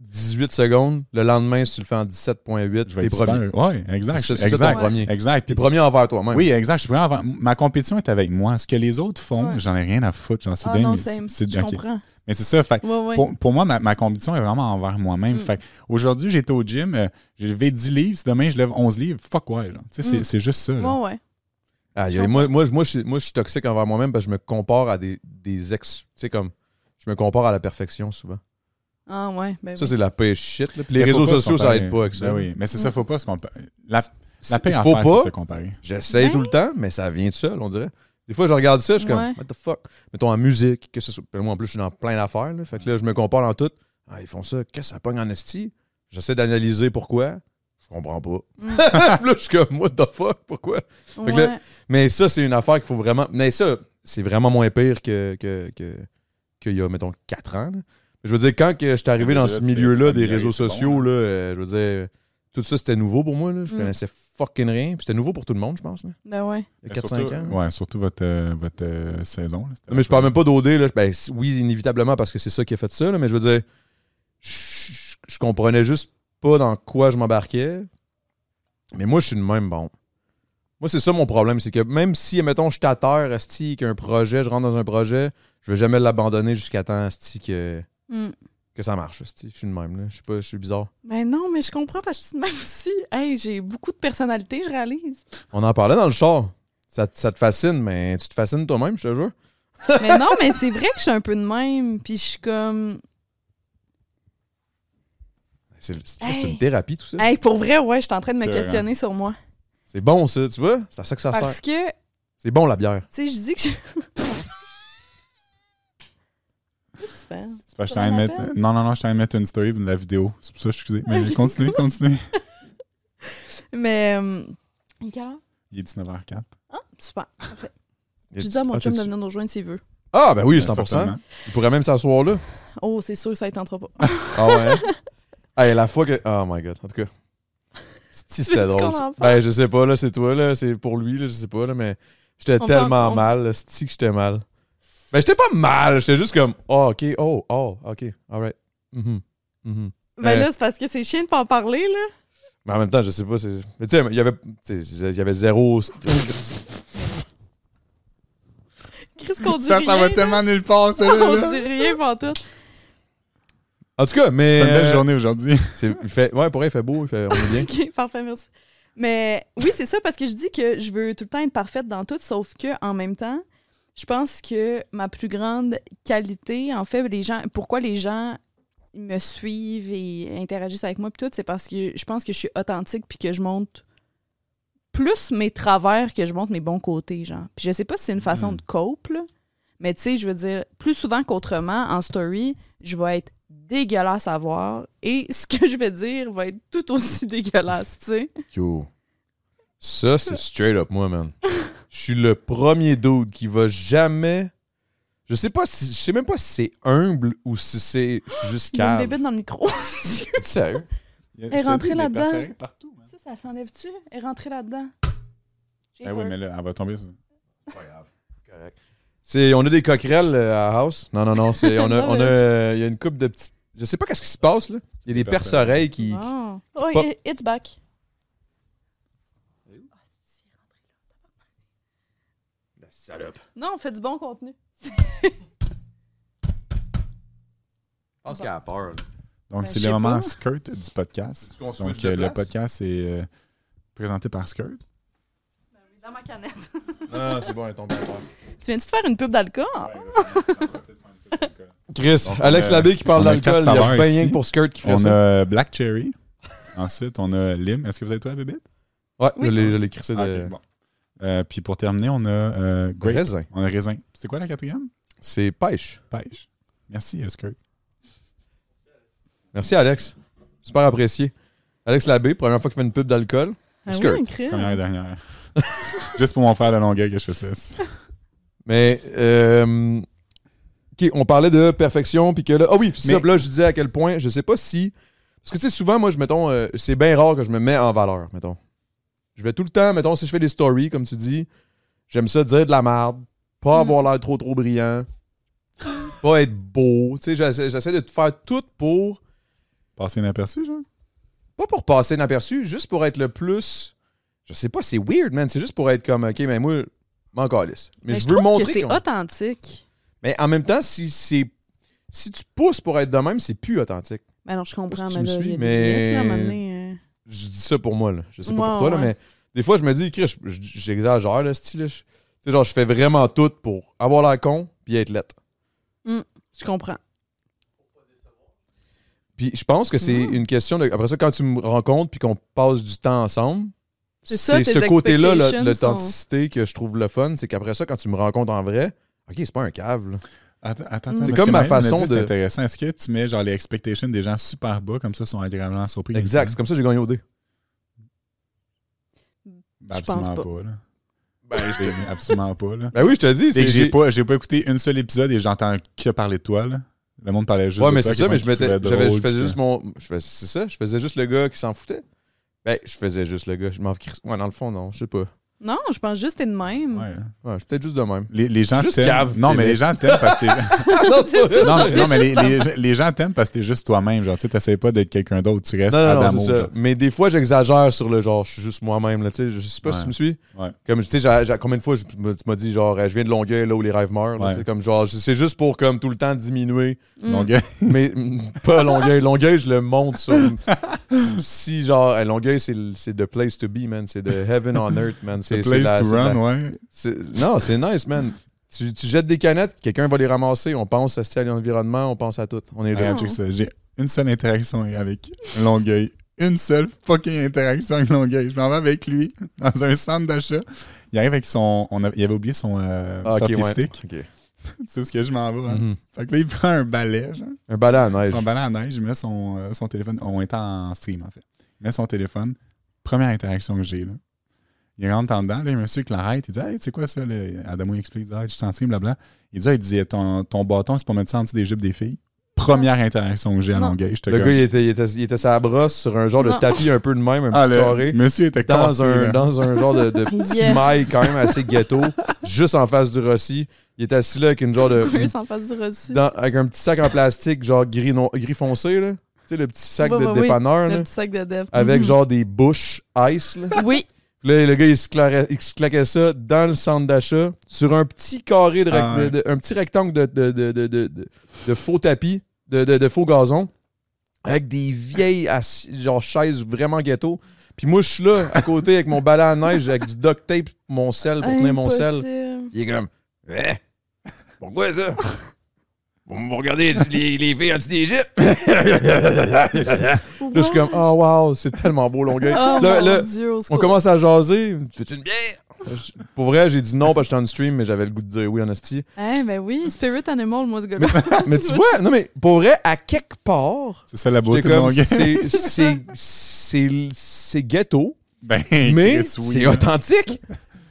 18 secondes. Le lendemain, si tu le fais en 17,8,
Je vais être
premier.
super. Ouais, exact.
C'est
exact.
ton premier.
Exact.
T'es
Puis-
premier envers toi-même.
Oui, exact. Je suis premier avant- Ma compétition est avec moi. Ce que les autres font,
Ouais.
j'en ai rien à foutre. Genre, c'est
Ah
bien,
non,
mais
same.
c'est-
Je comprends.
Mais c'est ça. Fait,
Ouais, ouais.
Pour, pour moi, ma, ma compétition est vraiment envers moi-même.
Mm.
Fait aujourd'hui, j'étais au gym, euh, j'ai levé 10 livres. Si demain, je lève 11 livres, fuck ouais. là. Tu sais, c'est-
Mm.
c'est juste ça. là.
Ouais, ouais.
Ah, y a- moi, moi, moi, je, suis- moi, je suis toxique envers moi-même parce que je me compare à des, des ex. Tu sais, comme. Je me compare à la perfection souvent.
Ah, ouais. Ben,
Ça,
oui.
c'est la paix shit. là. Puis les réseaux sociaux, ça aide pas avec ça.
Ben oui, mais c'est ça,
Mm.
faut pas se comparer. La, la
Il
pire
faut pas.
de se comparer.
J'essaye
Ben
tout le temps, mais ça vient de seul, on dirait. Des fois, je regarde ça, je suis comme, what the fuck? Mettons en musique, que ce soit. Moi, en plus, je suis dans plein d'affaires. là. Fait que là, je me compare dans tout. Ah, ils font ça, qu'est-ce que ça pogne en esti? J'essaie d'analyser pourquoi. Je comprends pas. Puis là, je suis comme, what the fuck? Pourquoi? que là-. Mais ça, c'est une affaire qu'il faut vraiment. Mais ça, c'est vraiment moins pire que, que, que, qu'il y a, mettons, 4 ans. là. Je veux dire, quand que je suis arrivé
Ah,
dans ce milieu-là des réseaux sociaux,
hein.
là, euh, je veux dire, tout ça, c'était nouveau pour moi. Là. Je
Mm.
connaissais fucking rien. Puis c'était nouveau pour tout le monde, je pense. Là.
Ben, ouais.
Il y a
Mais
4-5
surtout-
ans.
Ouais, surtout votre, euh, votre euh, saison. là.
Mais je parle même pas d'OD. Là. Ben, oui, inévitablement, parce que c'est ça qui a fait ça. là, mais je veux dire, je, je- je comprenais juste pas dans quoi je m'embarquais. Mais moi, je suis de même bon. Moi, c'est ça mon problème. C'est que même si, mettons, je suis à terre, asti, qu'un projet, je rentre dans un projet, je vais jamais l'abandonner jusqu'à temps, asti, que,
Mm.
Que ça marche. Je suis de même. Là. Je sais pas, je suis bizarre.
Ben non, mais je comprends parce que je suis de même aussi. Hey, j'ai beaucoup de personnalité, je réalise.
On en parlait dans le char. Ça, te- ça te fascine, mais tu te fascines toi-même, je te jure.
mais non, mais c'est vrai que je suis un peu de même. Puis je suis comme.
C'est
Hey.
c'est une thérapie, tout ça.
Hey, pour vrai, ouais, je suis en train de me questionner sur moi.
C'est bon, ça, tu vois? C'est à ça que ça sert.
Parce que, tu
C'est bon, la bière.
sais, je dis que je. Que fais?
C'est parce que je mettre. Non, non, non, je t'en train de mettre une story de la vidéo. C'est pour ça, excusez. Mais continue, continue.
Mais. euh, quelle heure?
Il est 19h04.
Ah, super. Parfait. Je
tu-
dis à mon chum de venir nous rejoindre s'il veut.
Ah, ben oui,
Ouais,
100%.
certainement.
Il pourrait même s'asseoir là.
Oh, c'est sûr, ça ne tentera pas.
Ah ouais? hey, la fois que. Oh my god, en tout cas. Si, C'était drôle.
en?
Ben, je sais pas, là, c'est toi, là. C'est pour lui, là, je sais pas, là, mais j'étais tellement
en-
mal, là. C'est que j'étais mal. Ben, j'étais pas mal, j'étais juste comme, oh, ok, oh, oh, ok, alright. Mhm, mhm.
Ben
Euh.
là, c'est parce que c'est chiant de pas en parler, là.
Mais en même temps, je sais pas, c'est. Mais tu sais, il y avait. tu sais, il y avait zéro.
Qu'est-ce qu'on dit
Ça, ça
rien,
va
là?
tellement nulle part, ça.
On
là.
dit rien pour tout.
En tout cas, mais.
C'est une belle
euh,
journée aujourd'hui.
fait, ouais, pour vrai, il fait beau, il fait, on est bien.
OK, parfait, merci. Mais oui, c'est ça, parce que je dis que je veux tout le temps être parfaite dans tout, sauf que en même temps, je pense que ma plus grande qualité, en fait, les gens, pourquoi les gens me suivent et interagissent avec moi, puis tout, c'est parce que je pense que je suis authentique, puis que je montre plus mes travers que je montre mes bons côtés, genre. Puis je sais pas si c'est une façon
Mm.
de cope, là, mais tu sais, je veux dire, plus souvent qu'autrement, en story, je vais être dégueulasse à voir et ce que je vais dire va être tout aussi dégueulasse, tu sais.
Yo. Ça, c'est straight up moi, man. Je suis le premier dude qui va jamais. Je sais pas si. Je sais même pas si c'est humble ou si c'est juste
Il y a une bébête dans le micro.
Tu sérieux?
Elle
est rentrée là-dedans.
partout. man.
ça, ça s'enlève-tu? Elle est rentrée là-dedans. J'ai
Ah oui,
peur.
mais là, elle va tomber sur.
Correct. C'est, on a des coquerelles euh, à house? Non, non, non. C'est, on a,
Non,
on a,
mais-
euh, il y a une coupe de petites. Je sais pas qu'est-ce qui se passe là. Il y a des
Des
perce-oreilles qui.
Ah. Oh,
Pas-
it- it's back.
La salope.
Non, on fait du bon contenu.
Je pense qu'elle a peur. là.
Donc,
Ben,
c'est
je
le
sais
moment
pas.
skirt du podcast.
Est-ce qu'on switch
Donc,
de
euh, le
place?
podcast est euh, présenté par Skirt.
Dans ma canette.
Non, non, c'est bon, elle est tombée à terre.
Tu viens-tu de faire une pub d'alcool?
Chris,
Donc, on
Alex
a-
Labbé qui parle
on a
d'alcool.
quatre
Il y a
saveurs
bien rien
ici.
que pour Skirt qui fait
On
ça.
a Black Cherry. Ensuite, on a Lim. Est-ce que vous avez toi, bébé?
Ouais,
Oui.
je l'ai, je l'ai crissé de.
Ah, ok, bon. Euh, puis pour terminer, on a euh, Grape.
Raisin.
On a raisin. C'est quoi la quatrième?
C'est pêche.
Pêche. Merci, euh, Skirt.
Merci, Alex. Super apprécié. Alex Labbé, première fois qu'il fait une pub d'alcool.
Ah
Skirt.
oui, un crime.
Première et dernière. Juste pour mon frère de longueuil que je fais ça.
Mais, euh, OK, on parlait de perfection, puis que là. Ah oui, puis
Mais-
ça, puis là, je disais à quel point, je sais pas si. Parce que tu sais, souvent, moi, je mettons, euh, c'est bien rare que je me mets en valeur, mettons. Je vais tout le temps, mettons, si je fais des stories, comme tu dis, j'aime ça dire de la merde, pas avoir l'air trop, trop brillant, pas être beau. Tu sais, j'essaie j'essaie de faire tout pour.
Passer inaperçu, genre.
Pas pour passer inaperçu, juste pour être le plus. Je sais pas, c'est weird, man. C'est juste pour être comme, OK, mais moi, m'en calisse. Mais, je veux montrer.
que c'est
qu'on-
authentique.
Mais en même temps, si c'est. Si tu pousses pour être de même, c'est plus authentique.
Ben non, je comprends, mais là, il y a
suis,
des
mais-
limites, là, à un moment donné, euh.
Je dis ça pour moi, là. Je sais pas
Ouais,
pour toi, là,
ouais.
mais des fois, je me dis, j'exagère, là, style. Tu sais, genre, je fais vraiment tout pour avoir l'air con puis être lettre.
Je comprends.
Puis je pense que c'est
Mm.
une question de. Après ça, quand tu me rencontres puis qu'on passe du temps ensemble,
C'est
ce côté-là, l'authenticité, que je trouve le fun. C'est qu'après ça, quand tu me rencontres en vrai, OK, c'est pas un cave, là.
Attends, attends,
C'est comme ma façon
dit,
de-
C'est intéressant. Est-ce que tu mets genre les expectations des gens super bas, comme ça, sont agréablement surpris?
Exact. C'est comme ça que j'ai gagné au dé.
Ben, absolument
pas.
pas. là. Ben, je absolument pas. Là.
Ben oui, je te dis.
C'est que j'ai pas, j'ai pas écouté une seule épisode et j'entends que parler de toi. Là. Le monde parlait juste
Ouais,
de
mais
toi.
c'est ça, mais je Je faisais juste mon. C'est ça, je faisais juste le gars qui s'en foutait. Ben, je faisais juste le gars. Je m'en Ouais, dans le fond, non, je sais pas.
Non, je pense juste que t'es de même.
Ouais.
Ouais, je suis peut-être juste de même.
Les, les gens
Juste
t'aiment.
cave,
non, mais les gens t'aiment parce que t'es.
non, c'est ça.
non, mais, non, mais les, les- les gens t'aiment parce que t'es juste toi-même. Genre, tu sais, t'essayes pas d'être quelqu'un d'autre. Tu restes
Non, non, non,
Adamo.
ça. Mais des fois, j'exagère sur le genre, je suis juste moi-même. Là, tu sais, je sais pas si tu me suis.
Ouais.
Comme, tu sais, combien de fois je- tu m'as dit, genre, je viens de Longueuil, là où les rêves meurent. là, Comme, genre, c'est juste pour, comme, tout le temps diminuer.
Mm.
Longueuil.
Mais mm, pas Longueuil. Longueuil, je le monte sur. si, genre, Longueuil, c'est le- c'est the place to be, man. C'est the heaven on earth, man. C'est
place
la-
to
la-
run, ouais.
Non, c'est nice, man. Tu, tu jettes des canettes, quelqu'un va les ramasser. On pense à l'environnement, on pense à tout. On est là.
J'ai une seule interaction avec Longueuil. Une seule fucking interaction avec Longueuil. Je m'en vais avec lui dans un centre d'achat. Il arrive avec son. On a- il avait oublié son euh,
Ah, ouais.
tu sais est-ce que je m'en vais? hein?
Mhm.
Fait que là, il prend un balai, genre.
Un balai à neige.
Son balai à neige, il met son, euh, son téléphone. On est en stream, en fait. Il met son téléphone. Première interaction que j'ai, là. Il rentre en dedans, là, il y a un monsieur qui l'arrête. Il dit Hey, c'est quoi ça? Là? Adamo explique Ah, je suis en stream, blabla. Il dit, Ah, il dit ton, ton bâton, c'est pour mettre ça en dessous des jupes des filles. Première interaction que j'ai à
Non.
Longueuil. Je te
Le
gars,
gars, il était, il, était, il était sa brosse sur un genre de
Non.
tapis un peu de même, un
ah,
petit
le
carré.
monsieur était
Dans
cassé,
un,
là.
dans un genre de, de petit
Yes.
mail quand même assez ghetto, juste en face du Rossi. Il était assis là avec une genre de.
Chris en face du Rossi.
dans- avec un petit sac en plastique, genre gris, no- gris foncé, là. Tu sais, le petit sac de
oui.
dépanneur, là.
Le petit sac de.
Avec
Mhm.
genre des bouches ice, là.
Oui.
Là, le gars, il se, claquait, il se claquait ça dans le centre d'achat, sur un petit carré, de,
Ah ouais.
de- de- un petit rectangle de, de, de, de, de- de- de faux tapis, de, de- de faux gazon, avec des vieilles genre chaises vraiment ghetto. Puis moi, je suis là, à côté, avec mon balai à neige, avec du duct tape, mon sel, pour tenir mon sel. Il est comme, eh, pourquoi ça? Vous me regardez les, les filles en dessous des jupes? là, je suis comme, oh wow, c'est tellement beau, Longueuil.
Oh
là,
mon
là,
Dieu, au
on
secours.
commence à jaser. Veux-tu une bière? Pour vrai, j'ai dit non parce que j'étais en stream, mais j'avais le goût de dire oui en esti.
Hein, ben oui, Spirit Animal, moi, ce gars-là.
Mais tu vois, non mais pour vrai, à quelque part,
C'est ça la beauté
c'est- ghetto,
Ben,
mais c'est authentique.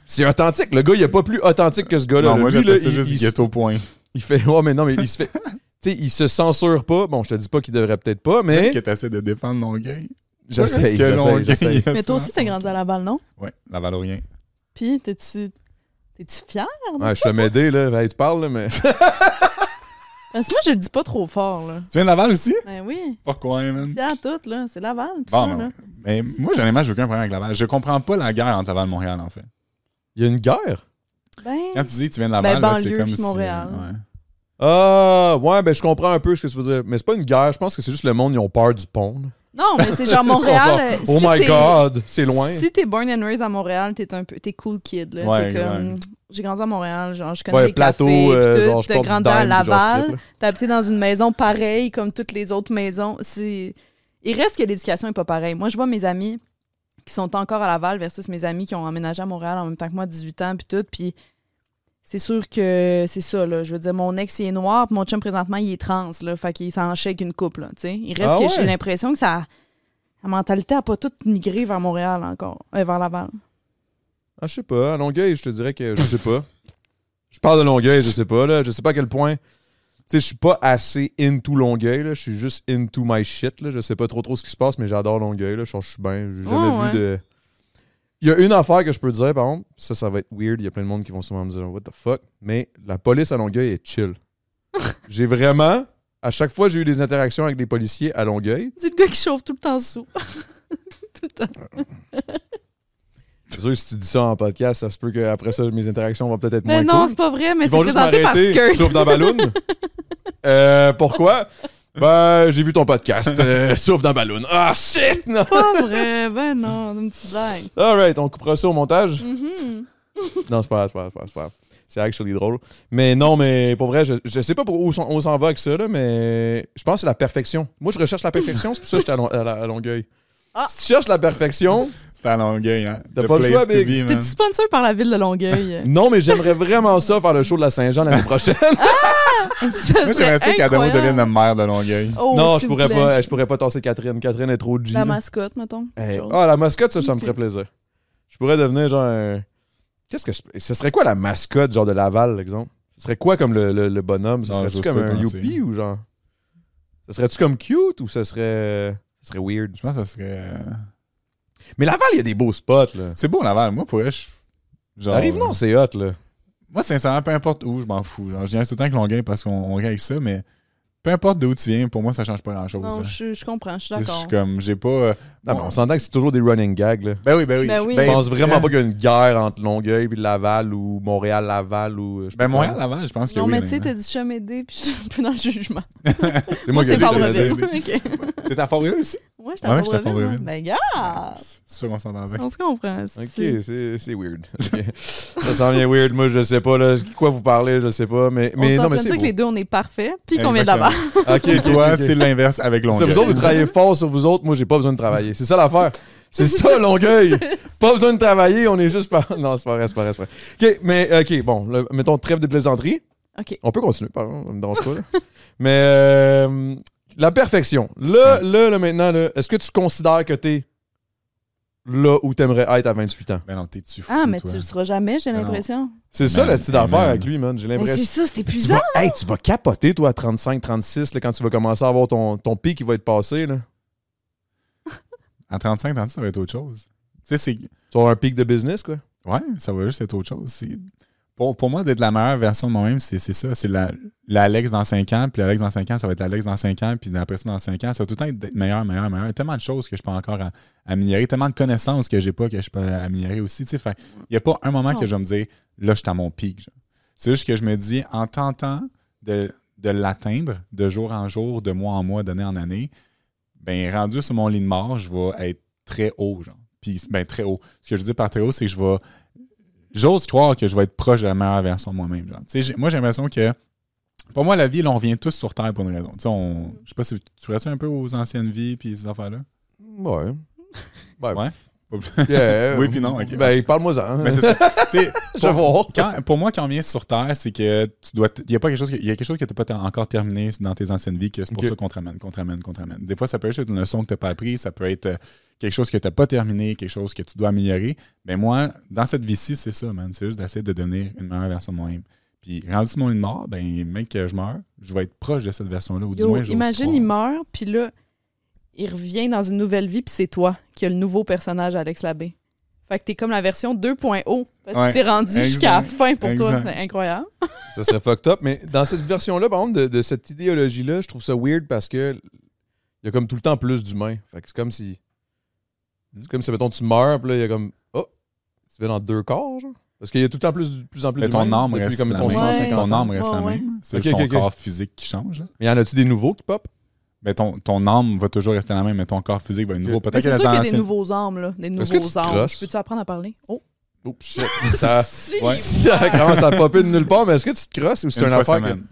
C'est authentique. Le gars, il est pas plus authentique que ce gars-là.
Non,
là.
moi, j'appelle ça juste
il-
ghetto point.
Il fait, ouais, mais non, mais il se fait. Tu sais, il se censure pas. Bon, je te dis pas qu'il devrait peut-être pas, mais
Peut-être que t'essaies de défendre Longueuil.
j'essaie,
Parce que
j'essaie, j'essaie.
Mais toi aussi, t'as grandi à Laval, non?
Ouais, la Valorien.
Puis, t'es-tu. T'es-tu fier?
Ouais, je te m'aider, là. Hey, tu parles, là, mais.
Parce que moi, je le dis pas trop fort, là.
Tu viens de Laval aussi?
Ben oui.
Pourquoi, man?
C'est à tout, là. C'est Laval, tout
Bon,
ça,
ben,
là.
mais moi, j'en ai j'ai aucun problème avec Laval. Je comprends pas la guerre entre Laval et Montréal, en fait.
Il y a une guerre?
Ben.
Quand tu dis que tu viens de Laval,
Ben,
là, c'est comme si...
Montréal.
ouais.
Ah, ouais, ben je comprends un peu ce que tu veux dire. Mais c'est pas une guerre. Je pense que c'est juste le monde, ils ont peur du pont. là.
Non, mais c'est genre
Ils sont
Montréal. euh,
genre, oh
si
my
t'es-
god, c'est loin.
Si t'es born and raised à Montréal, t'es un peu. T'es cool kid, là.
Ouais,
t'es comme.
ouais.
J'ai grandi à Montréal, genre, je connais
ouais,
les
plateau,
cafés,
euh,
tout.
genre, je
T'as
porte du
grandi à
dime, puis genre, je
Laval. T'as habité dans une maison pareille comme toutes les autres maisons. C'est... Il reste que l'éducation est pas pareille. Moi, je vois mes amis qui sont encore à Laval versus mes amis qui ont emménagé à Montréal en même temps que moi, 18 ans, puis tout. Puis c'est sûr que c'est ça, là. Je veux dire, mon ex, il est noir, puis mon chum, présentement, il est trans, là. Fait qu'il s'en avec une couple, là, tu. Il reste
Ah
que
ouais?
j'ai l'impression que ça... La mentalité a pas toute migré vers Montréal encore. Euh, vers Laval.
Ah, je sais pas. À Longueuil, je te dirais que je sais pas. Je parle de Longueuil, je sais pas, là. Je sais pas à quel point. sais, je suis pas assez into Longueuil, là. Je suis juste into my shit, là. Je sais pas trop trop ce qui se passe, mais j'adore Longueuil, là. Je je suis bien. J'ai jamais
Oh, ouais.
vu de. Il y a une affaire que je peux dire, par exemple. Ça, ça va être weird. Il y a plein de monde qui vont sûrement me dire, what the fuck. Mais la police à Longueuil est chill. j'ai vraiment. À chaque fois, j'ai eu des interactions avec des policiers à Longueuil.
C'est le gars qui chauffe tout le temps sous. tout le temps.
C'est sûr que si tu dis ça en podcast, ça se peut qu'après ça, mes interactions vont peut-être être
Mais
moins
non,
cool.
c'est pas vrai, mais c'est présenté par
m'arrêter,
Skirt.
souffle dans Balloon. Euh, pourquoi? Ben, j'ai vu ton podcast. Euh, souffle dans Balloon. Ah, shit! Non!
pas vrai, ben non, une petite blague.
Alright, on coupera ça au montage?
Mhm.
Non, c'est pas grave, c'est pas grave, c'est pas grave, c'est pas grave. C'est actually drôle. Mais non, mais pour vrai, je, je sais pas pour où on s'en va avec ça, là, mais je pense que c'est la perfection. Moi, je recherche la perfection, c'est pour ça que j'étais à, à Longueuil.
Ah.
Si tu cherches la perfection,
C'est à Longueuil, hein.
T'as
The
pas le choix.
T'es-tu sponsor par la ville de Longueuil?
non, mais j'aimerais vraiment ça faire le show de la Saint-Jean l'année prochaine.
Ça
Moi, j'aimerais ça qu'Adamo devienne le maire de Longueuil.
Oh,
non, je pourrais pas, je pourrais pas tasser Catherine. Catherine est trop G.
La
là.
mascotte, mettons.
Hey,
Chose.
Ah, la mascotte, ça, ça me ferait plaisir. Je pourrais devenir genre un... Qu'est-ce que... je- Ce serait quoi la mascotte, genre de Laval, exemple? Ce serait quoi comme le, le- le bonhomme? Ce serait-tu comme un youpi ou genre... Ce serait-tu comme cute ou ce serait... Ce serait weird?
Je pense que ça serait. euh,
Mais Laval, il y a des beaux spots, là.
C'est beau, Laval. Moi, pour je. Genre.
Arrive, non, c'est hot, là.
Moi, sincèrement, peu importe où, je m'en fous. Genre, je viens tout le temps avec Longueuil parce qu'on on rit avec ça, mais peu importe d'où tu viens, pour moi, ça change pas grand-chose.
Non,
hein.
je, je comprends, je suis
sais, Je
d'accord.
suis comme, j'ai pas. euh,
Non,
bon,
mais on s'entend que c'est toujours des running gags, là.
Ben oui, ben oui.
Ben oui.
Je pense vraiment
euh,
pas qu'il y a une guerre entre Longueuil et Laval ou Montréal-Laval ou... je sais
Ben
pas
Montréal,
quoi.
Laval, je pense que
Non,
oui.
mais tu sais, t'as dit Chamédé, puis je suis un peu dans le jugement.
C'est moi qui ai
c'est
dit.
OK.
T'es à Fort-Réal aussi?
Ouais, j'étais à. Fabreville. Ben, gars!
C'est sûr qu'on s'entend bien.
On se comprend.
Ok,
c'est-
weird. Ça sent bien weird. Moi, je sais pas, là. Quoi vous parlez, je sais pas. Mais, mais non, mais c'est
que les deux, on est parfaits, puis qu'on vient de là-bas.
Ok,
toi, c'est l'inverse avec Longueuil.
vous autres, vous travaillez fort sur vous autres. Moi, j'ai pas besoin de travailler. C'est ça l'affaire. C'est ça, Longueuil. pas besoin de travailler. On est juste pas. Non, c'est pas vrai, c'est pas vrai, c'est pas vrai. Ok, mais, ok, bon. le- mettons trêve de plaisanterie.
OK.
On peut continuer, pardon. Ça me dérange pas, là. mais, euh, la perfection. Là, là, là, maintenant, là, est-ce que tu considères que t'es là où t'aimerais être à 28 ans?
Ben non, t'es-tu fou,
Ah, mais
toi?
tu le seras jamais, j'ai
Ben
l'impression.
C'est ça,
Man,
le style d'affaire avec lui, man. J'ai
Mais c'est
l'impression.
ça, c'est
Tu
épuisant.
vas, hey, tu vas capoter, toi, à 35, 36, là, quand tu vas commencer à avoir ton, ton pic qui va être passé. Là.
À 35, 36, ça va être autre chose. Tu sais, c'est.
Tu vas avoir un pic de business, quoi.
Ouais, ça va juste être autre chose. Pour, pour moi, d'être la meilleure version de moi-même, c'est c'est ça. C'est la- l'Alex dans 5 ans, puis l'Alex dans 5 ans, ça va être l'Alex dans 5 ans, puis après ça, dans 5 ans, ça va tout le temps être d'être meilleur, meilleur, meilleur. Il y a tellement de choses que je peux encore a- améliorer, tellement de connaissances que j'ai pas que je peux améliorer aussi. tu sais. Fait, il n'y a pas un moment que je vais me dire, là, je suis à mon pic. C'est juste que je me dis, en tentant de, de l'atteindre de jour en jour, de mois en mois, d'année en année, ben rendu sur mon lit de mort, je vais être très haut, genre. Puis, ben, très haut. Ce que je dis par très haut, c'est que je vais. J'ose croire que je vais être proche de la meilleure version de moi-même. moi, j'ai l'impression que. Pour moi, la vie, là, on vient tous sur Terre pour une raison. Tu sais, on- je sais pas si tu restes un peu aux anciennes vies puis ces affaires-là.
Ouais. Ben,
Ouais.
Yeah.
Oui, puis non.
Ben,
c'est ça. Sais,
Je vais voir.
quand- pour moi, quand on vient sur Terre, c'est que tu dois. Il y a pas quelque chose que, y a quelque chose que tu n'as pas encore terminé dans tes anciennes vies, que c'est pour ça qu'on te ramène, qu'on te ramène, qu'on te ramène. Des fois, ça peut être une leçon que tu n'as pas appris, ça peut être euh, quelque chose que tu n'as pas terminé, quelque chose que tu dois améliorer. Mais moi, dans cette vie-ci, c'est ça, man. C'est juste d'essayer de devenir une meilleure version de moi-même. Puis, rendu sur mon lit de mort, ben, mec, que je meurs, je vais être proche de cette version-là, ou du
Yo,
moins, j'ose
imagine, il meurt, puis là, il revient dans une nouvelle vie, puis c'est toi qui as le nouveau personnage, Alex Labbé. Fait que t'es comme la version 2.0. Parce
Ouais,
que c'est rendu jusqu'à la fin pour toi. C'est incroyable.
Ça serait fucked up. Mais dans cette version-là, par exemple, de, de cette idéologie-là, je trouve ça weird parce que il y a comme tout le temps plus d'humains. Fait que c'est comme si. C'est comme si, mettons, tu meurs, puis là, il y a comme. Oh, tu vas dans deux corps, genre. Parce qu'il y a tout le temps plus, de plus en plus
Mais ton âme reste
comme,
la
mettons,
même.
Ouais.
150
Ton âme reste la
ouais.
même. C'est juste ton corps physique qui change. là.
Mais y en a-tu des nouveaux qui pop?
Mais ton, ton âme va toujours rester la même, mais ton corps physique va être nouveau. Peut-être
c'est sûr qu'il y a des nouveaux âmes, là. Des
Est-ce que tu
nouveaux âmes. Je peux-tu apprendre à parler? Oh!
Oh shit. Ça,
Si,
Ouais.
ça commence à popper de nulle part, mais est-ce que tu te crosses ou c'est
Une
un
fois
affaire? que-
semaine.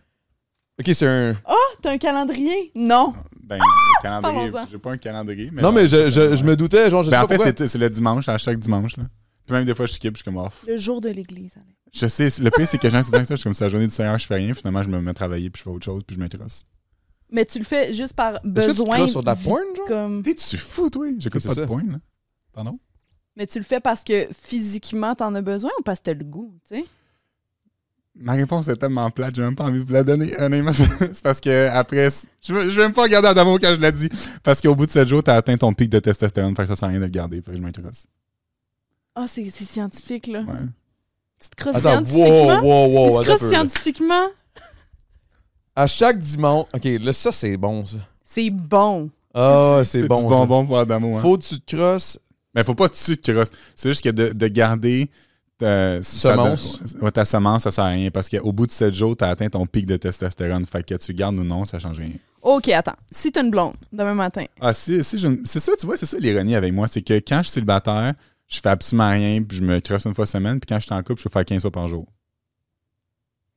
Ok, c'est un.
Ah, t'as un calendrier? Non.
Ben, calendrier.
Parlons-en.
J'ai pas un calendrier. Mais
non, mais je, je, je me doutais, genre, je
Ben,
sais
en
pas
fait,
pourquoi.
c'est c'est le dimanche, à chaque dimanche. Là. Puis même des fois, je skip, je suis comme off.
Le jour de l'église. Alex.
Je sais, le pire, c'est que j'ai un souvent que ça, je suis comme ça, la journée du Seigneur, je fais rien. Finalement, je me mets à travailler, puis je fais autre chose, puis je me crosse.
Mais tu le fais juste par
que tu te
besoin.
crosses sur de la porn, genre?
Comme...
T'es-tu fou, toi? J'écoute pas
ça.
de point, là. Pardon?
Mais tu le fais parce que physiquement, t'en as besoin ou parce que t'as le goût, tu sais?
Ma réponse est tellement plate, j'ai même pas envie de vous la donner. Honnêtement, c'est parce que après, je vais, je vais même pas regarder Adamo quand je l'ai dit. Parce qu'au bout de 7 jours, t'as atteint ton pic de testostérone, fait que ça sert à rien de le garder, fait que je m'intéresse.
Ah, c'est c'est scientifique, là.
Ouais.
Tu te crosses
Attends, wow,
scientifiquement?
wow, wow.
Il se
attends un
crosse
peu, là.
scientifiquement?
À chaque dimanche. Ok, là, ça, c'est bon, ça.
C'est bon.
Ah, c'est
du
bon. ça.
bonbon pour Adamo. Hein.
Faut que tu te crosses.
Mais faut pas tout de suite crosse. C'est juste que de, de garder ta
Semence.
ça- ouais, ta semence, ça sert à rien parce qu'au bout de 7 jours, t'as atteint ton pic de testostérone. Fait que tu gardes ou non, ça change rien.
OK, attends. Si t'as une blonde demain matin,
Ah, si, si je- c'est ça, tu vois, c'est ça l'ironie avec moi. C'est que quand je suis célibataire, je fais absolument rien, puis je me crosse une fois semaine, puis quand je suis en couple, je peux faire 15 fois par jour.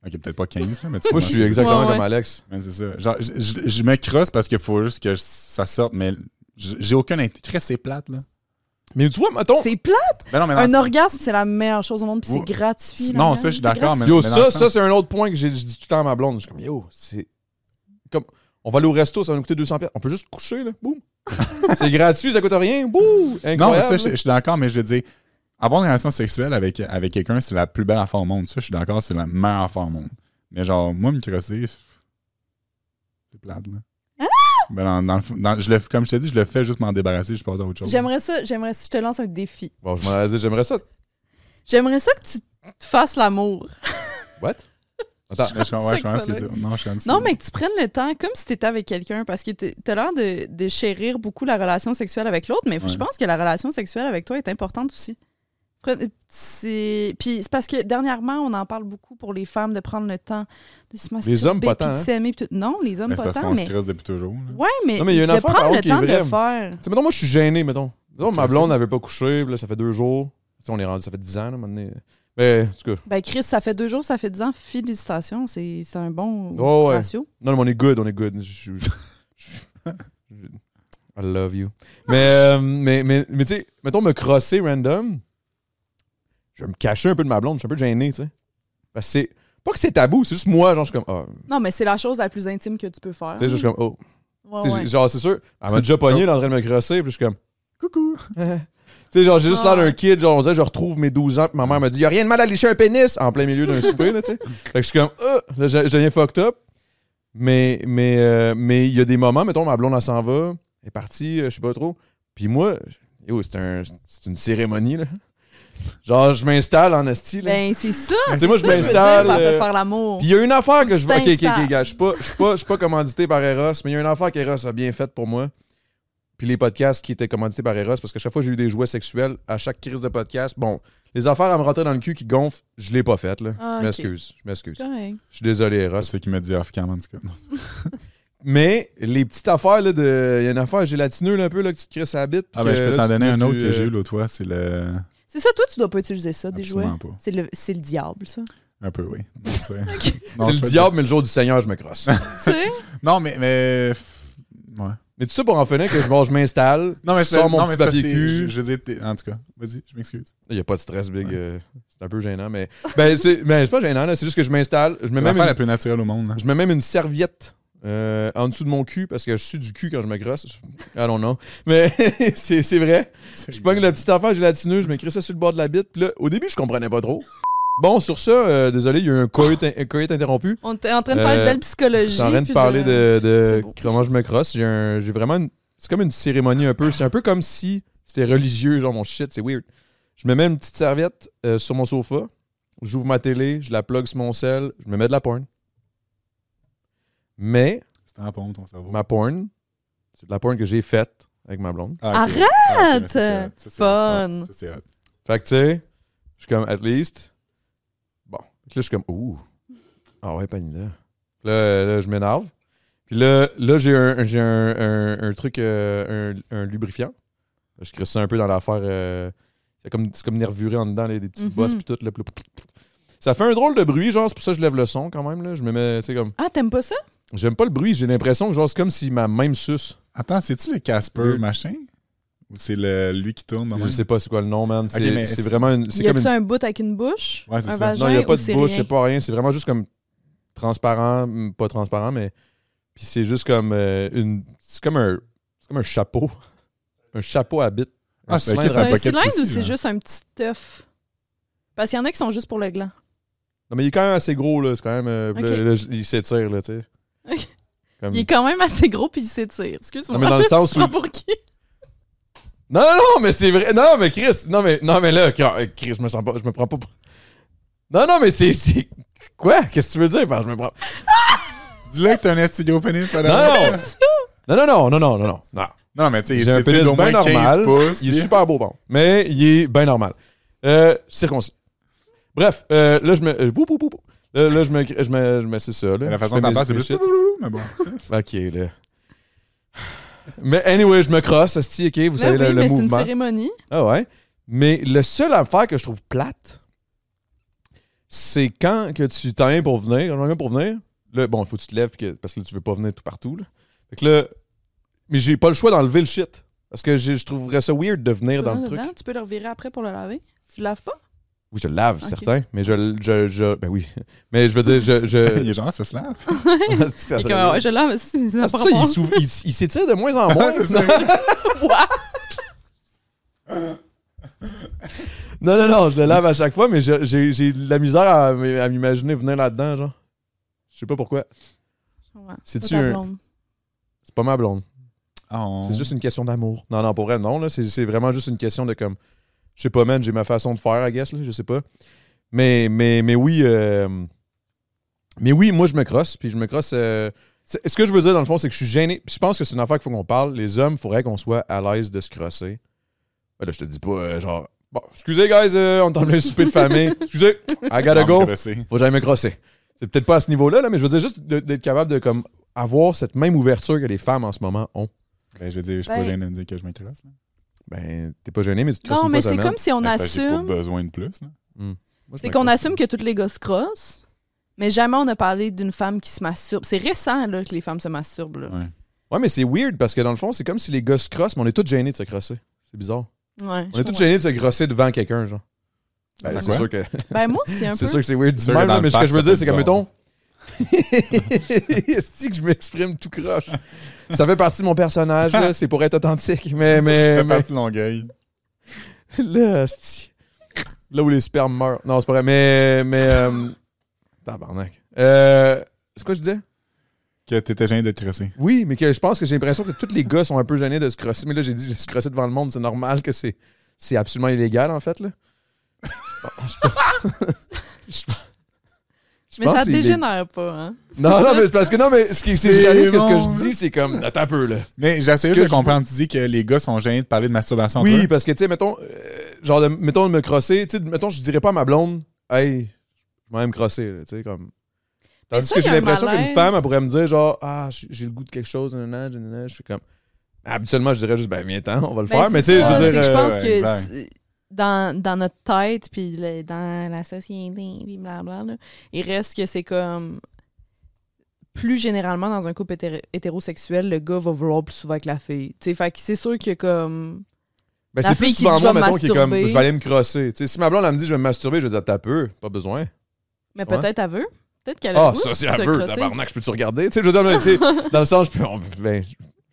Ok, peut-être pas 15, là, mais tu
Moi,
vois,
je suis exactement
Ouais, ouais.
comme Alex.
Ouais, c'est ça. Genre, je, je- je me crosse parce qu'il faut juste que je- ça sorte, mais j'ai aucun intérêt. C'est plate, là.
Mais tu vois, mettons.
c'est plate?
Ben non, mais
Un orgasme, c'est la meilleure chose au monde, puis
Ouais.
c'est gratuit.
Non, ça, je suis d'accord, mais-
Yo, ça, ça c'est un autre point que j'ai dit tout le temps à ma blonde. Je suis comme, yo, c'est. Comme, on va aller au resto, ça va nous coûter 200 pièces. On peut juste coucher, là. Boum. c'est gratuit, ça coûte rien. Boum.
Non,
Incroyable.
mais ça, je, je suis d'accord, mais je veux dire, avoir une relation sexuelle avec, avec quelqu'un, c'est la plus belle affaire au monde. Ça, je suis d'accord, c'est la meilleure affaire au monde. Mais genre, moi, me crosser, c'est c'est plate, là.
Ah!
Ben dans, dans le fond- dans- je le, comme je t'ai dit, je le fais juste m'en débarrasser, je passe à autre chose.
J'aimerais ça, j'aimerais ça, je te lance un défi.
Bon, je m'en dit, j'aimerais ça.
J'aimerais ça que tu te fasses l'amour.
What? Attends.
Je, ouais, je comprends ce que
Sexuel.
c'est. Non, je suis en dessous.
Non, mais que tu prennes le temps comme si tu étais avec quelqu'un parce que tu as l'air de, de chérir beaucoup la relation sexuelle avec l'autre, mais
Ouais.
je pense que la relation sexuelle avec toi est importante aussi. C'est- Puis c'est parce que dernièrement, on en parle beaucoup pour les femmes de prendre le temps de se masturber
hommes, pas tant, hein?
s'aimer. tout. Non, les hommes
Mais
pas
parce
tant,
qu'on
mais...
se depuis toujours. là.
Ouais, mais,
Non, mais il y a une
de
affaire,
prendre
par
le
qui est
temps de le faire.
Tu sais, mettons, moi, je suis gêné, mettons. Ma blonde n'avait pas couché, là, ça fait deux jours. Tu sais, on est rendu, ça fait 10 ans, là, donné. Mais, en tout cas.
Ben Chris, ça fait deux jours, ça fait dix ans. Félicitations, c'est c'est un bon
Oh, ouais.
ratio.
Non, mais on est good, on est good. Je- je- je- je- I love you. Mais, euh, mais, mais, mais tu sais, mettons, me crosser random, je vais me cacher un peu de ma blonde, je suis un peu gêné, tu sais. Parce que c'est. Pas que c'est tabou, c'est juste moi, genre, je suis comme. Ah,
Non, mais c'est la chose la plus intime que tu peux faire.
tu sais, je suis comme. Oh.
Ouais,
Tu sais,
ouais.
Genre, c'est sûr, elle m'a déjà pogné là, en train de me crosser, puis je suis comme.
Coucou!
Tu sais, genre, j'ai juste
Ah
l'air d'un kid, genre, on dirait, je retrouve mes 12 ans, puis ma mère me dit, y a rien de mal à lécher un pénis en plein milieu d'un souper, là, tu sais. Fait que je suis comme, ah, là, je, je deviens fucked up. Mais, mais, euh, mais il y a des moments, mettons, ma blonde, elle s'en va, elle est partie, euh, je sais pas trop. Puis moi, yo, c'est un, c'est une cérémonie, là. Genre, je m'installe en esti, là.
Ben, c'est ça.
Tu sais, moi, je m'installe, euh,
faire l'amour.
Puis il y a une affaire que je vois. Ok, ok, ok, gars. Je suis pas, commandité par Eros, mais il y a une affaire qu'Eros a bien faite pour moi. Puis les podcasts qui étaient commandités par Eros, parce que chaque fois que j'ai eu des jouets sexuels, à chaque crise de podcast, bon, les affaires à me rentrer dans le cul qui gonflent, je l'ai pas faites, là.
Ah,
je m'excuse, je m'excuse. Je suis désolé, Eros.
C'est ce qu'il m'a dit off-cam, en tout cas.
Mais les petites affaires, là, de. Il y a une affaire gélatineux, là, un peu, là, que tu te crisses à la bite.
Ah, ben, je peux t'en donner un autre que j'ai
euh,
eu l'autre fois. C'est le.
C'est ça, toi, tu dois pas utiliser ça, des jouets. C'est le, c'est le diable, ça.
Un peu, oui. C'est Non,
C'est
je
le diable, mais le jour du Seigneur, je me crosse.
tu sais?
Non, mais. mais... Ouais.
mais tout ça pour en finir que bon, je m'installe,
Non, mais
je sors mon
non,
petit
mais
papier cul.
Je, je veux dire, t'es- en tout cas, vas-y, je m'excuse.
Il n'y a pas de stress, Big.
Ouais.
euh, c'est un peu gênant, mais. Ben, c'est ben, c'est pas gênant, là. C'est juste que je m'installe. Je mets
C'est
même
l'affaire
une,
la plus naturelle au monde. hein.
je mets même une serviette euh, en dessous de mon cul parce que je suis du cul quand je me grosse. I don't know. Mais c'est c'est vrai. Je pogne la petite affaire gélatineuse, je m'écris ça sur le bord de la bite. Puis là, au début, je comprenais pas trop. Bon, sur ça, euh, désolé, il y a eu un coït, un coït interrompu.
On était en train de parler
Euh,
de belle psychologie.
J'étais en train de parler de, comment je me crosse. J'ai un- j'ai vraiment une- C'est comme une cérémonie un peu. C'est un peu comme si c'était religieux, genre mon shit, c'est weird. Je me mets une petite serviette euh, sur mon sofa, j'ouvre ma télé, je la plug sur mon sel, je me mets de la porn. Mais
C'était en pompe, ton cerveau.
ma porn, c'est de la porn que j'ai faite avec ma blonde.
Ah, ok.
Arrête!
Ah, ça.
Fun.
Ah, ça, c'est hot.
Fait que tu sais, je suis comme at least. Bon. Fait que là, je suis comme ouh. Ah ouais, pas une idée. Là, là, je m'énerve. Puis là, là j'ai un, j'ai un, un- un truc, euh, un, un lubrifiant. Je crée ça un peu dans l'affaire. euh, c'est comme, c'est comme nervuré en dedans, là, des petites
Mhm.
bosses, puis tout. Là, ça fait un drôle de bruit, genre, c'est pour ça que je lève le son quand même. Là. Je me mets, tu sais, comme.
Ah, t'aimes pas ça?
J'aime pas le bruit, j'ai l'impression que genre, c'est comme si ma même suce.
Attends, c'est-tu le Casper
Oui.
machin? Ou c'est le, lui qui tourne?
Je sais pas c'est quoi le nom, man. C'est, vraiment une. C'est
Y
comme
a-tu
une
un bout avec une bouche?
Ouais, c'est
un
ça.
vagin
Non, il n'y a pas
ou
de
c'est
bouche, c'est pas rien. C'est vraiment juste comme transparent, pas transparent, mais. Puis c'est juste comme euh, une. C'est comme un. C'est comme un chapeau. Un chapeau à bite. Un
Ah, c'est
cylindre
un
un cylindre ou c'est juste un petit œuf? Parce qu'il y en a qui sont juste pour le gland.
Non, mais il est quand même assez gros, là. C'est quand même. euh, là, il s'étire, là, tu sais. Comme-
Il est quand même assez gros puis il s'étire. Excuse-moi.
Non, mais dans le sens où-
pour qui?
Non, non, non, mais c'est vrai. Non, mais Chris, non, mais, non, mais là, Chris, je me sens pas. Je me prends pas. pour- Non, non, mais c'est. c'est- Quoi? Qu'est-ce que tu veux dire? Je me prends.
Dis-le que t'as un esti gros pénis, ça
Non, non, non, non, non, non, non, non, non.
Non, mais tu sais, c'est
pénis
d'au moins
bien
15
normal.
pouces.
Il est
puis-
super beau, bon. Mais il est bien normal. Euh, circoncis. Bref, euh, là, je me. euh, bou, bou, bou. Là, là, je me. Je me, je me c'est ça, là.
La façon dont t'en parles, c'est plus.
shit.
Mais bon.
Ok, là. Mais anyway, je me crosse, esti, ok, vous
Ben
savez
oui,
le, le
mais c'est une
mouvement.
cérémonie.
Ah ouais. Mais le seul affaire que je trouve plate, c'est quand que tu t'en viens pour venir, quand viens pour venir, là, bon, il faut que tu te lèves que- parce que là, tu veux pas venir tout partout. Là. Fait que là, mais j'ai pas le choix d'enlever le shit. Parce que je trouverais ça weird de venir dans le truc.
Dedans, Tu peux le revirer après pour le laver. Tu le laves pas?
Oui, je le lave,
Ok.
certain. Mais je, je, je. Ben oui. Mais je veux dire, je. je...
Il est genre, ça se lave.
Ça-
est comme, ouais, je le lave, c'est
Ah, ça, il il il s'étire de moins en moins. Non, non, non, je le lave à chaque fois, mais je- j'ai j'ai de la misère à, m'imaginer venir là-dedans, genre. Je sais pas pourquoi.
Ouais,
C'est-tu un-
blonde.
C'est pas ma blonde.
Oh.
C'est juste une question d'amour. Non, non, pour vrai, non. là. C'est c'est vraiment juste une question de comme. Je sais pas, man, j'ai ma façon de faire, I guess, là, je sais pas. Mais, mais, mais oui. euh, mais oui, moi, je me crosse. Puis je me crosse. euh, Ce que je veux dire, dans le fond, c'est que je suis gêné. Puis je pense que c'est une affaire qu'il faut qu'on parle. Les hommes, il faudrait qu'on soit à l'aise de se crosser. Ben là, je te dis pas, euh, genre. Bon, excusez, guys, euh, on est en souper de famille. Excusez, I gotta go. Faut que j'aille me crosser. C'est peut-être pas à ce niveau-là, là, mais je veux dire juste d'être capable de comme avoir cette même ouverture que les femmes en ce moment ont.
Ben, je veux dire, je suis pas
Ben-
gêné de dire que je m'intéresse. là.
Ben, t'es pas gêné, mais tu te
Non, mais c'est comme si on
Ben, c'est
assume.
pas besoin de plus.
je
C'est qu'on assume que tous les gars se crossent, mais jamais on a parlé d'une femme qui se masturbe. C'est récent là, que les femmes se masturbent. Là.
Ouais.
Ouais, mais c'est weird parce que dans le fond, c'est comme si les gars se crossent, mais on est tous gênés de se crosser. C'est bizarre.
Ouais,
On est tous gênés de se crosser devant quelqu'un, genre. Ben,
Attends,
c'est
quoi?
sûr que
Ben moi, c'est un
c'est
peu.
sûr que c'est weird même, mais ce que je veux dire, c'est que, mettons. Est-ce que je m'exprime tout croche? Ça fait partie de mon personnage, là. C'est pour être authentique. Mais, mais,
Fais
mais
partie de Longueuil.
là, là où les spermes meurent. Non, c'est pas vrai. Mais, mais, euh, tabarnak. Euh, c'est quoi je disais?
Que t'étais gêné de te crosser.
Oui, mais que je pense que j'ai l'impression que tous les gars sont un peu gênés de se crosser. Mais là, j'ai dit, se crosser devant le monde, c'est normal que c'est, c'est absolument illégal, en fait, là. Je- je
Mais
pense
ça
que c'est
dégénère pas, hein?
Non, non, mais c'est parce que non, mais ce qui c'est
C'est
réaliste que ce que
bon.
je dis, c'est comme attends un peu là.
Mais j'essaie juste
que
de
je
comprendre. Tu dis que les gars sont gênés de parler de masturbation entre
Oui,
eux.
parce que tu sais, mettons, euh, genre, de, mettons de me crosser, tu sais, mettons, je dirais pas à ma blonde, hey, je vais me crosser, là, tu sais, comme. Tandis
ça,
que
il y
j'ai
a un
l'impression qu'une
malaise.
femme, elle pourrait me dire, genre, ah, j'ai j'ai le goût de quelque chose, nanana, nanana. je suis comme. Habituellement, je dirais juste, ben, viens-ten, on va le
Ben,
faire, mais tu
c'est
sais, je
ça,
veux
c'est
dire.
que je
euh,
pense
ouais,
que
exact.
c'est- dans, dans notre tête, puis le- dans la société, puis blablabla, il reste que c'est comme. Plus généralement, dans un couple hétéro- hétérosexuel, le gars va vouloir plus souvent que la fille. Tu sais, fait que c'est sûr que comme.
Ben, c'est plus souvent moi, mettons, qui est comme, je vais aller me crosser. Tu sais, si ma blonde, elle me dit, je vais me masturber, je vais dire, t'as peu, pas besoin.
Mais
Ouais.
peut-être elle veut. Peut-être qu'elle a
Ah, ça, c'est peu,
crosser.
tabarnak, je peux-tu regarder? Tu sais, je veux dire, dans le sens, je peux, ben,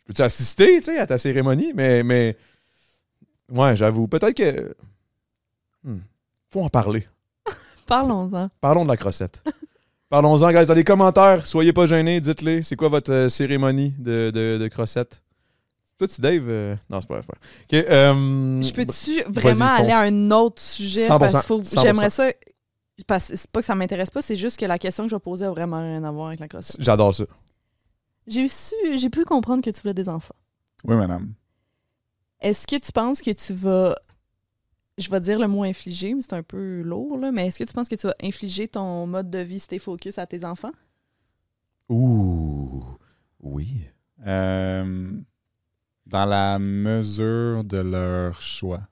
peux-tu assister, tu sais, à ta cérémonie? Mais, mais, ouais, j'avoue, peut-être que, hmm, faut en parler.
Parlons-en.
Parlons de la crossette. Parlons-en, guys, dans les commentaires, soyez pas gênés, dites-les, c'est quoi votre euh, cérémonie de, de, de crossette? Toi, tu, Dave? euh, Non, c'est pas vrai. c'est pas vrai. Ok, euh,
Je peux-tu vraiment aller à un autre sujet?
100%,
Parce faut-
100%.
j'aimerais ça. Parce que c'est pas que ça m'intéresse pas, c'est juste que la question que je vais poser a vraiment rien à voir avec la grossesse.
J'adore ça.
J'ai su, j'ai pu comprendre que tu voulais des enfants.
Oui, madame.
Est-ce que tu penses que tu vas. Je vais dire le mot infliger, mais c'est un peu lourd, là. Mais est-ce que tu penses que tu vas infliger ton mode de vie stay focus à tes enfants?
Ouh, oui.
Euh, dans la mesure de leur choix.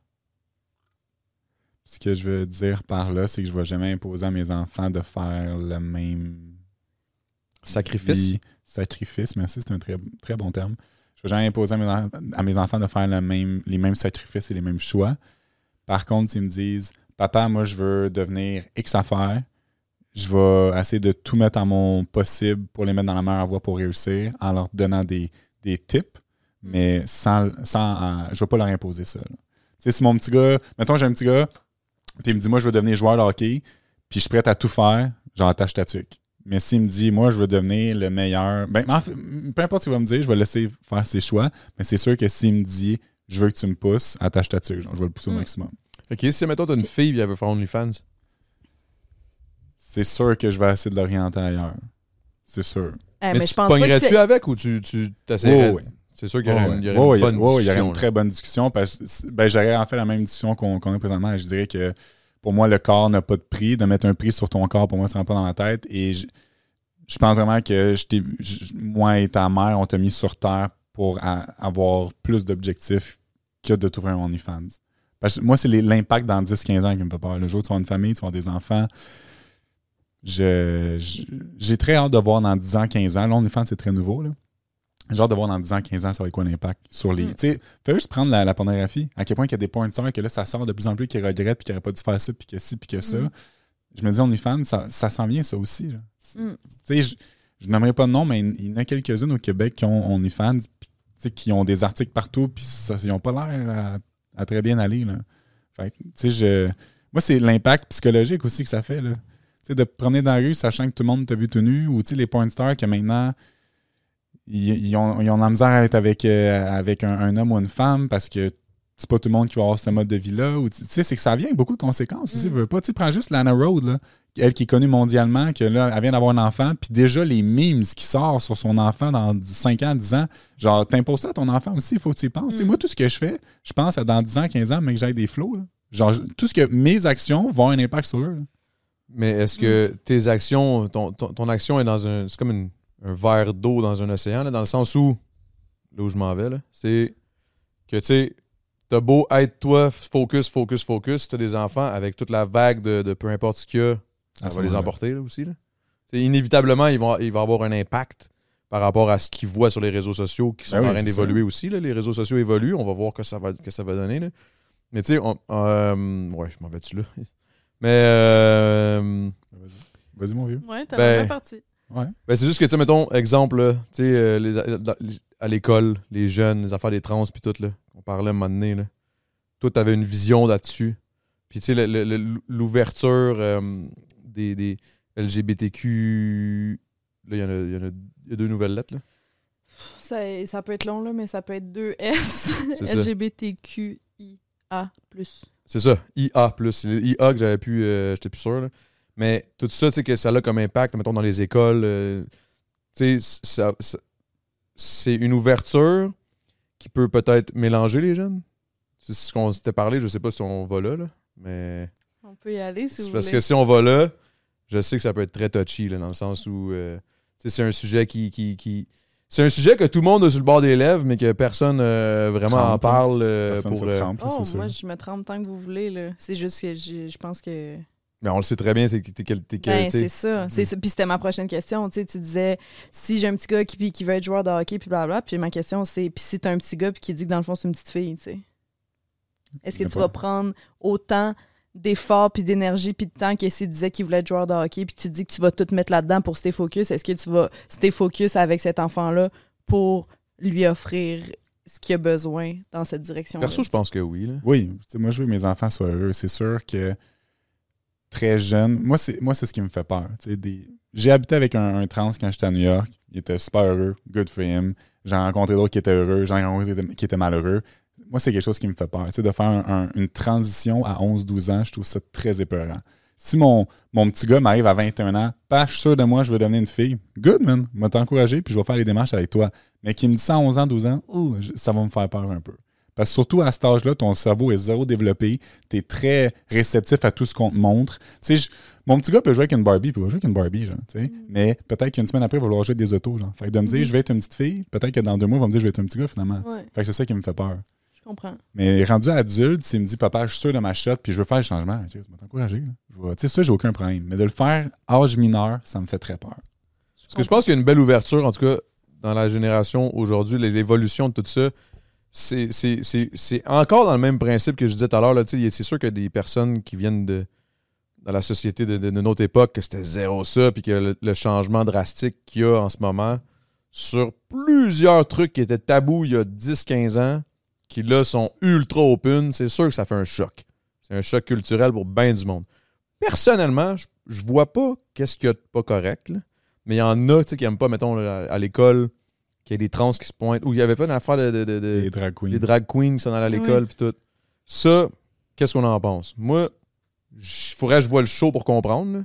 Ce que je veux dire par là, c'est que je ne vais jamais imposer à mes enfants de faire le même
Sacrifice.
vie- sacrifice, merci, c'est un très, très bon terme. Je vais jamais imposer à mes, enfants de faire les mêmes sacrifices et les mêmes choix. Par contre, s'ils me disent Papa, moi, je veux devenir X affaires, je vais essayer de tout mettre à mon possible pour les mettre dans la meilleure voie pour réussir en leur donnant des, des tips, mais sans, sans je ne vais pas leur imposer ça. Tu sais, si mon petit gars, mettons, j'ai un petit gars, puis il me dit Moi, je veux devenir joueur de hockey, puis je suis prêt à tout faire, genre attache ta tuque. Mais s'il me dit, moi, je veux devenir le meilleur, ben, en fait, peu importe ce qu'il va me dire, je vais laisser faire ses choix. Mais c'est sûr que s'il me dit, je veux que tu me pousses, attache ta tuque, genre, je vais le pousser au
Mm.
maximum.
Ok, si mettons t'as une fille et elle veut faire OnlyFans,
C'est sûr que je vais essayer de l'orienter ailleurs. C'est sûr.
Eh,
mais,
mais
tu
je pense pas que c'est-
avec ou tu, tu t'essaierais?
Ouais, ouais.
C'est sûr qu'il y aurait, une, il y aurait
Ouais,
une
ouais,
bonne
ouais, il y
discussion.
aurait une
là.
très bonne discussion parce que ben, j'aurais en fait la même discussion qu'on qu'on a présentement. Je dirais que pour moi, le corps n'a pas de prix. De mettre un prix sur ton corps, pour moi, ça ne rentre pas dans ma tête. Et je, je pense vraiment que moi et ta mère, on t'a mis sur Terre pour avoir plus d'objectifs que de t'ouvrir un OnlyFans. Parce que moi, c'est l'impact dans 10-15 ans qui me fait peur. Le jour où tu avoir une famille, tu vas des enfants. J'ai très hâte de voir dans 10 ans, 15 ans. Là, OnlyFans, c'est très nouveau. Là. Hâte de voir dans 10 ans, 15 ans, ça va être quoi l'impact sur les.
Mm.
Tu sais, fais juste prendre la, la pornographie. À quel point il y a des points de que là, ça sort de plus en plus, qui regrettent, puis qui n'auraient pas dû faire ça, puis que ci, puis que ça.
Mm.
Je me dis, OnlyFans, ça, ça s'en vient, ça aussi.
Mm.
Tu sais, je, je n'aimerais pas de nom, mais il y en a quelques-unes au Québec qui ont puis, tu sais, qui ont des articles partout, puis ils n'ont pas l'air à, à très bien aller. Là. Fait tu sais, je. Moi, c'est l'impact psychologique aussi que ça fait. Là. Tu sais, de promener dans la rue, sachant que tout le monde t'a vu tout nu, ou tu sais, les porn stars que maintenant, ils, ont, ils ont la misère à être avec, euh, avec un, un homme ou une femme parce que c'est pas tout le monde qui va avoir ce mode de vie-là. Tu sais, c'est que ça vient avec beaucoup de conséquences aussi.
Mm.
veux pas. Tu sais, prends juste Lana Road, là, elle qui est connue mondialement, que là, elle vient d'avoir un enfant, puis déjà les memes qui sortent sur son enfant dans 5 ans, 10 ans, genre, t'imposes ça à ton enfant aussi, il faut que tu y penses. Tu sais,
Mm.
Moi, tout ce que je fais, je pense à dans 10 ans, 15 ans, mais que j'aille des flots. là. Genre, tout ce que mes actions vont avoir un impact sur eux. là.
Mais est-ce que tes actions, ton, ton, ton action est dans un. C'est comme une- un verre d'eau dans un océan, là, dans le sens où. Là où je m'en vais, là, c'est que tu sais, t'as beau être toi, focus, focus, focus, si t'as des enfants, avec toute la vague de, de peu importe ce qu'il y a, ça va les emporter là, aussi. Là. Inévitablement, ils vont, il va avoir un impact par rapport à ce qu'ils voient sur les réseaux sociaux qui sont
Ben oui,
en train d'évoluer aussi. Là. Les réseaux sociaux évoluent, on va voir que ça va, que ça va donner. Là. Mais tu sais, euh, ouais, je m'en vais dessus là? Mais euh,
Vas-y, mon vieux.
Ouais, t'as
Ben-
bien parti.
Ouais.
ben, c'est juste que, tu sais, mettons, exemple, tu sais, euh, les- dans- à l'école, les jeunes, les affaires des trans, puis tout, là, on parlait à un moment donné, là. Toi, t'avais une vision là-dessus. Puis, tu sais, l'ouverture euh, des, des LGBTQ. Là, il y, en a- il y en a il y a deux nouvelles lettres, là.
Ça, ça peut être long, là, mais ça peut être 2 S. LGBTQIA.
C'est ça, IA. C'est le IA que j'avais pu. euh, J'étais plus sûr. là. Mais tout ça, tu sais, que ça a comme impact, mettons, dans les écoles. euh, tu sais, ça- ça- c'est une ouverture qui peut peut-être mélanger les jeunes. C'est ce qu'on s'était parlé, je sais pas si on va là, là, mais.
On peut y aller si
c'est
vous
parce
voulez.
que si on va là, je sais que ça peut être très touchy, là, dans le sens où. euh, tu sais, c'est un sujet qui. qui, qui- c'est un sujet que tout le monde a sur le bord des lèvres, mais que personne euh, vraiment en
Trempe, là.
parle euh,
Personne
pour.
se trempe,
Oh, moi, je me trempe tant que vous voulez. là. C'est juste que je pense que.
Mais on le sait très bien, c'est que
Ben, c'est ça. C'est ça. Puis c'était ma prochaine question. Tu sais, tu disais, si j'ai un petit gars qui, puis qui veut être joueur de hockey, puis blablabla. Puis ma question, c'est, puis si t'as un petit gars, puis qui dit que dans le fond, c'est une petite fille, tu sais. Est-ce que tu
pas-
vas prendre autant d'efforts, puis d'énergie, puis de temps que s'il disait qu'il voulait être joueur de hockey, puis tu dis que tu vas tout mettre là-dedans pour stay focus? Est-ce que tu vas stay focus avec cet enfant-là pour lui offrir ce qu'il a besoin dans cette direction-là?
Perso, je pense que oui. Là.
Oui, tu sais, moi je veux que mes enfants soient heureux. C'est sûr que très jeune, moi c'est moi c'est ce qui me fait peur. Des... J'ai habité avec un, trans quand j'étais à New York. Il était super heureux, good for him. J'en ai rencontré d'autres qui étaient heureux, j'en ai rencontré qui étaient malheureux. Moi, c'est quelque chose qui me fait peur. De faire un- un- une transition à 11-12 ans, je trouve ça très épeurant. Si mon, mon petit gars m'arrive à 21 ans, pas je suis sûr de moi, je veux devenir une fille, good man, je vais t'encourager puis je vais faire les démarches avec toi. Mais qui me dit ça à 11 ans, 12 ans, ça va me faire peur un peu. Parce que surtout à cet âge-là, ton cerveau est zéro développé. Tu es très réceptif à tout ce qu'on te montre. Tu sais, je- mon petit gars peut jouer avec une Barbie, puis il va jouer avec une Barbie, genre, tu sais. Mais peut-être qu'une semaine après, il va vouloir jouer avec des autos, genre. Fait que de me dire, je vais être une petite fille, peut-être que dans deux mois, il va me dire, je vais être un petit gars, finalement.
Ouais,
Fait que c'est ça qui me fait peur.
je comprends.
Mais rendu adulte, s'il me dit, papa, je suis sûr de ma shot, puis je veux faire le changement, t'encourager. Je vais- Tu sais, ça, j'ai aucun problème. Mais de le faire âge mineur, ça me fait très peur.
Parce que je pense qu'il y a une belle ouverture, en tout cas, dans la génération aujourd'hui, l'évolution de tout ça. C'est encore dans le même principe que je disais tout à l'heure. C'est sûr a des personnes qui viennent de dans la société de, notre époque, que c'était zéro ça, puis que le, changement drastique qu'il y a en ce moment sur plusieurs trucs qui étaient tabous il y a 10-15 ans, qui là sont ultra open, c'est sûr que ça fait un choc. C'est un choc culturel pour bien du monde. personnellement, je, vois pas qu'est-ce qu'il y a de pas correct. Mais il y en a qui aiment pas, mettons, à, l'école, qu'il y a des trans qui se pointent. Ou il y avait pas une affaire de, de, de- de-
Les drag queens.
les drag queens qui sont allés à l'école puis tout. Ça, qu'est-ce qu'on en pense? Moi, il faudrait que je vois le show pour comprendre. là.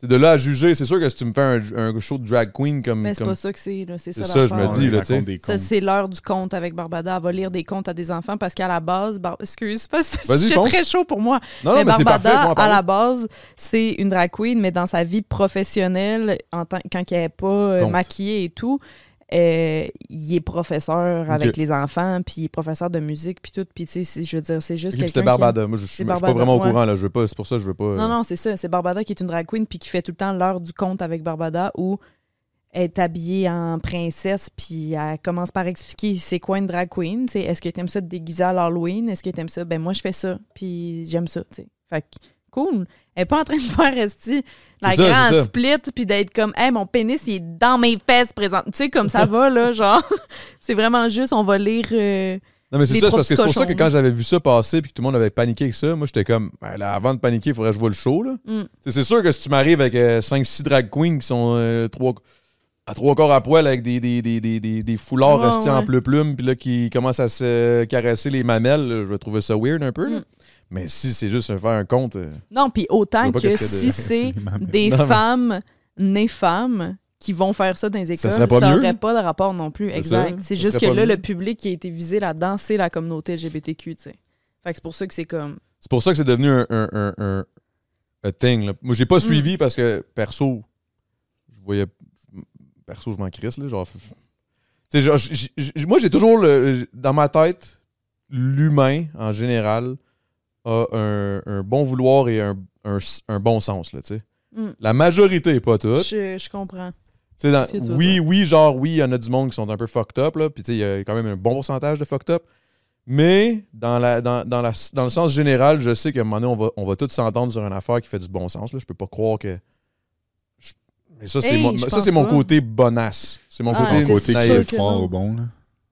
C'est de là à juger. C'est sûr que si tu me fais un, un show de drag queen comme.
Mais c'est
comme-
pas ça que c'est, là. C'est ça,
ça, je me dis, là,
Ça, c'est l'heure du conte avec Barbada. Elle va lire des contes à des enfants parce qu'à la base, Bar- excuse, parce que
Vas-y,
c'est très chaud pour moi.
Non, non,
mais Barbada,
parfait.
à la base, c'est une drag queen, mais dans sa vie professionnelle, en tant, quand elle n'est pas euh, maquillée et tout, euh, il est professeur avec les enfants, puis il est professeur de musique, puis tout. Puis, tu sais, c'est- je veux dire, c'est juste qui-
Barbada. Moi, je, je,
C'est
suis pas vraiment au courant. Là. Je veux pas, c'est pour ça que je veux pas. euh,
Non, non, c'est ça. C'est Barbada qui est une drag queen puis qui fait tout le temps l'heure du conte avec Barbada où elle est habillée en princesse puis elle commence par expliquer c'est quoi une drag queen. tu sais. Est-ce que tu aimes ça te déguiser à l'Halloween? Est-ce que tu aimes ça? Ben moi, je fais ça puis j'aime ça. tu sais. Fait que cool. Elle est pas en train de faire resti la
ça,
grande split puis d'être comme hey mon pénis il est dans mes fesses présent. Tu sais comme ça va là genre c'est vraiment juste on va lire euh,
Non, mais c'est ça, parce que c'est pour ça que quand j'avais vu ça passer puis que tout le monde avait paniqué avec ça, moi, j'étais comme, ben, là, avant de paniquer, il faudrait que je vois le show. Là.
Mm.
C'est sûr que si tu m'arrives avec 5-6 drag queens qui sont euh, trois, à trois corps à poil avec des, des, des, des, des, foulards restés en
ouais.
pleu-plume puis là, qui commencent à se caresser les mamelles, là, je vais trouver ça weird un peu. là.
Mm.
Mais si c'est juste faire un compte. euh,
Non, puis autant que
de-
si c'est des
Non,
femmes nées femmes qui vont faire ça dans les écoles, ça
serait pas
n'aurait pas de rapport non plus. Exact. C'est juste que là,
mieux.
le public qui a été visé là-dedans, c'est la communauté LGBTQ, tu sais. Fait que c'est pour ça que c'est comme.
C'est pour ça que c'est devenu un, un, un, un- un thing. là. Moi, j'ai pas suivi parce que perso, je voyais. Perso, je m'en crisse, là. Genre. Tu sais, genre, j- j- j- moi, j'ai toujours le, dans ma tête, l'humain, en général, a un, un bon vouloir et un, un, un bon sens, là, tu sais.
Mm.
La majorité, pas toutes.
Je, je comprends.
Dans- oui, oui, genre, oui, il y en a du monde qui sont un peu fucked up, là. Puis, tu sais, il y a quand même un bon pourcentage de fucked up. Mais, dans, la, dans, dans, la, dans le sens général, je sais qu'à un moment donné, on va, on va tous s'entendre sur une affaire qui fait du bon sens, là. Je peux pas croire que. je- Mais ça, c'est
Hey,
mon, ça, c'est mon côté bonasse. C'est mon
Ah,
côté,
c'est
côté qui est
naïf.
que
fort au bon, là.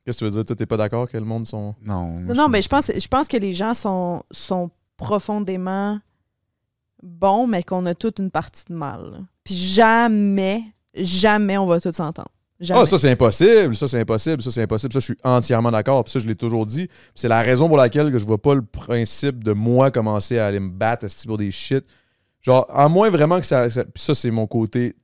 Qu'est-ce que tu veux dire? Toi, t'es pas d'accord que le monde sont.
Non.
Non, mais je pense, je pense que les gens sont, sont profondément bons, mais qu'on a toute une partie de mal. Puis jamais, jamais on va tous s'entendre. Jamais.
Ah, ça, c'est impossible. Ça, c'est impossible. Ça, c'est impossible. Ça, je suis entièrement d'accord. Puis ça, je l'ai toujours dit. C'est la raison pour laquelle que je vois pas le principe de moi commencer à aller me battre esti, pour des shit. Genre, à moins vraiment que ça. ça- puis ça, c'est mon côté.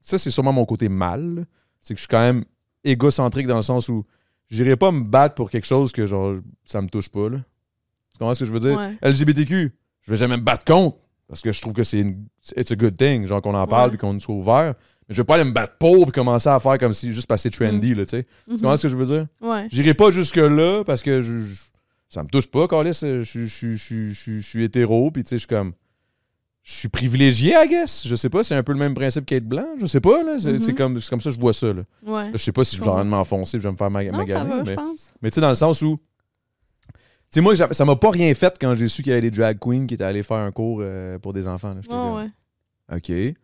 Ça, c'est sûrement mon côté mal. C'est que je suis quand même égocentrique dans le sens où j'irai pas me battre pour quelque chose que, genre, ça me touche pas. Là. Tu comprends ce que je veux dire?
Ouais.
LGBTQ, je vais jamais me battre contre parce que je trouve que c'est une it's a good thing, genre qu'on en parle
Ouais.
et qu'on soit ouvert. Mais je vais pas aller me battre pour puis commencer à faire comme si juste passer trendy, là, tu sais. Tu comprends ce que je veux dire?
Ouais.
J'irai pas jusque-là parce que je, je- ça me touche pas, Carlis. Je- je suis hétéro, puis tu sais, je suis comme. Je suis privilégié, I guess. Je sais pas, c'est un peu le même principe qu'être blanc. Je sais pas, là. C'est
Mhm.
comme, c'est comme ça que je vois ça, là.
Ouais.
Là, je sais pas si je vais de m'enfoncer, je vais me faire ma,
Non, va,
mais- tu sais, dans le sens où. Tu sais, moi, ça m'a pas rien fait quand j'ai su qu'il y avait des drag queens qui étaient allés faire un cours euh, pour des enfants. là.
Ouais.
OK.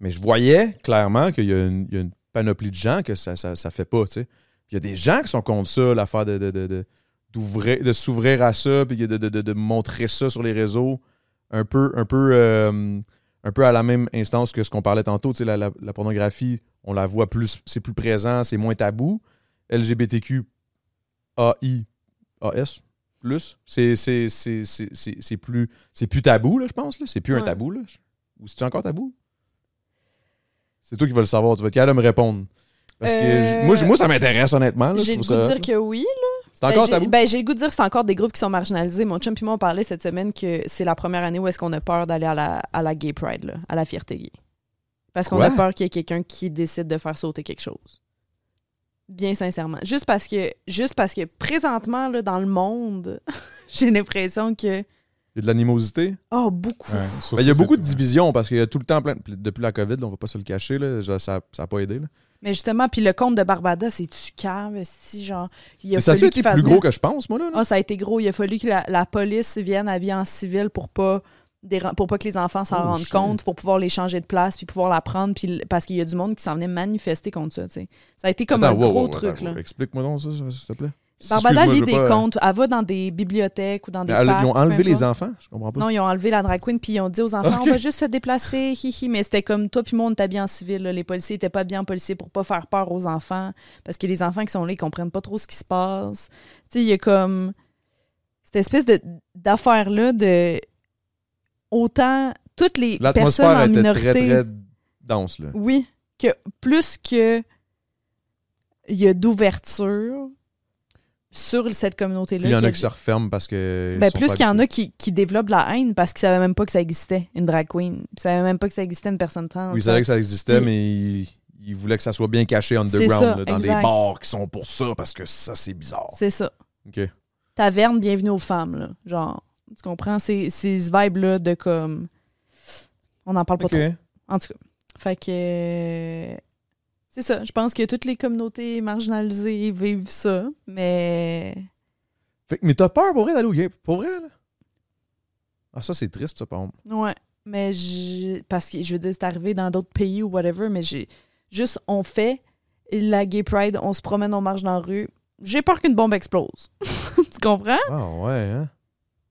Mais je voyais clairement qu'il y, a une- il y a une panoplie de gens que ça, ça, ça fait pas, tu sais. Puis il y a des gens qui sont contre ça, l'affaire de, de, de, de, d'ouvrir- de s'ouvrir à ça, puis de, de, de, de montrer ça sur les réseaux, un peu, un peu, euh, un peu à la même instance que ce qu'on parlait tantôt. Tu sais, la, la- la pornographie, on la voit plus, c'est plus présent, c'est moins tabou. LGBTQ, AI, AS, plus, c'est, plus, c'est plus tabou, là, je pense. Là. C'est plus un tabou. Là. Ou c'est encore tabou? C'est toi qui vas le savoir. Tu vas de me répondre. Parce que
Euh,
moi, ça m'intéresse, honnêtement. là. Je
J'ai le goût de dire
là.
que oui.
C'est encore
Ben,
tabou?
Ben, j'ai le goût de dire que c'est encore des groupes qui sont marginalisés. Mon chum et moi, on parlait cette semaine que c'est la première année où est-ce qu'on a peur d'aller à la, à la gay pride, là, à la fierté gay. Parce qu'on a peur qu'il y ait quelqu'un qui décide de faire sauter quelque chose. Bien sincèrement. Juste parce que, juste parce que présentement, là, dans le monde, j'ai l'impression que.
Il y a de l'animosité?
Oh, beaucoup.
Ouais,
Ben, il y a beaucoup de divisions parce qu'il y a tout le temps plein. Depuis la COVID, là, on va pas se le cacher, là, ça n'a pas aidé. là.
Mais justement, puis le compte de Barbada, c'est-tu cave, si genre. Il a
Mais ça a été
fasse
plus gros que je pense, moi, là.
Ah, ça a été gros. Il a fallu que la, la police vienne habillée en civil pour pas pour pas que les enfants s'en
Oh,
rendent
shit.
compte, pour pouvoir les changer de place, puis pouvoir la prendre, puis parce qu'il y a du monde qui s'en venait manifester contre ça. tu sais. Ça a été comme
Attends,
un
wow,
gros
wow,
truc. là.
wow. Explique-moi donc ça, s'il te plaît.
Barbada lit des
pas- euh,
contes. Elle va dans des bibliothèques ou dans des
Elle-
parcs.
Ils ont enlevé les enfants? Je comprends pas.
Non, ils ont enlevé la drag queen puis ils ont dit aux enfants on va juste se déplacer, hihi. Mais c'était comme toi puis moi, on était bien en civil. là. Les policiers étaient pas bien policiers pour pas faire peur aux enfants parce que les enfants qui sont là, ils comprennent pas trop ce qui se passe. Tu sais, il y a comme cette espèce d'affaire-là de autant toutes les personnes
L'atmosphère
en
était
minorité.
très, très dense, là.
Oui, que plus que il y a d'ouverture sur cette communauté-là.
Il y en a
a
qui se referment parce que.
ben, plus qu'il y en a qui, qui développent la haine parce qu'ils savaient même pas que ça existait, une drag queen. Ils savaient même pas que ça existait une personne trans.
Oui, ils savaient que ça existait, mais ils, ils voulaient que ça soit bien caché
ça,
underground, là, dans des bars qui sont pour ça, parce que ça, c'est bizarre.
C'est ça.
OK.
Taverne, bienvenue aux femmes, là. Genre, tu comprends? Ces, ces vibes-là de comme. On n'en parle pas trop. En tout cas. Fait que. C'est ça. Je pense que toutes les communautés marginalisées vivent ça, mais.
Fait que- mais t'as peur pour vrai d'aller au? Pour vrai, là? Ah, ça, c'est triste, ça, par exemple.
Ouais. Mais je- parce que je veux dire, c'est arrivé dans d'autres pays ou whatever, mais j'ai juste on fait la gay pride, on se promène, on marche dans la rue. J'ai peur qu'une bombe explose. tu comprends?
Ah, ouais, hein?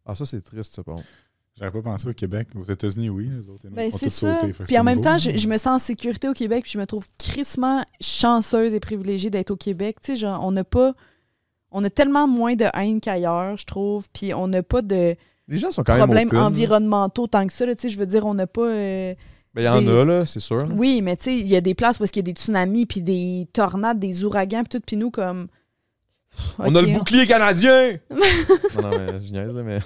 Ah, ça, c'est triste, ça, par exemple.
J'aurais pas pensé au Québec. Aux États-Unis, oui. Les autres,
Ben, c'est ça.
sauté.
Puis en même
nouveau.
temps, je, je me sens en sécurité au Québec, puis je me trouve crissement chanceuse et privilégiée d'être au Québec. Tu sais, genre, on n'a pas. On a tellement moins de haine qu'ailleurs, je trouve, puis on n'a pas de
Les gens sont quand même
problèmes environnementaux tant que ça. là. Tu sais, je veux dire, on n'a pas. euh,
Ben, il y en
des-
a, là, c'est sûr. là.
Oui, mais tu sais, il y a des places où il y a des tsunamis, puis des tornades, des ouragans, puis tout, puis nous, comme.
On a le bouclier canadien! non, non, mais je niaise, là, mais...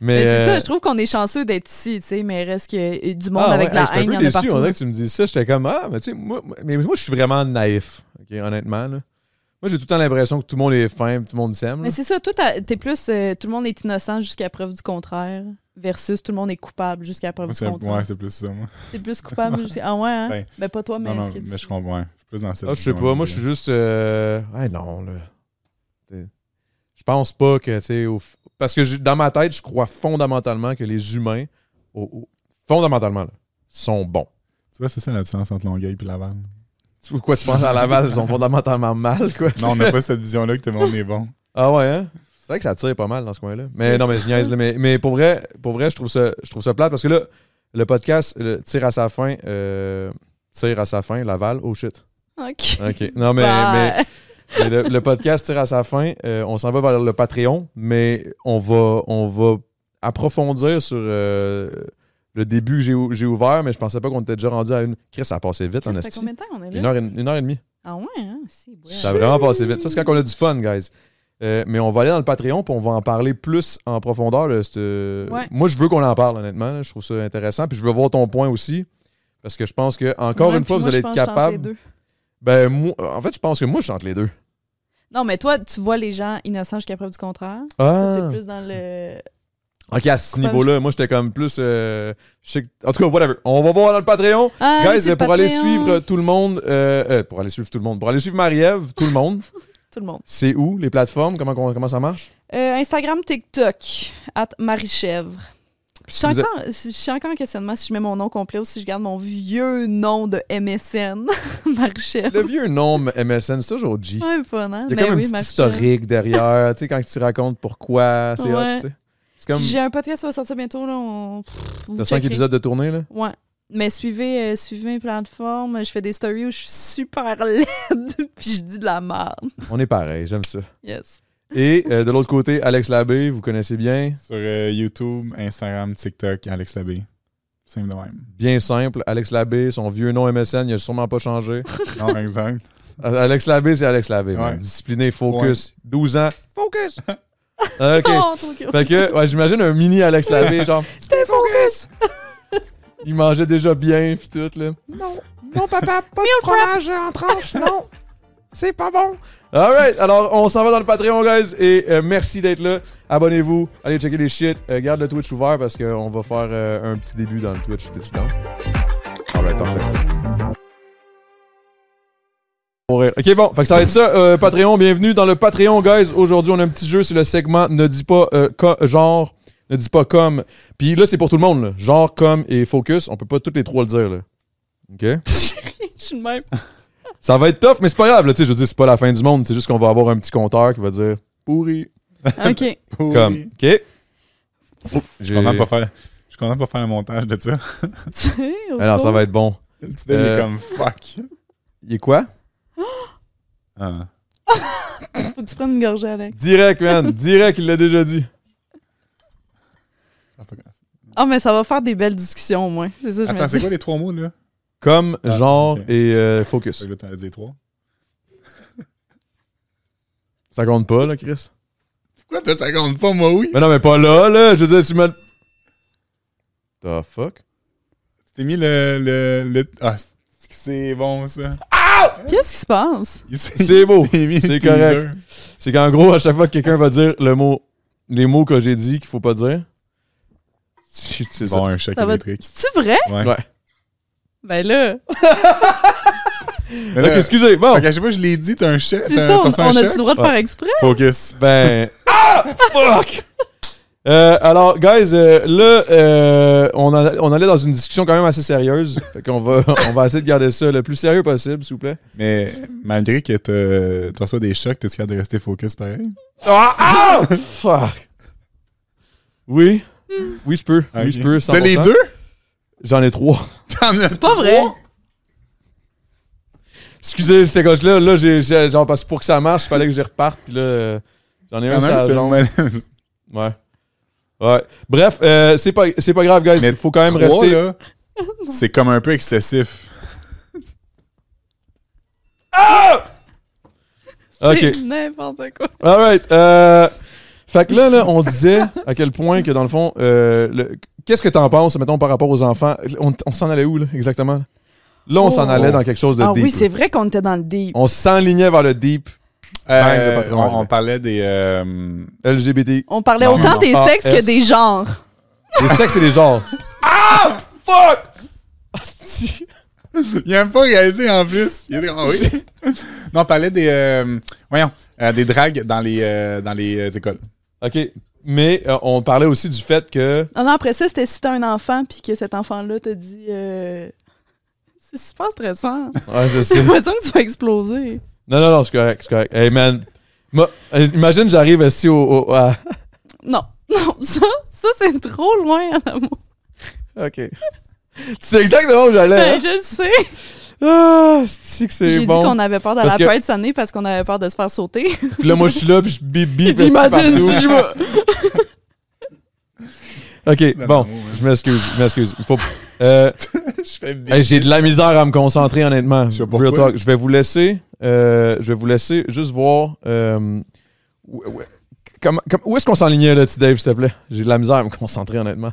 Mais,
Mais c'est
euh,
ça, je trouve qu'on est chanceux d'être ici, tu sais, mais il reste que euh, du monde
ah,
avec
ouais,
la
un
haine, il
peu
y en a
déçu,
partout.
on dirait que tu me dis ça, j'étais comme, ah, mais tu sais, moi, mais moi, je suis vraiment naïf, ok, honnêtement, là. Moi, j'ai tout le temps l'impression que tout le monde est fin, tout le monde s'aime.
Mais c'est ça, toi, t'es plus. euh, tout le monde est innocent jusqu'à preuve du contraire, versus tout le monde est coupable jusqu'à preuve
Moi,
du contraire.
Ouais, c'est plus ça, moi.
T'es plus coupable jusqu'à. Ah ouais, hein?
Ben,
Ben, pas toi, mais.
non, non,
est-ce que tu-
mais je comprends. ouais. Je suis plus dans cette
Ah, je sais pas. Moi, je suis juste. Euh... Ah, non, là. Je pense pas que, tu sais. au f- Parce que dans ma tête, je crois fondamentalement que les humains, fondamentalement, là, sont bons.
Tu vois, c'est ça la différence entre Longueuil et Laval.
Tu vois, quoi, tu penses à Laval, ils sont fondamentalement mal, quoi?
Non, on n'a pas cette vision-là que tout le monde est bon.
Ah ouais, hein? C'est vrai que ça tire pas mal dans ce coin-là. Mais non, mais je niaise, là. Mais, mais pour vrai, pour vrai je, trouve ça, je trouve ça plate parce que là, le podcast le, tire à sa fin. euh, tire à sa fin, Laval. Oh shit.
Ok.
OK. Non, mais, mais le, le podcast tire à sa fin. Euh, on s'en va vers le Patreon, mais on va, on va approfondir sur euh, le début que j'ai ou- j'ai ouvert, mais je pensais pas qu'on était déjà rendu à une. Chris, ça a passé vite, en
Ça fait combien de temps on est là?
Une heure, et, une heure et demie.
Ah ouais, hein?
Ça a vraiment passé vite. Ça, c'est quand on a du fun, guys. Euh, mais on va aller dans le Patreon puis on va en parler plus en profondeur.
Ouais.
Moi, je veux qu'on en parle, honnêtement. là. Je trouve ça intéressant. Puis je veux voir ton point aussi. Parce que je pense que, encore
Ouais,
une fois, vous allez être capable. Ben, moi, en fait, je pense que moi, je entre les deux.
Non, mais toi, tu vois les gens innocents jusqu'à preuve du contraire?
Ah!
T'es plus dans le.
Ok, à ce niveau-là, moi, j'étais comme plus. euh, je sais que- En tout cas, whatever. On va voir dans le Patreon.
Ah,
Guys, pour aller suivre tout le monde. euh, euh, pour aller suivre tout le monde. Pour aller suivre Marie-Ève, tout le monde.
Tout le monde.
C'est où les plateformes? Comment, comment, ça marche?
Euh, Instagram, TikTok, at Je suis, encore, je suis encore en questionnement si je mets mon nom complet ou si je garde mon vieux nom de MSN, Marichèvre.
Le vieux nom MSN, c'est toujours G.
Ouais, fun, hein?
Il y a
Ben
comme
oui,
un petit historique derrière, tu sais, quand tu racontes pourquoi, c'est
Ouais.
tu sais. C'est comme.
J'ai un podcast qui va sortir bientôt, là. On...
T'as cinq
checkerez.
épisodes de tournée, là?
Ouais. Mais suivez, euh, suivez mes plateformes. Je fais des stories où je suis super laide puis je dis de la merde.
On est pareil, j'aime ça.
Yes.
Et euh, de l'autre côté, Alex Labbé, vous connaissez bien.
Sur euh, YouTube, Instagram, TikTok, Alex Labé. Simple de même.
Bien simple, Alex Labbé, son vieux nom MSN, il a sûrement pas changé.
Non, exact.
Euh, Alex Labbé, c'est Alex Labbé.
Ouais.
Discipliné, focus. 12 ans. Focus! ok.
Oh.
Fait que, ouais, j'imagine un mini Alex Labbé, genre, stay focus! il mangeait déjà bien, pis tout, là. Non, non, papa, pas de fromage en tranche, non! C'est pas bon! Alright, alors on s'en va dans le Patreon, guys, et euh, merci d'être là. Abonnez-vous, allez checker les shit. Euh, garde le Twitch ouvert parce qu'on va faire euh, un petit début dans le Twitch. T'es-tu? Alright, parfait. Ok, bon, fait que ça va être ça, euh, Patreon. Bienvenue dans le Patreon, guys. Aujourd'hui, on a un petit jeu, c'est le segment Ne dis pas euh, genre, ne dis pas comme. Puis là, c'est pour tout le monde, là. Genre, comme et focus. On peut pas toutes les trois le dire, là. Ok?
Je suis de même.
Ça va être tough, mais c'est pas grave. Là, tu sais, je veux dire, c'est pas la fin du monde. C'est juste qu'on va avoir un petit compteur qui va dire pourri.
OK.
Comme, OK.
Je suis content de pas faire. Je suis content de pas faire un montage de ça.
Tu sais, au
Alors, ça va être bon.
Tu sais, il est
Euh,
comme fuck.
Il est quoi?
Ah.
Faut que tu prennes une gorgée, Alex.
Direct, man. Direct, il l'a déjà dit.
Ah, mais ça va faire des belles discussions, au moins. Ça,
Attends, c'est quoi les trois mots là?
Comme,
Ah,
genre et euh, focus.
Là, t'en as dit trois.
Ça compte pas, là, Chris?
Pourquoi t'as 50 pas, moi oui?
Mais non, mais pas là, là. Je veux dire, tu me. The fuck?
T'es mis le, le, le- Ah, c'est- bon ça.
Qu'est-ce qui se passe?
C'est beau. C'est correct. C'est qu'en gros, à chaque fois que quelqu'un va dire le mot, les mots que j'ai dit qu'il faut pas dire, c'est c'est ça.
Bon, un choc
Ça va...
électrique.
C'est-tu vrai?
Ouais.
Ouais.
Ben là,
Mais là,
Ok, excusez. Bon.
fait que je l'ai dit, t'as un choc.
c'est ça, on, a-tu le droit de faire exprès?
Focus.
Ben. Ah! Fuck! Euh, alors, guys, euh, là, euh, on, a- on allait dans une discussion quand même assez sérieuse. Fait qu'on va, on va essayer de garder ça le plus sérieux possible, s'il vous plaît.
Mais malgré que t'as- tu reçois des chocs, t'es capable de rester focus pareil?
Ah! ah! Fuck! Oui. Oui, je peux. Oui,
Ok.
je peux.
T'as les
100%.
deux?
J'en ai trois.
T'en as
C'est pas vrai.
Excusez, c'était gauche là, là, j'ai, j'ai- genre, parce que pour que ça marche, il fallait que j'y reparte, puis là, euh, j'en ai un sur la jambe. Ouais. Ouais. Bref, euh, c'est pas, c'est pas grave, guys.
Mais
Il faut quand même
Trois,
rester.
là, c'est comme un peu excessif.
Ok.
C'est n'importe quoi.
Alright. Euh, fait que là, là, on disait à quel point que dans le fond, euh, le- qu'est-ce que t'en penses, mettons, par rapport aux enfants? On, on s'en allait où, là, exactement? Là, on s'en
Oh.
allait dans quelque chose de
Ah
deep.
oui, c'est vrai qu'on était dans le deep.
On s'enlignait vers le deep
Euh, on, parlait des. euh,
LGBT.
On parlait
Non,
autant
non.
des
Ah,
sexes que
S.
des genres.
Les sexes et les genres. ah! Fuck! Asti.
Il a même pas réalisé en plus. Il a dit, ah oui. non, on parlait des. euh, voyons, euh, des dragues dans les, euh, dans les écoles.
OK. Mais euh, on parlait aussi du fait que...
Non, non, après ça, c'était si t'as un enfant puis que cet enfant-là t'a dit. euh, C'est super stressant.
Ouais, je
J'ai
sais.
l'impression que tu vas exploser.
Non, non, non, c'est correct, c'est correct. Hey, man. Moi, euh, imagine, j'arrive ici au... au- à-
Non, non, ça, ça c'est trop loin en amour.
OK. tu sais exactement où j'allais. hein?
Ben, je le sais.
Ah, c'est que c'est
J'ai
bon?
dit qu'on avait peur d'aller à la
que-
cette année parce qu'on avait peur de se faire sauter.
Puis là, moi, je suis là, puis je partout.
si je
OK, bon, je m'excuse, je m'excuse. Faut... Euh,
Je fais
hey, J'ai de la misère à me concentrer, honnêtement. Je vais vous laisser... euh, je vais vous laisser juste voir... euh, où, est-ce qu'on s'enlignait, là, petit Dave, s'il te plaît? J'ai de la misère à me concentrer, honnêtement.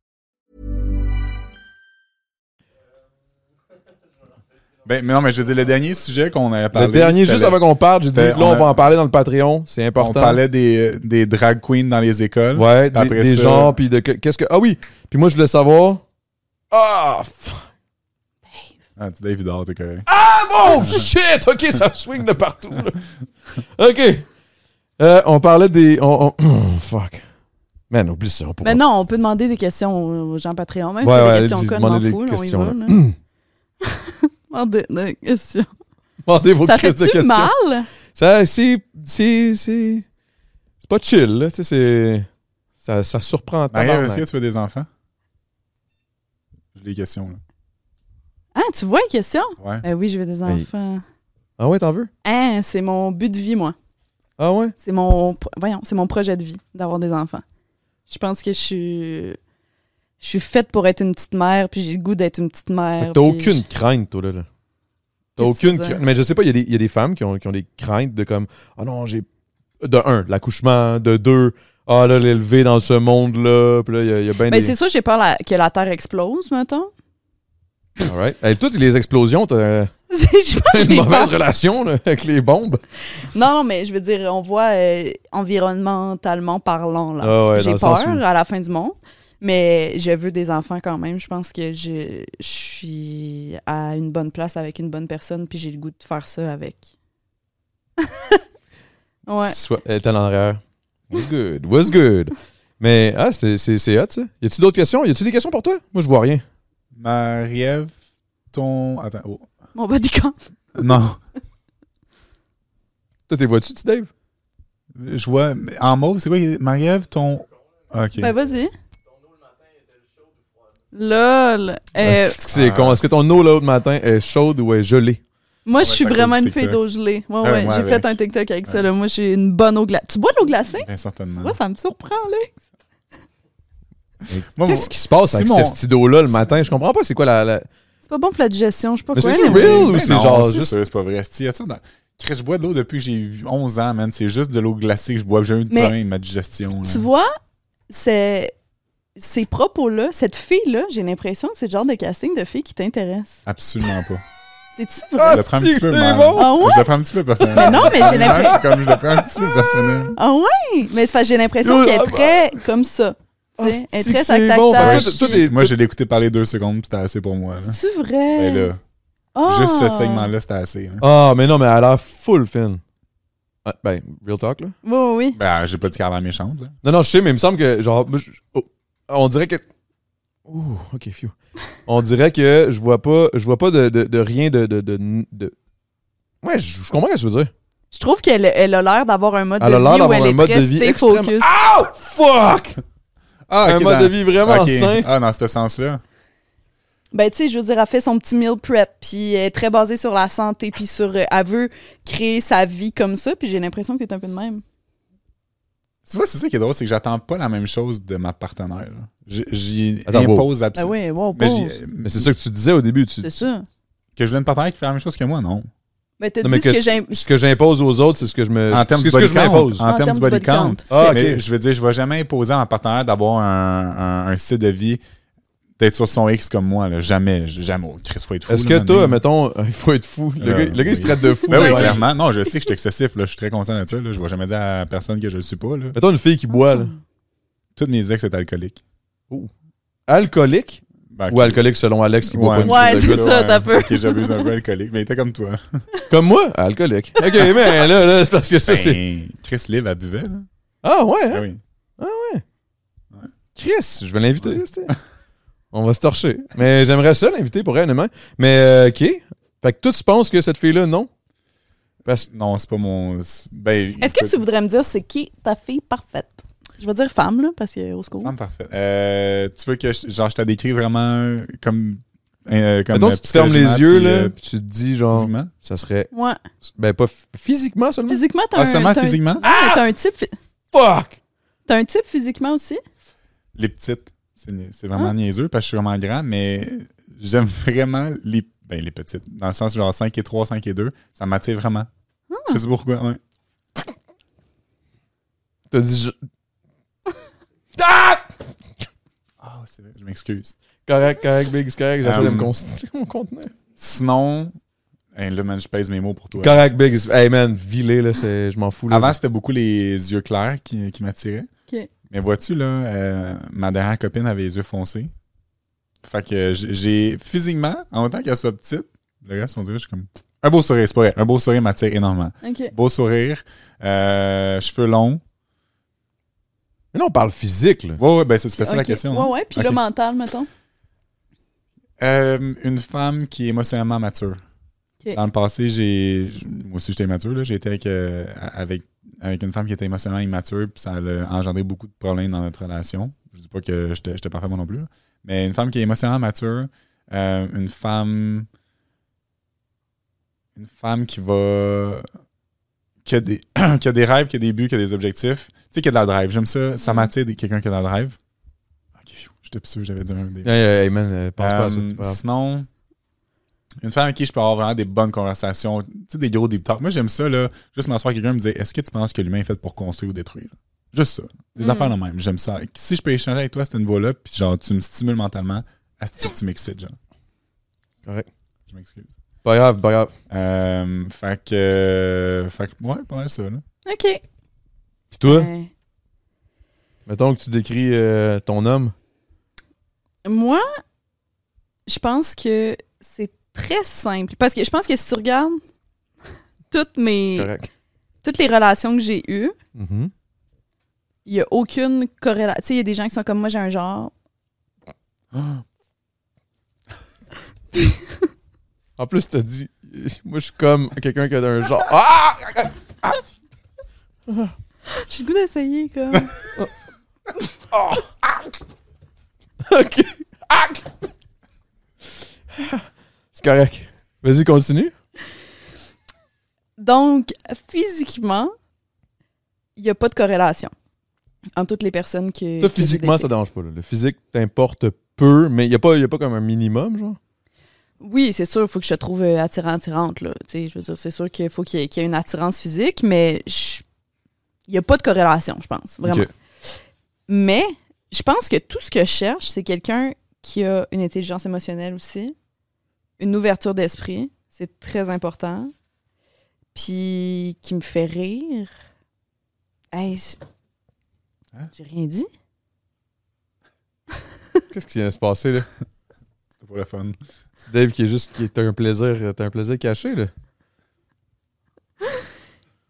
Ben, mais non, mais je veux dire, le dernier sujet qu'on avait parlé.
le dernier, juste avant qu'on parte, j'ai dit,
c'était-
là, on
on
va
a-
en parler dans le Patreon. C'est
On
important.
parlait des, des drag queens dans les écoles.
Ouais, des,
après
des
ça-
genres, puis de que- qu'est-ce que. Ah oui! Puis moi, je voulais savoir. Ah! f-
Ah, tu David Hall, t'es correct.
Ah bon! Shit! Ok, ça swing de partout. là. Ok. Euh, on parlait des. On, on- fuck. Man, oublie ça. on pourra-
Mais non, on peut demander des questions aux gens Patreon. Même
Ouais,
si
ouais,
des questions
des
fous, là, on y va. Demandez des questions.
Demandez vos
Ça
crises de
fait-tu
questions.
mal?
Ça, c'est. C'est. C'est c'est pas chill, là. Tu sais, c'est. Ça, ça surprend
Marie, est-ce que tu veux des enfants? J'ai des questions, là.
Ah, tu vois, question?
Ouais.
Ben oui, je veux des
Mais-
enfants.
Ah ouais, t'en veux?
Hein, c'est mon but de vie, moi.
Ah ouais?
C'est mon, voyons, c'est mon projet de vie d'avoir des enfants. Je pense que je suis, je suis faite pour être une petite mère, puis j'ai le goût d'être une petite mère.
t'as aucune crainte, toi, là. là. T'as aucune crainte. Mais je sais pas, il y, a des- il y a des femmes qui ont, qui ont des craintes de comme, ah non, j'ai. De un, l'accouchement. De deux, ah là, l'élever dans ce monde-là. Puis là, il y a, il y a bien
Ben,
des.
c'est ça, j'ai peur la- que la Terre explose, mettons.
All right. Toutes les explosions, t'as une mauvaise relation là, avec les bombes.
Non, non, mais je veux dire, on voit euh, environnementalement parlant, là.
Ah ouais,
j'ai peur
où-
à la fin du monde. Mais je veux des enfants quand même. Je pense que je, je suis à une bonne place avec une bonne personne, puis j'ai le goût de faire ça avec. ouais.
Soit, elle était en arrière. Was good, was good? Mais, ah, c'est hot, ça. Y a-tu d'autres questions? Y a-tu des questions pour toi? Moi, je vois rien.
Marie-Ève, ton. Attends. oh.
Mon bodycount.
Non.
Toi, t'es vois-tu, tu, Dave?
Je vois. En mauve, c'est quoi? Marie-Ève, ton. Ah, Ok.
Ben, vas-y. Lol. Euh,
Est-ce que c'est
Ah,
con? Est-ce que ton eau l'autre matin est chaude ou est gelée?
moi, je suis
c'est
vraiment une fille d'eau gelée. Ouais,
Ah,
ouais.
moi
J'ai fait un TikTok avec ça. Là. Moi, j'ai une bonne eau glacée. Tu bois de l'eau glacée?
Bien certainement.
Moi, ça me surprend, là.
Moi,
Qu'est-ce qui se passe avec
Simon-
cette petite eau-là le matin? Je comprends pas, c'est quoi la. la...
C'est pas bon pour la digestion, je sais pas
Mais
quoi. mais-
real ou
Ben
c'est
non,
genre
c'est
juste.
c'est pas vrai. Je bois de l'eau depuis que j'ai eu 11 ans, man. C'est juste de l'eau glacée que je bois. J'ai eu de problème ma digestion.
Tu vois, c'est ces propos-là, cette fille-là, j'ai l'impression que c'est le genre de casting de fille qui t'intéresse.
Absolument pas.
C'est-tu
Je
vrai?
le prends un petit peu
c'est
mal.
bon.
Ah ouais?
Je le prends un petit peu personnel.
Mais non, mais j'ai l'impression-
Comme je le prends un petit peu personnel.
Ah ouais? Mais c'est parce que j'ai l'impression qu'elle
ah
est très comme ça. Sais, Elle est très tac
bon.
Moi, j'ai écouté parler deux secondes, puis c'était assez pour moi.
C'est vrai?
Ben là,
Ah!
juste ce segment-là, c'était assez.
Ah, mais non, mais elle a l'air full fin. Ah, ben, real talk, là.
Oui, oui, oui.
Ben, j'ai pas dit qu'elle a l'air méchante. Là.
Non, non, je sais, mais il me semble que, genre, moi, je- oh, on dirait que. Ouh, ok, phew. On dirait que je vois pas, je vois pas de, de, de rien de, de, de, de- Ouais, je, je comprends ce que tu veux dire.
Je trouve qu'elle elle a l'air d'avoir un mode
Elle a
de
l'air
vie où
d'avoir
elle
un
est
mode de
très
vie
stay
extrêmement-
focus.
Oh, fuck!
Ah,
un
ok,
mode
dans-
de vie vraiment
ok.
sain.
Ah, dans ce sens-là.
Ben, tu sais, je veux dire, elle fait son petit meal prep, puis elle est très basée sur la santé, puis sur. euh, elle veut créer sa vie comme ça, puis j'ai l'impression que t'es un peu de même.
Tu vois, c'est ça qui est drôle, c'est que j'attends pas la même chose de ma partenaire. J'y impose absolument.
oui, wow,
mais
Mais c'est ça que tu disais au début. Tu,
C'est ça.
que je voulais une partenaire qui fait la même chose que moi, non.
Ben, t'as dit
mais
ce que,
ce que j'impose aux autres, c'est ce que je me.
En termes du
que
body count.
m'impose.
En termes du body count.
Ah, ok.
Mais je veux dire, je vais jamais imposer à ma partenaire d'avoir un, un, un style de vie d'être sur son X comme moi. Là. Jamais. Jamais. Oh, Chris, faut être fou.
Est-ce que toi, mettons, il faut être fou. Le,
Euh,
gars, le gars, il se traite de fou.
Ben oui,
ouais.
clairement. Non, je sais que je suis excessif. Là. Je suis très conscient de ça. Là. Je vais jamais dire à personne que je le suis pas. Là.
Mettons une fille qui boit, là.
Toutes mes ex étaient alcooliques.
Alcoolique?
Ben,
ou alcoolique selon Alex qui boit pas une
Ouais, c'est ça, t'as peu.
Ok, j'abuse un peu alcoolique, mais il était comme toi.
Comme moi, alcoolique. Ok, mais là, là c'est parce que ça, c'est.
Ben, Chris Liv, elle buvait. Là.
Ah, ouais, hein?
Ben oui.
Chris, je vais l'inviter. tu sais. On va se torcher. Mais j'aimerais ça l'inviter pour réellement. Mais, euh, OK. Fait que toi, tu penses que cette fille-là, non? Parce
Non, c'est pas mon. Ben,
Est-ce que tu voudrais me dire c'est qui ta fille parfaite? Je vais dire femme, là, parce que au secours.
Femme parfaite. Euh, tu veux que je, genre, je te décris vraiment comme. euh, comme euh,
si tu fermes les yeux,
puis,
là,
euh,
puis tu te dis, genre,
physiquement?
ça serait.
Ouais.
Ben, pas physiquement seulement?
Physiquement, t'as
Ah,
un.
seulement physiquement?
Mais t'as un type. phy-
Fuck!
T'as un type physiquement aussi?
Les petites. C'est vraiment
Ah.
niaiseux parce que je suis vraiment grand, mais j'aime vraiment les, ben, les petites. Dans le sens genre 5 et 3, 5 et 2. Ça m'attire vraiment.
Ah.
Je sais pourquoi, ouais.
T'as dit. je- Ah!
Ah, c'est vrai, je m'excuse.
Correct, correct, Big, c'est correct. J'essaie de me
Um,
concentrer mon conteneur.
Sinon, hey, là, man, je pèse mes mots pour toi.
Correct, Big. Hey, man, vilé, là, c'est- je m'en fous. Là.
Avant, c'était beaucoup les yeux clairs qui, qui m'attiraient. Mais vois-tu, là, euh, ma dernière copine avait les yeux foncés. Fait que j'ai- physiquement, en autant qu'elle soit petite, le reste, on dirait, je suis comme. Un beau sourire, c'est pas vrai. Un beau sourire m'attire énormément. Beau sourire, euh, cheveux longs.
Mais là, on parle physique, là.
Ouais, ouais, ben c'est- c'était ça la question.
Ouais, ouais. Puis
Ok.
le mental, mettons.
Euh, une femme qui est émotionnellement mature. Dans le passé, j'ai. Moi aussi, j'étais immature. J'ai été avec, euh, avec, avec une femme qui était émotionnellement immature, puis ça a engendré beaucoup de problèmes dans notre relation. Je dis pas que j'étais parfait moi non plus. là. Mais une femme qui est émotionnellement mature, Euh, une femme. Une femme qui va. Qui a, des, qui a des rêves, qui a des buts, qui a des objectifs. Tu sais, qui a de la drive. J'aime ça. Ça m'attire des- quelqu'un qui a de la drive. Ok, j'étais plus sûr que j'avais dit un des.
Hey, man, euh, pense pas à ça. Pas
sinon, une femme avec qui je peux avoir vraiment des bonnes conversations, tu sais, des gros deep talk. Moi, j'aime ça, là, juste m'asseoir avec quelqu'un et me dire Est-ce que tu penses que l'humain est fait pour construire ou détruire? Juste ça. Des
Mm.
affaires de même. J'aime ça. Si je peux échanger avec toi à ce niveau-là, puis genre, tu me stimules mentalement, à ce tu m'excites, genre.
Correct.
Je m'excuse.
Pas grave, pas grave.
Euh, fait que. euh, fait que, ouais, pas mal ça, là.
OK.
Puis toi,
Euh,
mettons que tu décris euh, ton homme.
moi, je pense que c'est très simple. Parce que je pense que si tu regardes toutes mes
Correct.
toutes les relations que j'ai eues,
Mhm.
il n'y a aucune corrélation. Tu sais, il y a des gens qui sont comme moi, j'ai un genre.
En plus, t'as dit, moi, je suis comme quelqu'un qui a un genre. Ah!
J'ai le goût d'essayer, comme.
ok. Ah! C'est correct. Vas-y, continue.
Donc, physiquement, il n'y a pas de corrélation entre toutes les personnes.
Toi,
j'ai
physiquement, ça dérange pas. là. Le physique t'importe peu, mais il n'y a, pas- y a pas comme un minimum, genre?
Oui, c'est sûr, il faut que je te trouve euh, attirant, attirante. Là. Tu sais, Je veux dire, c'est sûr qu'il faut qu'il y, ait- qu'il y ait une attirance physique, mais je- il n'y a pas de corrélation, je pense, vraiment. Mais je pense que tout ce que je cherche, c'est quelqu'un qui a une intelligence émotionnelle aussi, une ouverture d'esprit, c'est très important, puis qui me fait rire. Hey,
Hein?
j'ai rien dit.
Qu'est-ce qui vient de se passer, là?
C'était pour le fun.
C'est Dave qui est juste. qui est un plaisir, t'as un plaisir caché, là.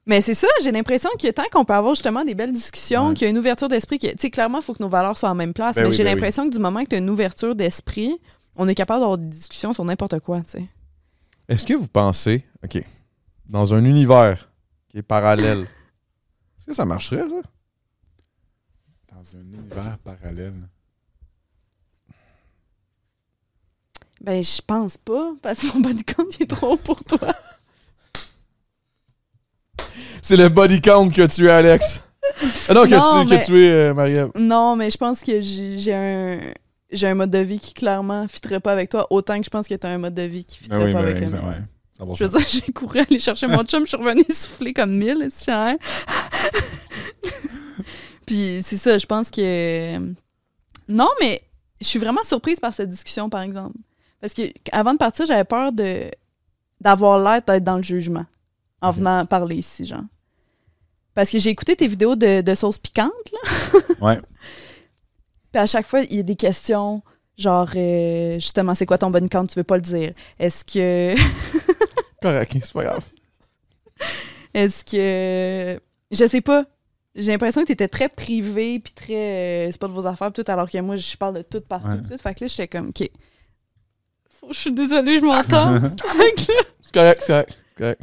Mais c'est ça, j'ai l'impression que tant qu'on peut avoir justement des belles discussions,
Ouais.
qu'il y a une ouverture d'esprit, que- tu sais, clairement, il faut que nos valeurs soient en même place,
Ben
mais
oui,
j'ai
ben
l'impression que du moment que tu as une ouverture d'esprit, on est capable d'avoir des discussions sur n'importe quoi, tu sais.
Est-ce que vous pensez, OK, dans un univers qui est parallèle, est-ce que ça marcherait, ça?
Dans un univers parallèle.
Ben, je pense pas, parce que mon body count il est trop haut pour toi.
C'est le body count que tu es, Alex. Ah non, que
Non,
tu,
mais-
que tu es, euh, Maria.
Non, mais je pense que j'ai j'ai un j'ai un mode de vie qui clairement fitterait pas avec toi, autant que je pense que tu as un mode de vie qui
Ben
fitterait
oui,
pas
ben
avec
oui,
le
exact,
mien.
ouais. 100%.
Je veux dire, j'ai couru aller chercher mon chum, je suis revenue souffler comme mille, si j'ai Puis c'est ça, je pense que. Non, mais je suis vraiment surprise par cette discussion, par exemple. Parce que avant de partir, j'avais peur de d'avoir l'air d'être dans le jugement en
Ok.
venant parler ici, genre. Parce que j'ai écouté tes vidéos de, de sauce piquante, là.
Ouais.
Puis à chaque fois, il y a des questions, genre, euh, justement, c'est quoi ton body count, tu veux pas le dire? Est-ce que.
Correct, c'est pas grave.
Est-ce que. Je sais pas. J'ai l'impression que tu étais très privé, puis très. euh, c'est pas de vos affaires, pis tout, alors que moi, je parle de tout partout.
Ouais.
Tout. Fait que là, j'étais comme, OK. Je suis désolée, je m'entends.
C'est correct, c'est correct. correct.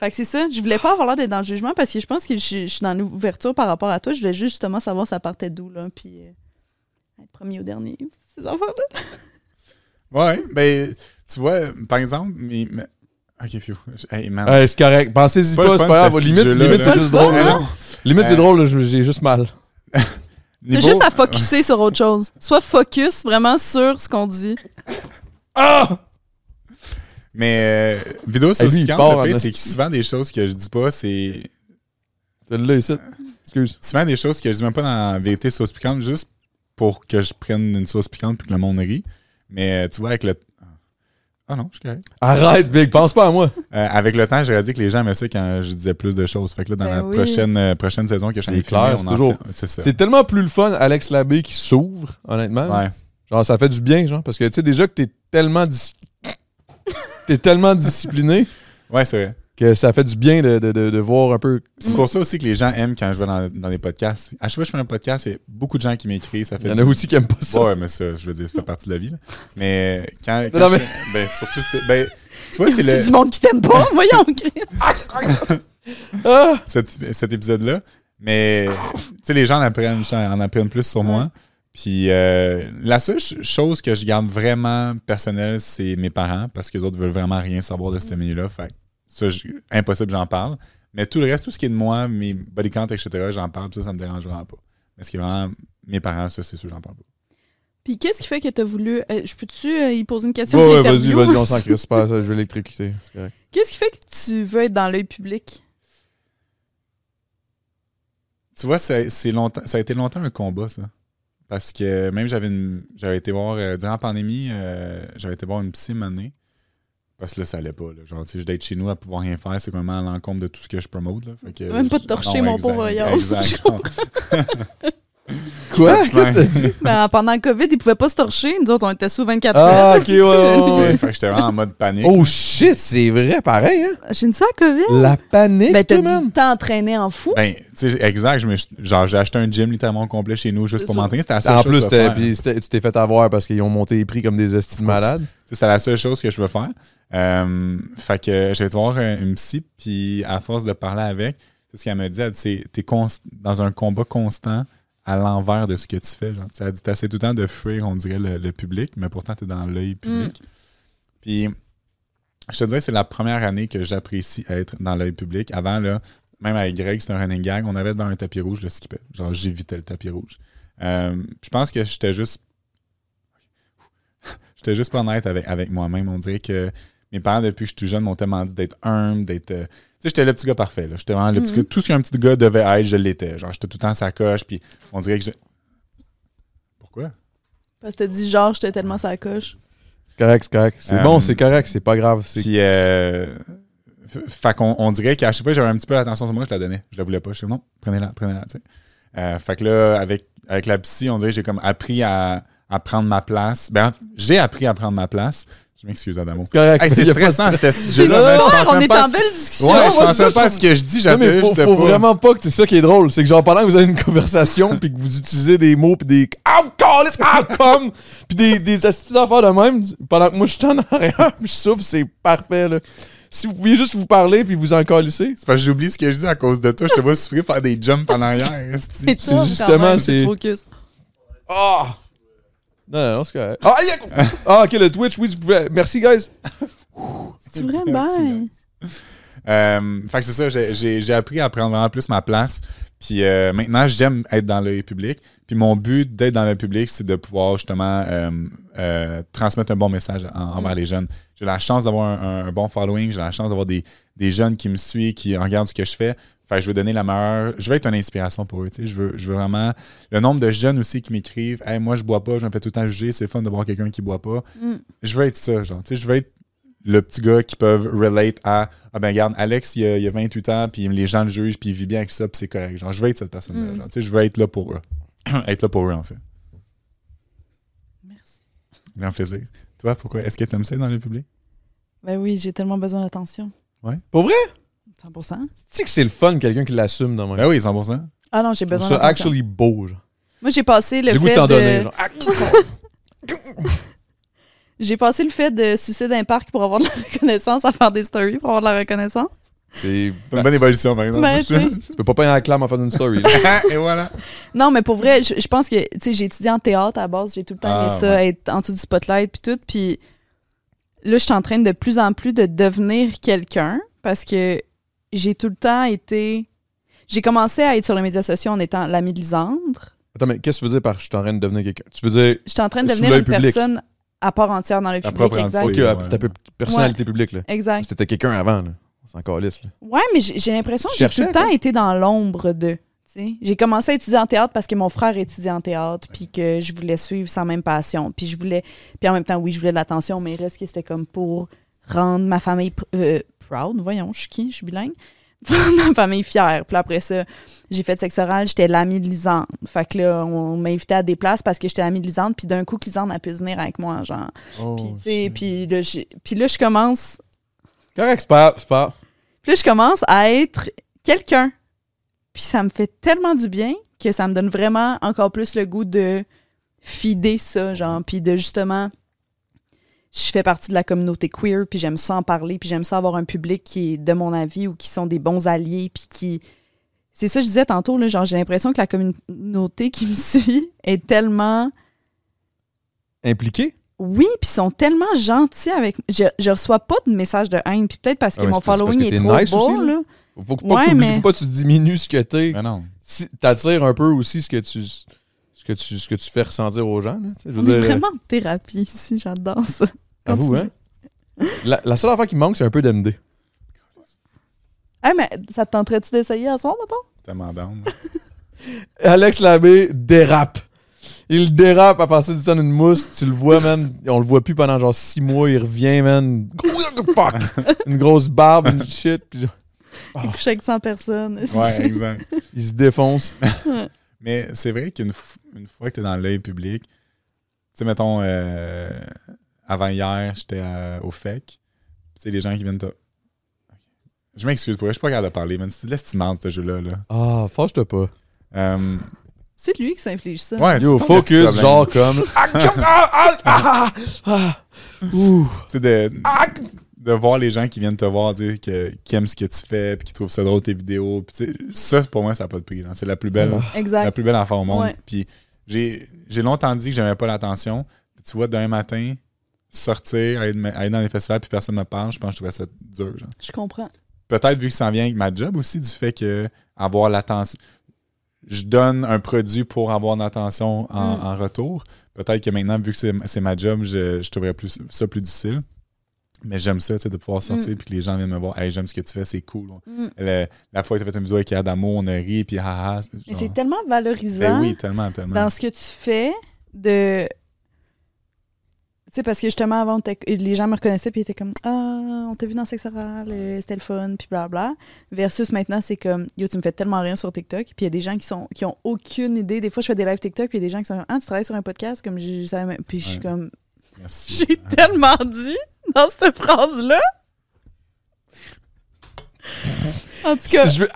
fait que c'est ça. Je voulais pas avoir l'air d'être dans le jugement parce que je pense que je, suis- je suis dans l'ouverture par rapport à toi. Je voulais juste justement savoir ça partait d'où, là. Puis. euh, premier au dernier. Ces affaires-là.
Ouais, ben, tu vois, par exemple, mais. mais- Ok, phew. Hey, man.
Hey, c'est correct. Pensez-y
Pas
c'est pas grave.
ce
Limite,
jeu-là,
limite c'est juste drôle.
hein?
Limite, c'est drôle, j'ai juste mal.
T'as
Niveau-
juste à focuser sur autre chose. Soit focus vraiment sur ce qu'on dit.
Ah!
Mais euh, vidéo
Hey,
sur
en
pire, c'est que souvent des choses que je dis pas, c'est.
Celle-là, ici. Excuse.
Souvent des choses que je dis même pas dans la vérité sauce piquante, juste pour que je prenne une sauce piquante puis que le monde rit. Mais euh, tu vois, avec le. Ah non, je suis correct.
Arrête, Big, pense pas à moi.
Euh, avec le temps, j'ai réalisé que les gens aimaient ça quand je disais plus de choses. Fait que là, dans
Ben
la
oui.
prochaine, euh, prochaine saison que je suis
clair, c'est toujours-
C'est ça.
C'est tellement plus le fun, Alex Labbé qui s'ouvre, honnêtement.
Ouais.
Genre, ça fait du bien, genre, parce que tu sais déjà que t'es tellement dis- t'es tellement discipliné
Ouais, c'est vrai.
Que ça fait du bien de, de, de, de voir un peu.
C'est pour ça aussi que les gens aiment quand je vais dans, dans des podcasts. À chaque fois que je fais un podcast, il y a beaucoup de gens qui m'écrivent. Ça fait
Il y en a aussi qui aiment pas ça.
Ouais, mais ça, je veux dire, ça fait partie de la vie. là. Mais quand. quand
Non,
je
mais-
fais- Ben, surtout, c'était- ben, tu vois,
Il y a
c'est le.
du monde qui t'aime pas. Voyons.
Ah!
cet, cet épisode-là. Mais, tu sais, les gens en apprennent, en apprennent plus sur moi. Puis euh, la seule ch- chose que je garde vraiment personnelle, c'est mes parents, parce que les autres veulent vraiment rien savoir de ce milieu-là. Fait que ça, je- impossible, j'en parle. Mais tout le reste, tout ce qui est de moi, mes body count, etc., j'en parle, ça, ça me dérange vraiment pas. Mais ce qui est vraiment mes parents, ça, c'est sûr, j'en parle pas.
Puis qu'est-ce qui fait que tu as voulu. euh, je peux-tu euh, y poser une question?
Ouais,
de
ouais, vas-y, vas-y, on s'en crisse pas, ça, je vais l'électrocuter. c'est correct.
Qu'est-ce qui fait que tu veux être dans l'œil public?
Tu vois, c'est c'est longtemps, ça a été longtemps un combat, ça. Parce que même j'avais une- j'avais été voir, euh, durant la pandémie, euh, j'avais été voir une psy une année. Parce que là, ça allait pas. Là. Genre, sais, d'être chez nous à pouvoir rien faire, c'est vraiment à l'encontre de tout ce que je promote. Là. Fait que,
Même pas de
je-
torcher,
non,
mon
exact,
pauvre Guillaume.
Exact.
Quoi? Qu'est-ce que t'as dit?
Ben, pendant le COVID, ils pouvaient pas se torcher. Nous autres, on était sous 24
Ah, ok, ouais,
fait que j'étais vraiment en mode panique.
Oh shit, c'est vrai, pareil, hein?
J'ai une ça à COVID.
La panique,
Ben, t'as dû t'entraîner en fou.
Ben, tu sais, exact. je me suis- genre, j'ai acheté un gym littéralement complet chez nous juste pour m'entraîner. C'était la seule
En
chose
plus, t'es-
faire.
puis c'était- tu t'es fait avoir parce qu'ils ont monté les prix comme des estimes
Of course.
malades.
Tu sais, C'était la seule chose que je peux faire. Euh, fait que j'ai été voir euh, une psy, puis à force de parler avec, c'est ce qu'elle m'a dit. Elle dit c'est t'es const- dans un combat constant à l'envers de ce que tu fais. Genre. Tu t'essaies tout le temps de fuir, on dirait, le, le public, mais pourtant t'es dans l'œil public. Puis je te dirais c'est la première année que j'apprécie être dans l'œil public. Avant, là, même avec Greg, c'était un running gag, on avait devant un tapis rouge, je le skippais. Genre, j'évitais le tapis rouge. Euh, je pense que j'étais juste J'étais juste pas honnête avec, avec moi-même. On dirait que mes parents, depuis que je suis tout jeune, m'ont tellement dit d'être humble, d'être. euh, tu sais, j'étais le petit gars parfait. là. J'étais vraiment le petit
Mhm.
gars. Tout ce qu'un petit gars devait être, je l'étais. Genre, j'étais tout le temps à sa coche, puis on dirait que je. Pourquoi?
Parce que t'as dit genre, j'étais tellement sa coche.
C'est correct, c'est correct. C'est
Euh,
bon, c'est correct, c'est pas grave. c'est-
Puis, euh, fait qu'on on dirait qu'à chaque fois que j'avais un petit peu l'attention sur moi, je la donnais. Je la voulais pas. Je disais non, prenez-la, prenez-la. tu sais. Euh, fait que là, avec, avec la psy, on dirait que j'ai comme appris à, à prendre ma place. Ben, j'ai appris à prendre ma place. Je m'excuse, Adamo.
correct.
Hey, c'est stressant, c'était ce pense
on est en
ce-
belle discussion.
Ouais, je pensais pas à ce que je dis,
mais faut, faut
pas-
vraiment pas que c'est ça qui est drôle. C'est que genre pendant que vous avez une conversation puis que vous utilisez des mots puis des ah call it puis des des astuces d'affaires de même pendant que moi je suis en arrière puis je souffle, c'est parfait là. Si vous pouviez juste vous parler puis vous en calisser.
C'est parce que j'oublie ce que je dis à cause de toi. Je te vois souffrir faire des jumps en arrière.
C'est
justement, c'est-
focus.
Non, non, c'est correct. Ah, y a- ah, ok, le Twitch, oui, tu pouvais. Merci, guys.
C'est vrai, ben.
Euh, fait que c'est ça, j'ai- j'ai j'ai appris à prendre vraiment plus ma place. Puis euh, maintenant, j'aime être dans l'œil public. Puis mon but d'être dans le public, c'est de pouvoir justement euh, euh, transmettre un bon message en- envers les jeunes. J'ai la chance d'avoir un, un bon following, j'ai la chance d'avoir des, des jeunes qui me suivent, qui regardent ce que je fais. Fait que je veux donner la meilleure. Je veux être une inspiration pour eux. tu sais. Je veux, je veux vraiment. Le nombre de jeunes aussi qui m'écrivent Hey, moi, je bois pas, je me fais tout le temps juger, c'est fun de voir quelqu'un qui boit pas.
Mm.
Je veux être ça, genre. Tu sais, je veux être le petit gars qui peuvent relate à Ah ben regarde, Alex, il a, il a 28 ans, puis les gens le jugent, puis il vit bien avec ça, puis c'est correct. Genre, je veux être cette personne-là.
Mm.
genre. Tu sais, je veux être là pour eux. être là pour eux, en fait.
Merci.
Grand plaisir. Toi, pourquoi? Est-ce que tu aimes ça dans le public?
Ben oui, j'ai tellement besoin d'attention.
Pour vrai?
100
Tu sais que c'est le fun, quelqu'un qui l'assume dans mon
Ben oui, 100%.
Ah non, j'ai besoin
ça
d'attention.
actually beau, genre.
Moi, j'ai passé le
goût de
fait
t'en donner,
de...
genre. Ah,
J'ai passé le fait de sucer d'un parc pour avoir de la reconnaissance, à faire des stories pour avoir de la reconnaissance.
C'est.
Une bonne évolution, par exemple.
Ben, tu
peux pas peindre la clame en faisant une story.
Et voilà.
Non, mais pour vrai, je, je pense que, tu sais, j'ai étudié en théâtre à la base, j'ai tout le temps aimé
Ah,
ça, être en dessous du spotlight puis tout, puis là, je suis en train de plus en plus de devenir quelqu'un parce que j'ai tout le temps été... J'ai commencé à être sur les médias sociaux en étant l'ami de Lisandre.
Attends, mais qu'est-ce que tu veux dire par je suis en train de devenir quelqu'un? Tu veux dire.
J'étais en train de devenir une
public.
personne à part entière dans le
Ta
public,
propre
exact.
Ok,
ouais.
ta pe- personnalité publique, là.
Exact.
C'était quelqu'un avant, là. On s'en calisse, là.
Ouais, mais j'ai l'impression que j'ai tout le temps été dans l'ombre de. tu sais. J'ai commencé à étudier en théâtre parce que mon frère étudiait en théâtre, puis que je voulais suivre sa même passion. Puis je voulais. Puis en même temps, oui, je voulais de l'attention, mais il reste que c'était comme pour rendre ma famille pr- euh, proud. Voyons, je suis qui? Je suis bilingue. Rendre ma famille fière. Puis après ça, j'ai fait sexe oral, j'étais l'amie de Lisande. Fait que là, on m'a invité à des places parce que j'étais l'amie de Lisande, puis d'un coup, Lisande a pu venir avec moi, genre.
Oh,
Puis, tu sais, puis là, j'ai- puis là, je commence
Correct, c'est pas. Pas.
puis là, je commence à être quelqu'un. Puis ça me fait tellement du bien que ça me donne vraiment encore plus le goût de fider ça, genre, puis de justement, je fais partie de la communauté queer, puis j'aime ça en parler, puis j'aime ça avoir un public qui est de mon avis ou qui sont des bons alliés, puis qui c'est ça que je disais tantôt, là, genre j'ai l'impression que la communauté qui me suit est tellement
Impliqué?
oui, puis ils sont tellement gentils avec je, je reçois pas de messages de haine, puis peut-être parce que
Ah ouais,
mon following
que
est trop
nice aussi, là.
là.
Faut, que- pas,
Ouais,
que t'oublies-
mais-
faut pas que tu diminues ce que t'es.
Mais non.
Si, T'attires un peu aussi ce que tu, ce que tu, ce que tu fais ressentir aux gens. Là, je veux dire,
vraiment en thérapie ici, j'adore ça.
Avoue, hein? La, la seule affaire qui me manque, c'est un peu d'MD.
Hey, mais ça te tenterait-tu d'essayer à soir, mettons?
Tellement down.
Alex Labbé dérape. Il dérape à passer du temps d'une mousse. Tu le vois, man. On le voit plus pendant genre six mois. Il revient, man. Fuck! Une grosse barbe, une shit. puis genre,
Il couche avec 100 personnes.
Ouais, exact.
il se défonce.
Mais c'est vrai qu'une f- une fois que tu es dans l'œil public, tu sais, mettons, euh, avant hier, j'étais à- au FEC. Tu sais, les gens qui viennent te. Je m'excuse pour je suis pas capable de parler, man. C'est de l'estimante, ce jeu-là. Là.
Ah, fâche-toi pas.
Euh,
C'est lui qui s'inflige ça.
ouais,
Yo,
c'est
focus, genre comme. Ah, ah, ah,
sais, de, de voir les gens qui viennent te voir dire que, qui aiment ce que tu fais, puis qui trouvent ça drôle tes vidéos. Puis ça, pour moi, ça n'a pas de prix. C'est la plus belle. La
Exact.
plus belle affaire au monde.
Ouais.
Puis j'ai j'ai longtemps dit que j'aimais pas l'attention. Puis tu vois, d'un matin, sortir, aller, aller dans les festivals, puis personne me parle, je pense que je trouvais ça dur. genre.
Je comprends.
Peut-être vu que ça en vient avec ma job aussi, du fait que avoir l'attention. Je donne un produit pour avoir l'attention en,
Mm.
en retour. Peut-être que maintenant, vu que c'est ma job, je, je trouverais plus, ça plus difficile. Mais j'aime ça, tu sais, de pouvoir sortir
Mm.
puis que les gens viennent me voir. Hey, j'aime ce que tu fais, c'est cool.
Mm.
Le- la fois que tu as fait une vidéo avec Adamo, on a ri, puis haha.
Mais
genre-
c'est tellement
Ben
valorisant
oui, tellement, tellement.
dans ce que tu fais de. Tu sais, parce que justement, avant, les gens me reconnaissaient puis ils étaient comme Ah, on t'a vu dans Sex Oral, c'était le fun, puis blabla. Versus maintenant, c'est comme Yo, tu me fais tellement rien sur TikTok. Puis il y a des gens qui sont qui ont aucune idée. Des fois, je fais des lives TikTok, puis il y a des gens qui sont comme Ah, tu travailles sur un podcast, comme je, savais même. Puis je suis
Ouais.
comme. J'ai tellement dit dans cette phrase-là. En tout cas,
Si je veux.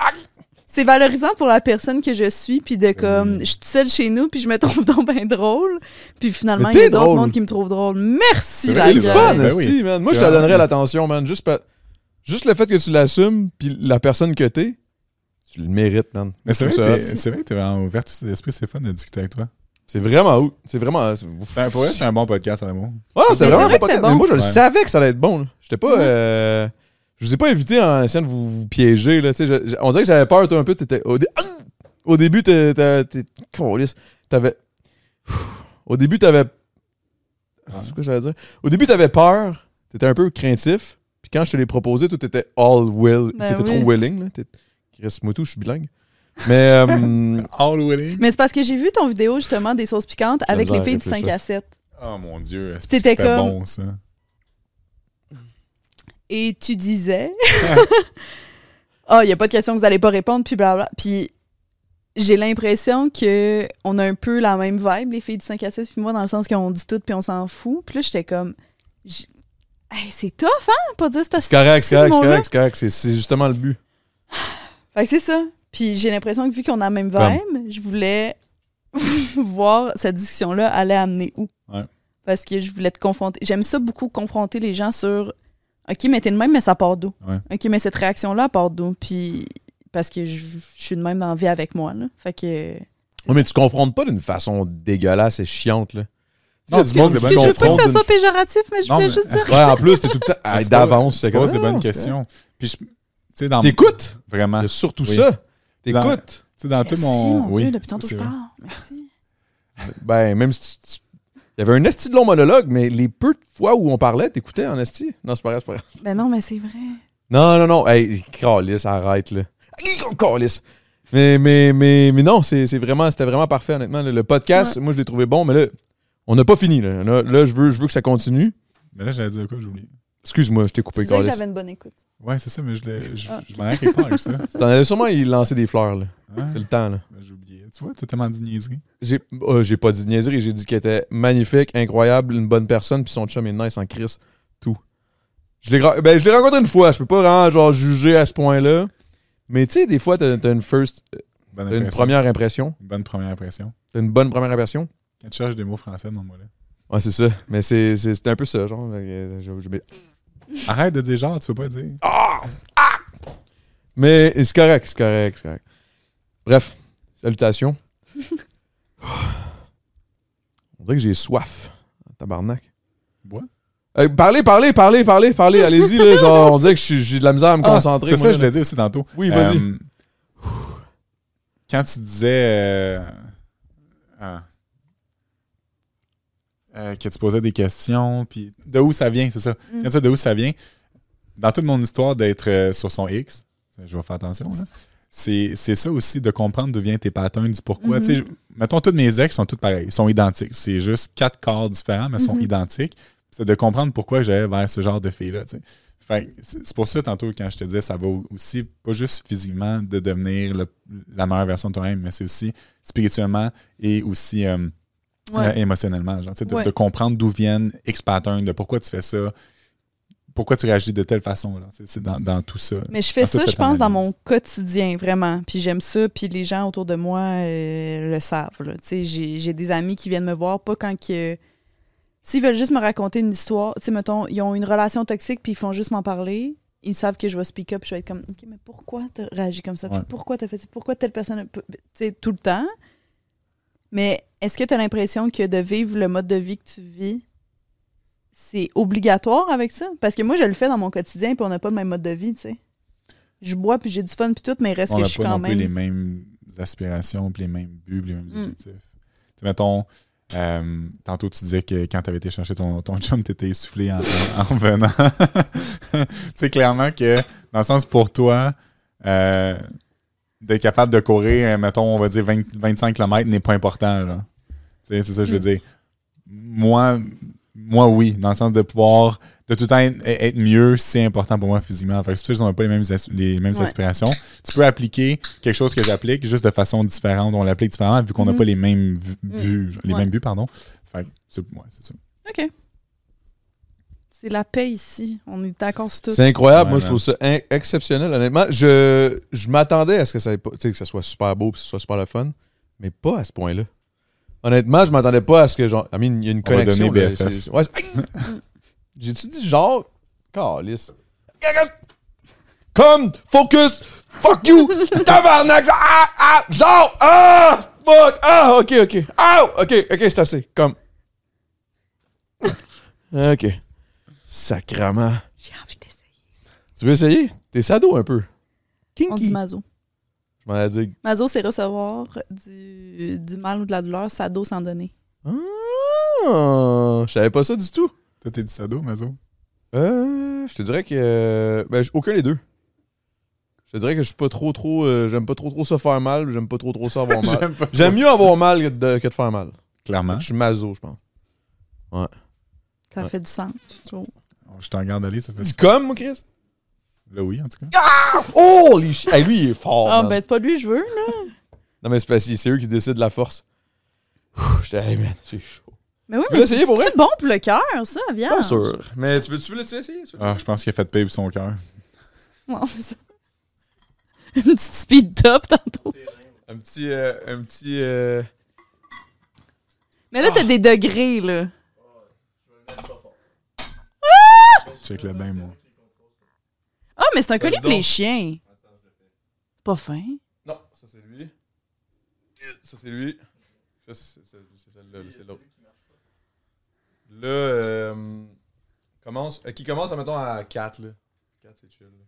C'est valorisant pour la personne que je suis, puis de comme, je suis seule chez nous, puis je me trouve donc bien drôle. Puis finalement, il y a d'autres mondes qui me trouvent drôle. Merci,
C'est
la
vrai,
C'est le
gueule.
fun,
Ben oui.
man. Moi, je te
Ouais.
donnerais l'attention, man. Juste, pa- juste le fait que tu l'assumes, puis la personne que t'es, tu le mérites, man.
Mais c'est vrai, c'est vrai que t'es vraiment ouvert tout d'esprit, c'est fun de discuter avec toi.
C'est vraiment. C'est vraiment. c'est-
Ben, pour vrai, c'est un bon podcast, à l'amour.
Ouais, c'était vraiment
c'est vrai
pas
que c'était
podcast, Mais moi, je le
Ouais.
savais que ça allait être bon. J'étais pas.
Ouais.
euh, Je vous ai pas invité en essayant de vous, vous piéger. Là, je- je- on dirait que j'avais peur, toi, un peu. T'étais, au, dé- Ah! au début, t'es-. T'avais. Au début, t'avais. Ah, C'est quoi j'allais dire? Au début, t'avais peur. T'étais un peu craintif. Puis quand je te l'ai proposé, toi, t'étais all will.
Ben
t'étais
oui.
trop willing. Reste moi tout, je suis bilingue. Mais. euh,
All willing.
Mais c'est parce que j'ai vu ton vidéo, justement, des sauces piquantes avec les
de
filles du 5
réfléchir.
à 7.
Oh mon Dieu, que
c'était comme-
bon, ça?
Et tu disais? Ah, il n'y a pas de question que vous n'allez pas répondre, puis blabla. Puis j'ai l'impression que on a un peu la même vibe, les filles du 5 à 7, puis moi, dans le sens qu'on dit tout, puis on s'en fout. Puis là, j'étais comme. j'- Hey, c'est tough, hein? Pas dire c'est
c'est correct, c'est correct, c'est correct, c'est correct. C'est- justement le but.
Fait que c'est ça. Puis j'ai l'impression que vu qu'on a la même
Comme.
vibe, je voulais voir cette discussion-là allait amener où?
Ouais.
Parce que je voulais te confronter. J'aime ça beaucoup confronter les gens sur OK, mais t'es de même, mais ça part d'où?
Ouais.
OK, mais cette réaction-là part d'où? Puis parce que je, je suis de même dans la vie avec moi. Là. Fait que.
Ouais, mais tu confrontes pas d'une façon dégueulasse et chiante, là. Tu
Non, tu
du monde
des bonnes
je veux pas que ça soit péjoratif, mais je voulais juste dire.
Ouais, en plus, t'es tout le temps
tu
d'avance. c'est
Tu
comme,
poses des bonnes
c'est
questions. Puis, je- tu sais, dans.
T'écoutes?
Vraiment. Tu
surtout
Oui.
ça.
Dans-
T'écoutes.
sais, dans tout
Merci,
mon. oui,
Dieu, depuis tantôt
c'est
je parle. Merci.
Ben, même si tu- tu- Il y avait un esti de long monologue, mais les peu de fois où on parlait, t'écoutais en esti? Non, c'est pas grave, c'est pas grave.
Ben non, mais c'est vrai.
Non, non, non. Hey, calice, arrête, là. Calice. Mais, mais, mais, mais non, c'est vraiment, c'était vraiment parfait, honnêtement. là. Le podcast, moi, je l'ai trouvé bon, mais là, on n'a pas fini. Là, Là, là, je, veux, je veux que ça continue.
Mais là, j'allais dire quoi, j'ai oublié.
Excuse-moi, je t'ai
Tu
coupé, calice.
j'avais une bonne écoute.
Ouais, c'est ça, mais je, l'ai- je,
Ah.
je m'en quelque part avec ça.
T'en allais sûrement y lancer des fleurs, là.
Ouais,
C'est le temps, là.
ben, j'ai oublié. Tu vois, t'as tellement dit niaiserie.
J'ai oh, j'ai pas dit niaiserie, j'ai dit qu'elle était magnifique, incroyable, une bonne personne, puis son chum est nice en crise. Tout. Je l'ai ben, je l'ai rencontré une fois, je peux pas vraiment genre juger à ce point-là. Mais tu sais, des fois, t'as as une first,
Bonne
une première impression.
Une bonne première impression.
T'as une bonne première impression.
Quand tu cherches des mots français dans moi là.
Ouais, c'est ça. Mais c'est un peu ça, genre. euh, je- je-
Arrête de dire genre, tu peux pas dire.
Mais c'est correct, c'est correct, c'est correct. Bref, salutations. On dirait que j'ai soif. Tabarnak.
Bois.
Euh, parlez, parlez, parlez, parlez, parlez. Allez-y, là. Genre, on dirait que je suis- j'ai de la misère à me
Ah,
concentrer.
C'est
moi,
ça,
là.
je l'ai dit aussi tantôt.
Oui, vas-y.
Euh, quand tu disais euh, ah, euh, que tu posais des questions, puis de où ça vient, c'est ça.
Mm.
Quand tu dis de où ça vient, dans toute mon histoire d'être euh, sur son X, je vais faire attention, là, c'est c'est ça aussi de comprendre d'où viennent tes patterns, du pourquoi.
Mhm.
Je- mettons, tous mes ex sont tous pareils, ils sont identiques. C'est juste quatre corps différents, mais ils sont identiques. C'est de comprendre pourquoi j'allais vers ce genre de filles-là. Fait c'est c'est pour ça, tantôt, quand je te disais, ça va aussi, pas juste physiquement, de devenir le- la meilleure version de toi-même, mais c'est aussi spirituellement et aussi euh,
Ouais.
euh, émotionnellement. Genre, de,
Ouais.
de comprendre d'où viennent X patterns, de pourquoi tu fais ça, pourquoi tu réagis de telle façon. là. C'est dans, dans tout ça.
Mais je fais ça, je pense, dans mon quotidien, vraiment. Puis j'aime ça, puis les gens autour de moi euh, le savent. J'ai des amis qui viennent me voir, pas quand que... S'ils veulent juste me raconter une histoire, tu sais, mettons, ils ont une relation toxique, puis ils font juste m'en parler, ils savent que je vais speak up, je vais être comme, OK, mais pourquoi tu réagi comme ça?
Ouais.
pourquoi tu fait ça? Pourquoi telle personne... Tu sais, tout le temps? Mais est-ce que tu as l'impression que de vivre le mode de vie que tu vis, c'est obligatoire avec ça? Parce que moi, je le fais dans mon quotidien, puis on n'a pas le même mode de vie, tu sais. Je bois, puis j'ai du fun, puis tout, mais il reste
on
que
n'a
je suis
pas
quand
non plus
même...
les mêmes aspirations, puis les mêmes buts, puis les mêmes
Mm.
objectifs. Tu mettons, euh, tantôt tu disais que quand tu avais été chercher ton, ton chum, tu étais essoufflé en, en- en revenant. tu sais, clairement que, dans le sens pour toi, euh, d'être capable de courir, euh, mettons, on va dire 20 25 km n'est pas important. C'est ça que je veux
Mm.
dire. Moi, moi, oui, dans le sens de pouvoir de tout le temps être, être mieux, c'est important pour moi physiquement. Fait que c'est sûr qu'on n'a pas les mêmes, les mêmes
Ouais.
aspirations. Tu peux appliquer quelque chose que j'applique juste de façon différente. On l'applique différemment vu qu'on n'a
Mhm.
pas les mêmes
Mm.
buts, les
Ouais.
mêmes buts, pardon. Fait que c'est ouais, c'est ça.
OK. C'est la paix ici. On est d'accord sur tout.
C'est incroyable.
Ouais,
Moi, je trouve ça exceptionnel, honnêtement. Je, je m'attendais à ce que ça, ait pas- tu sais, que ça soit super beau et que ce soit super le fun, mais pas à ce point-là. Honnêtement, je m'attendais pas à ce que genre. I mean, il y a une
On
connexion. ouais! J'ai-tu dit genre. Calice. Comme, focus, fuck you, tabarnak, genre, ah, ah, genre, ah, fuck, ah, ok, ok, ah, ok, ok, c'est assez, comme. Ok. Sacrement.
J'ai envie d'essayer.
Tu veux essayer? T'es sado un peu.
On dit
Kinky.
mazo.
Je m'en ai dit.
Mazo, c'est recevoir du, du mal ou de la douleur. Sado, sans donner.
Ah, je savais pas ça du tout.
Toi, t'es du sado, Mazo?
Euh, je te dirais que. ben, aucun des deux. Je te dirais que je suis pas trop, trop. euh, j'aime pas trop, trop ça faire mal. J'aime pas trop, trop ça avoir mal.
J'aime
mieux avoir mal que de, que de faire mal.
Clairement.
Je suis maso, je pense.
Ça
Ouais.
fait du sens. je trouve.
Je t'en regarde aller, ça fait
Tu comme, moi, Chris?
Là, oui, en tout cas.
Oh, les chi- hey, lui, il est fort.
Ah,
man.
ben, c'est pas lui que je veux, là.
Non, mais c'est eux qui décident de la force. Ouh, J'étais, hey, man, c'est chaud.
Mais oui,
Tu veux
mais c'est
pour vrai?
c'est bon pour le cœur, ça, viens.
Pas sûr. Mais tu veux, tu veux l'essayer? tu veux
Ah, je pense qu'il a fait payer pour son cœur.
Non, c'est ça. Une petite speed top tantôt.
Un petit. euh, un petit. euh,
Mais là, t'as des degrés, là.
Check le bain, moi.
Ah, mais c'est un collier pour les chiens. Pas fin.
Non, ça c'est lui. Ça c'est lui. Ça c'est c'est- c'est celle-là, là, c'est l'autre. Là, euh, commence, euh, qui commence, mettons, à 4, là. 4, c'est chill. là.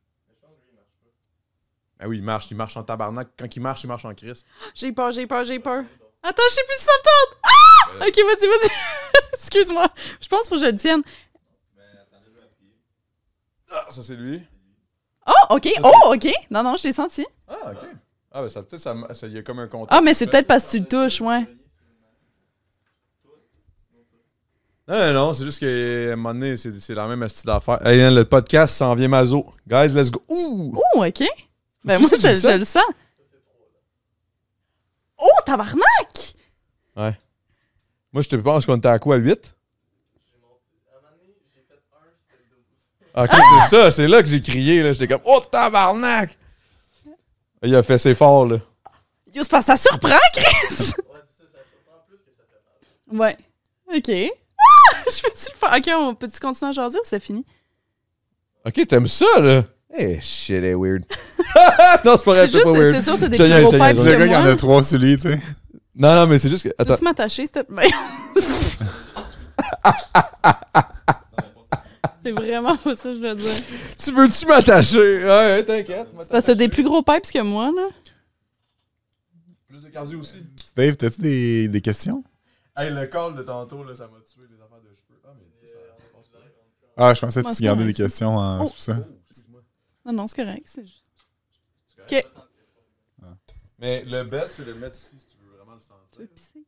Ben oui, il marche, il marche en tabarnak. Quand il marche, il marche en crise.
J'ai peur, j'ai peur, j'ai peur. Attends, je sais plus si ça tente. Ah! Ok, vas-y, vas-y. Excuse-moi. Je pense qu'il faut que je le tienne.
Ah, ça c'est lui.
Oh, ok. Oh, ok. Non, non, je l'ai senti.
Ah, ok. Ah, ben ça, peut-être, ça, y a comme un contact.
Ah, mais c'est peut-être parce que tu le touches, ouais.
Non, non, c'est juste que, à un moment donné, c'est, c'est la même astuce d'affaires. Hey, hein, le podcast s'en vient mazo. Guys, let's go. Ouh!
Oh, ok. Ben, moi,
le
je le sens. Oh, tabarnak!
Moi, je te pense qu'on était à quoi, 8? Ok, c'est ça, c'est là que j'ai crié, là. J'étais comme, oh tabarnak! Il a fait ses forts, là.
Yo, c'est parce que ça surprend, Chris! Ouais. Ok. Ah! Je peux-tu le faire? Ok, on peut-tu continuer à jaser ou c'est fini?
Ok, t'aimes ça, là? Eh, shit, est weird. non, c'est pas vrai,
C'est
c'est
juste,
pas
c'est
weird.
c'est sûr, t'as des
Je
gros
je
pipes
Le gars
que
qui en
moi.
a trois sur lui, tu sais.
Non, non, mais c'est juste que. Attends.
Peux-tu m'attacher, s'il te plaît? C'est vraiment pas ça que je veux dire.
Tu veux-tu m'attacher? Ouais, t'inquiète.
C'est parce que t'as des plus gros pipes que moi, là.
Plus de cardio aussi.
Dave, t'as-tu des, des questions?
Hey, le call de tantôt, là, ça m'a tué les affaires de cheveux. Ah, mais ça passe pas.
Ah, je pensais que tu gardais des questions en
Oh.
sous ça.
Non, non, c'est correct. c'est juste- OK.
Mais le best, c'est de le mettre ici si tu veux vraiment le sentir.
Tu veux pisser?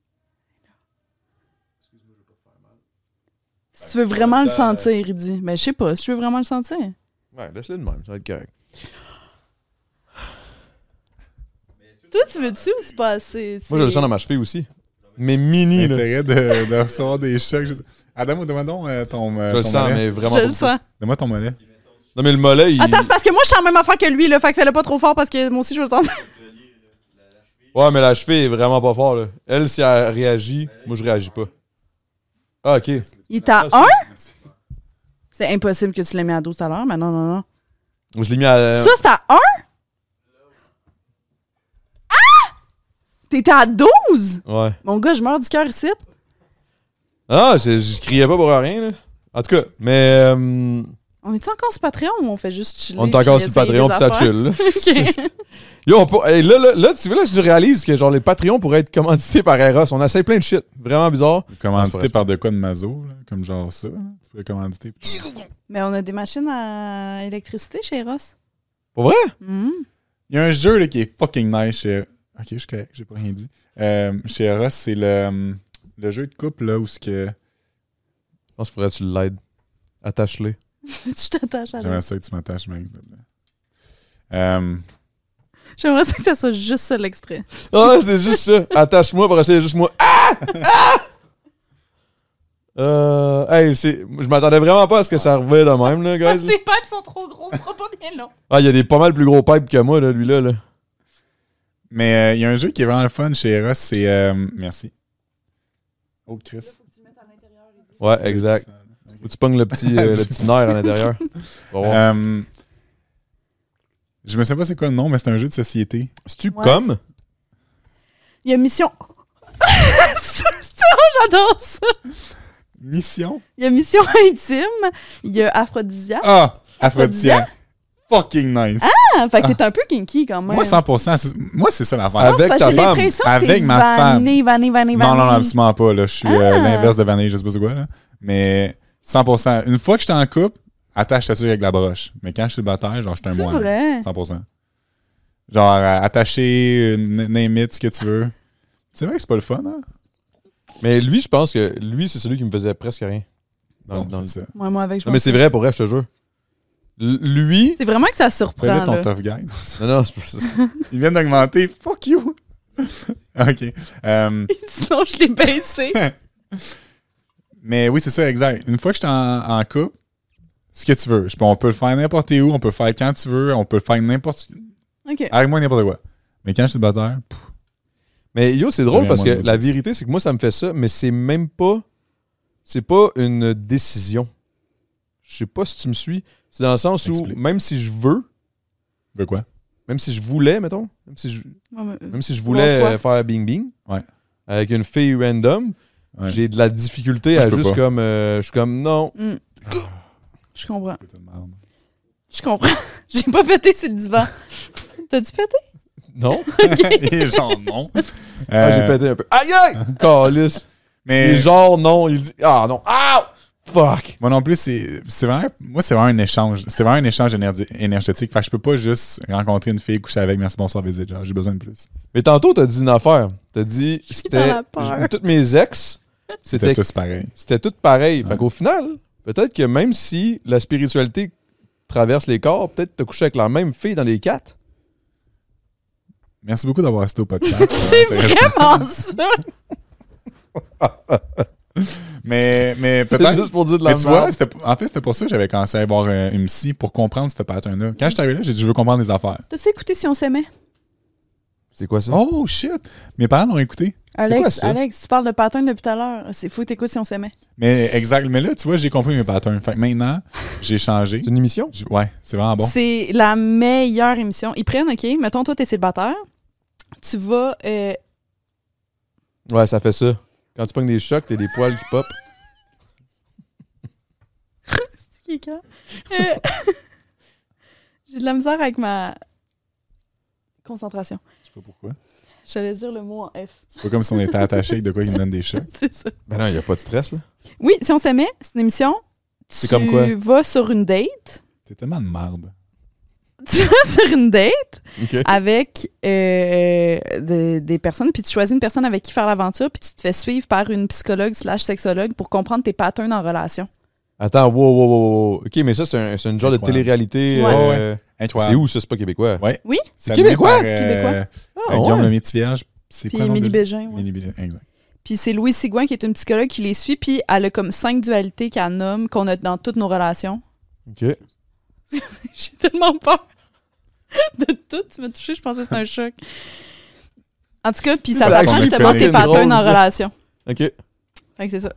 Si tu veux vraiment le sentir, il dit. Mais je sais pas, si tu veux vraiment le sentir.
Ouais, laisse-le de même, ça va être correct.
Toi, tu veux-tu ou c'est pas assez?
Moi, je le sens dans ma cheville aussi. Mais mini, là.
L'intérêt de, de recevoir des chocs. je Adam, donne-moi donc euh, ton, euh,
Je le
ton
sens,
mollet.
mais vraiment
Je
pas
le
beaucoup.
sens.
Donne-moi ton mollet.
Non, mais le mollet, il.
Attends, c'est parce que moi, je sens la même affaire que lui, là. Fait que fais-le pas trop fort parce que moi aussi, je veux le sentir.
Ouais, mais la cheville est vraiment pas fort, là. Elle, si elle réagit, moi, je réagis pas. Ah, ok.
Il est à 1? C'est impossible que tu l'aies mis à 12 tout à l'heure, mais non, non, non.
Je l'ai mis à.
Ça, c'est à 1? Ah! T'étais à 12?
Ouais.
Mon gars, je meurs du cœur ici.
Ah, je, je criais pas pour rien, là. En tout cas, mais. euh,
On est-tu encore sur Patreon ou on fait juste chiller?
on est encore
puis
sur Patreon, pis ça chill, là.
OK.
Yo, on peut- hey, là, là, là, tu vois, là, je réalise que genre les Patreons pourraient être commandités par Eros. On essaye plein de shit. Vraiment bizarre.
Commandité par de quoi de mazo, là, comme genre ça. Tu pourrais commanditer.
Mais on a des machines à électricité chez Ross.
Pour vrai?
Mhm.
Il y a un jeu là, qui est fucking nice chez. Ok, je suis correct, j'ai pas rien dit. Euh, chez Eros, c'est le, le jeu de couple là où ce que.
Je pense qu'il faudrait que tu l'aides. Attache-les.
tu t'attaches à
J'aimerais ça que tu m'attaches, Max. Euh,
J'aimerais ça que ça soit juste ça l'extrait.
Ah, c'est juste ça. Attache-moi pour essayer juste moi. Ah! Ah! Euh, hey, c'est, je m'attendais vraiment pas à ce que ça arrivait de même, là,
Parce
guys.
que ses pipes sont trop gros, ce sera pas bien long.
Ah, il y a des pas mal plus gros pipes que moi, là, lui-là. Là.
mais euh, il y a un jeu qui est vraiment le fun chez Eros, c'est. euh, merci. Oh, Chris.
Ouais, exact. Où tu pognes le petit, euh, le petit nerf à l'intérieur.
Euh, je me sais pas c'est quoi le nom, mais c'est un jeu de société.
C'est-tu
Ouais.
comme?
Il y a Mission. ça, ça, j'adore ça.
Mission?
Il y a Mission Intime. Il y a Aphrodisia.
Ah! Aphrodisia. Fucking nice.
Ah, fait que t'es un peu kinky quand même.
Moi, 100%. c'est- Moi, c'est ça l'affaire.
Avec ta femme.
l'impression que
Avec ma femme.
vanné, vanné, vanné,
Non, non, non,
vanné.
absolument pas. Là. Je suis euh,
Ah.
l'inverse de vanille, je sais pas c'est quoi. Là. Mais 100%. Une fois que je suis en couple, attache ta avec la broche. Mais quand je suis célibataire, genre, je suis un
C'est
moine.
vrai?
100%. Genre, euh, attacher, name it, ce que tu veux. C'est vrai que c'est pas le fun, hein?
Mais lui, je pense que lui, c'est celui qui me faisait presque rien. Dans-
Bon,
dans le-
c'est ça.
Moi, moi, avec, je
Non, mais c'est vrai, pour vrai, je te jure. L- lui.
C'est vraiment que ça surprend.
ton tough guide.
Non, non, c'est pas ça.
Ils viennent d'augmenter. Fuck you! OK. Euh,
Sinon, je l'ai baissé.
Mais oui, c'est ça, exact. Une fois que je suis en, en couple, ce que tu veux. On peut le faire n'importe où, on peut le faire quand tu veux, on peut le faire n'importe...
OK.
Avec moi, n'importe quoi. Mais quand je suis pff,
Mais yo, c'est drôle parce que la vérité, c'est que moi, ça me fait ça, mais c'est même pas. C'est pas une décision. Je sais pas si tu me suis. C'est dans le sens où,
Explique.
même si je veux,
tu veux quoi?
même si je voulais, mettons, même si je,
Ouais, mais-
même si je
Vouloir
voulais euh, faire bing bing
Ouais.
avec une fille random,
Ouais.
j'ai de la difficulté
Moi,
à juste
pas.
comme. euh, je suis comme, non.
Hmm. Je comprends. Je comprends. J'ai pas pété, c'est le divan. T'as-tu pété?
Non.
Et genre, non.
Ah, j'ai
Euh,
pété un peu. Aïe aïe! Calice.
Mais
Et genre, non. Il dit, ah non. Ah! Fuck!
moi non plus, c'est c'est vraiment... Moi, c'est vraiment un échange. C'est vraiment un échange énergétique. Fait que je peux pas juste rencontrer une fille, coucher avec, merci, bonsoir, visite. Genre, j'ai besoin de plus.
Mais tantôt, t'as dit une affaire. T'as dit, c'était. Toutes mes ex,
C'était tous pareil.
c'était tout pareil.
Ouais.
Fait qu'au final, peut-être que même si la spiritualité traverse les corps, peut-être t'as couché avec la même fille dans les quatre.
Merci beaucoup d'avoir assisté au podcast.
C'est vraiment ça!
Mais, mais peut-être...
juste pour dire de la
Mais tu vois, en fait, c'était pour ça que j'avais commencé à aller voir une psy pour comprendre ce pattern-là. Quand je suis arrivé là, j'ai dit je veux comprendre les affaires.
T'as-tu écouté si on s'aimait?
C'est quoi ça?
Oh shit! Mes parents l'ont écouté.
quoi
Alex,
ça?
Alex, tu parles de pattern depuis tout à l'heure. C'est fou que t'écoutes si on s'aimait.
Mais exact. Mais là, tu vois, j'ai compris mes patterns. Fait que maintenant, j'ai changé.
C'est une émission?
Ouais, c'est vraiment bon.
C'est la meilleure émission. Ils prennent, OK, mettons, toi, t'es célibataire. Tu vas. euh,
Ouais, ça fait ça. Quand tu pognes des chocs, t'as des poils qui pop.
c'est qui, quand? Euh, J'ai de la misère avec ma concentration.
Je sais pas pourquoi.
J'allais dire le mot en F.
C'est pas comme si on était attaché avec de quoi qui nous donne des chocs.
C'est ça.
Ben non, il a pas de stress, là.
Oui, si on s'aimait, c'est une émission.
C'est
tu
comme quoi?
vas sur une date.
T'es tellement de merde.
Tu vas sur une date avec euh, de- des personnes, puis tu choisis une personne avec qui faire l'aventure, puis tu te fais suivre par une psychologue slash sexologue pour comprendre tes patterns en relation.
Attends, wow, wow, wow, wow. OK, mais ça, c'est un, c'est une genre de télé-réalité.
Ouais.
euh,
Incroyable.
C'est où, ça? C'est pas québécois?
Ouais.
Oui?
C'est
québécois?
par, euh,
Québécois.
Ah,
euh, Guillaume
ouais.
Lemaitre-Vierge. C'est
Puis
quoi le nom
Émilie
de-
Bégin. ouais.
Émilie Bégin, exact.
Puis c'est Louise Sigouin qui est une psychologue qui les suit, puis elle a comme cinq dualités qu'elle nomme, qu'on a dans toutes nos relations.
OK.
J'ai tellement peur de tout. Tu m'as touché, je pensais que c'était un choc. En tout cas, puis ça t'apprend justement tes patterns en
ça.
relation.
OK.
Fait que c'est ça.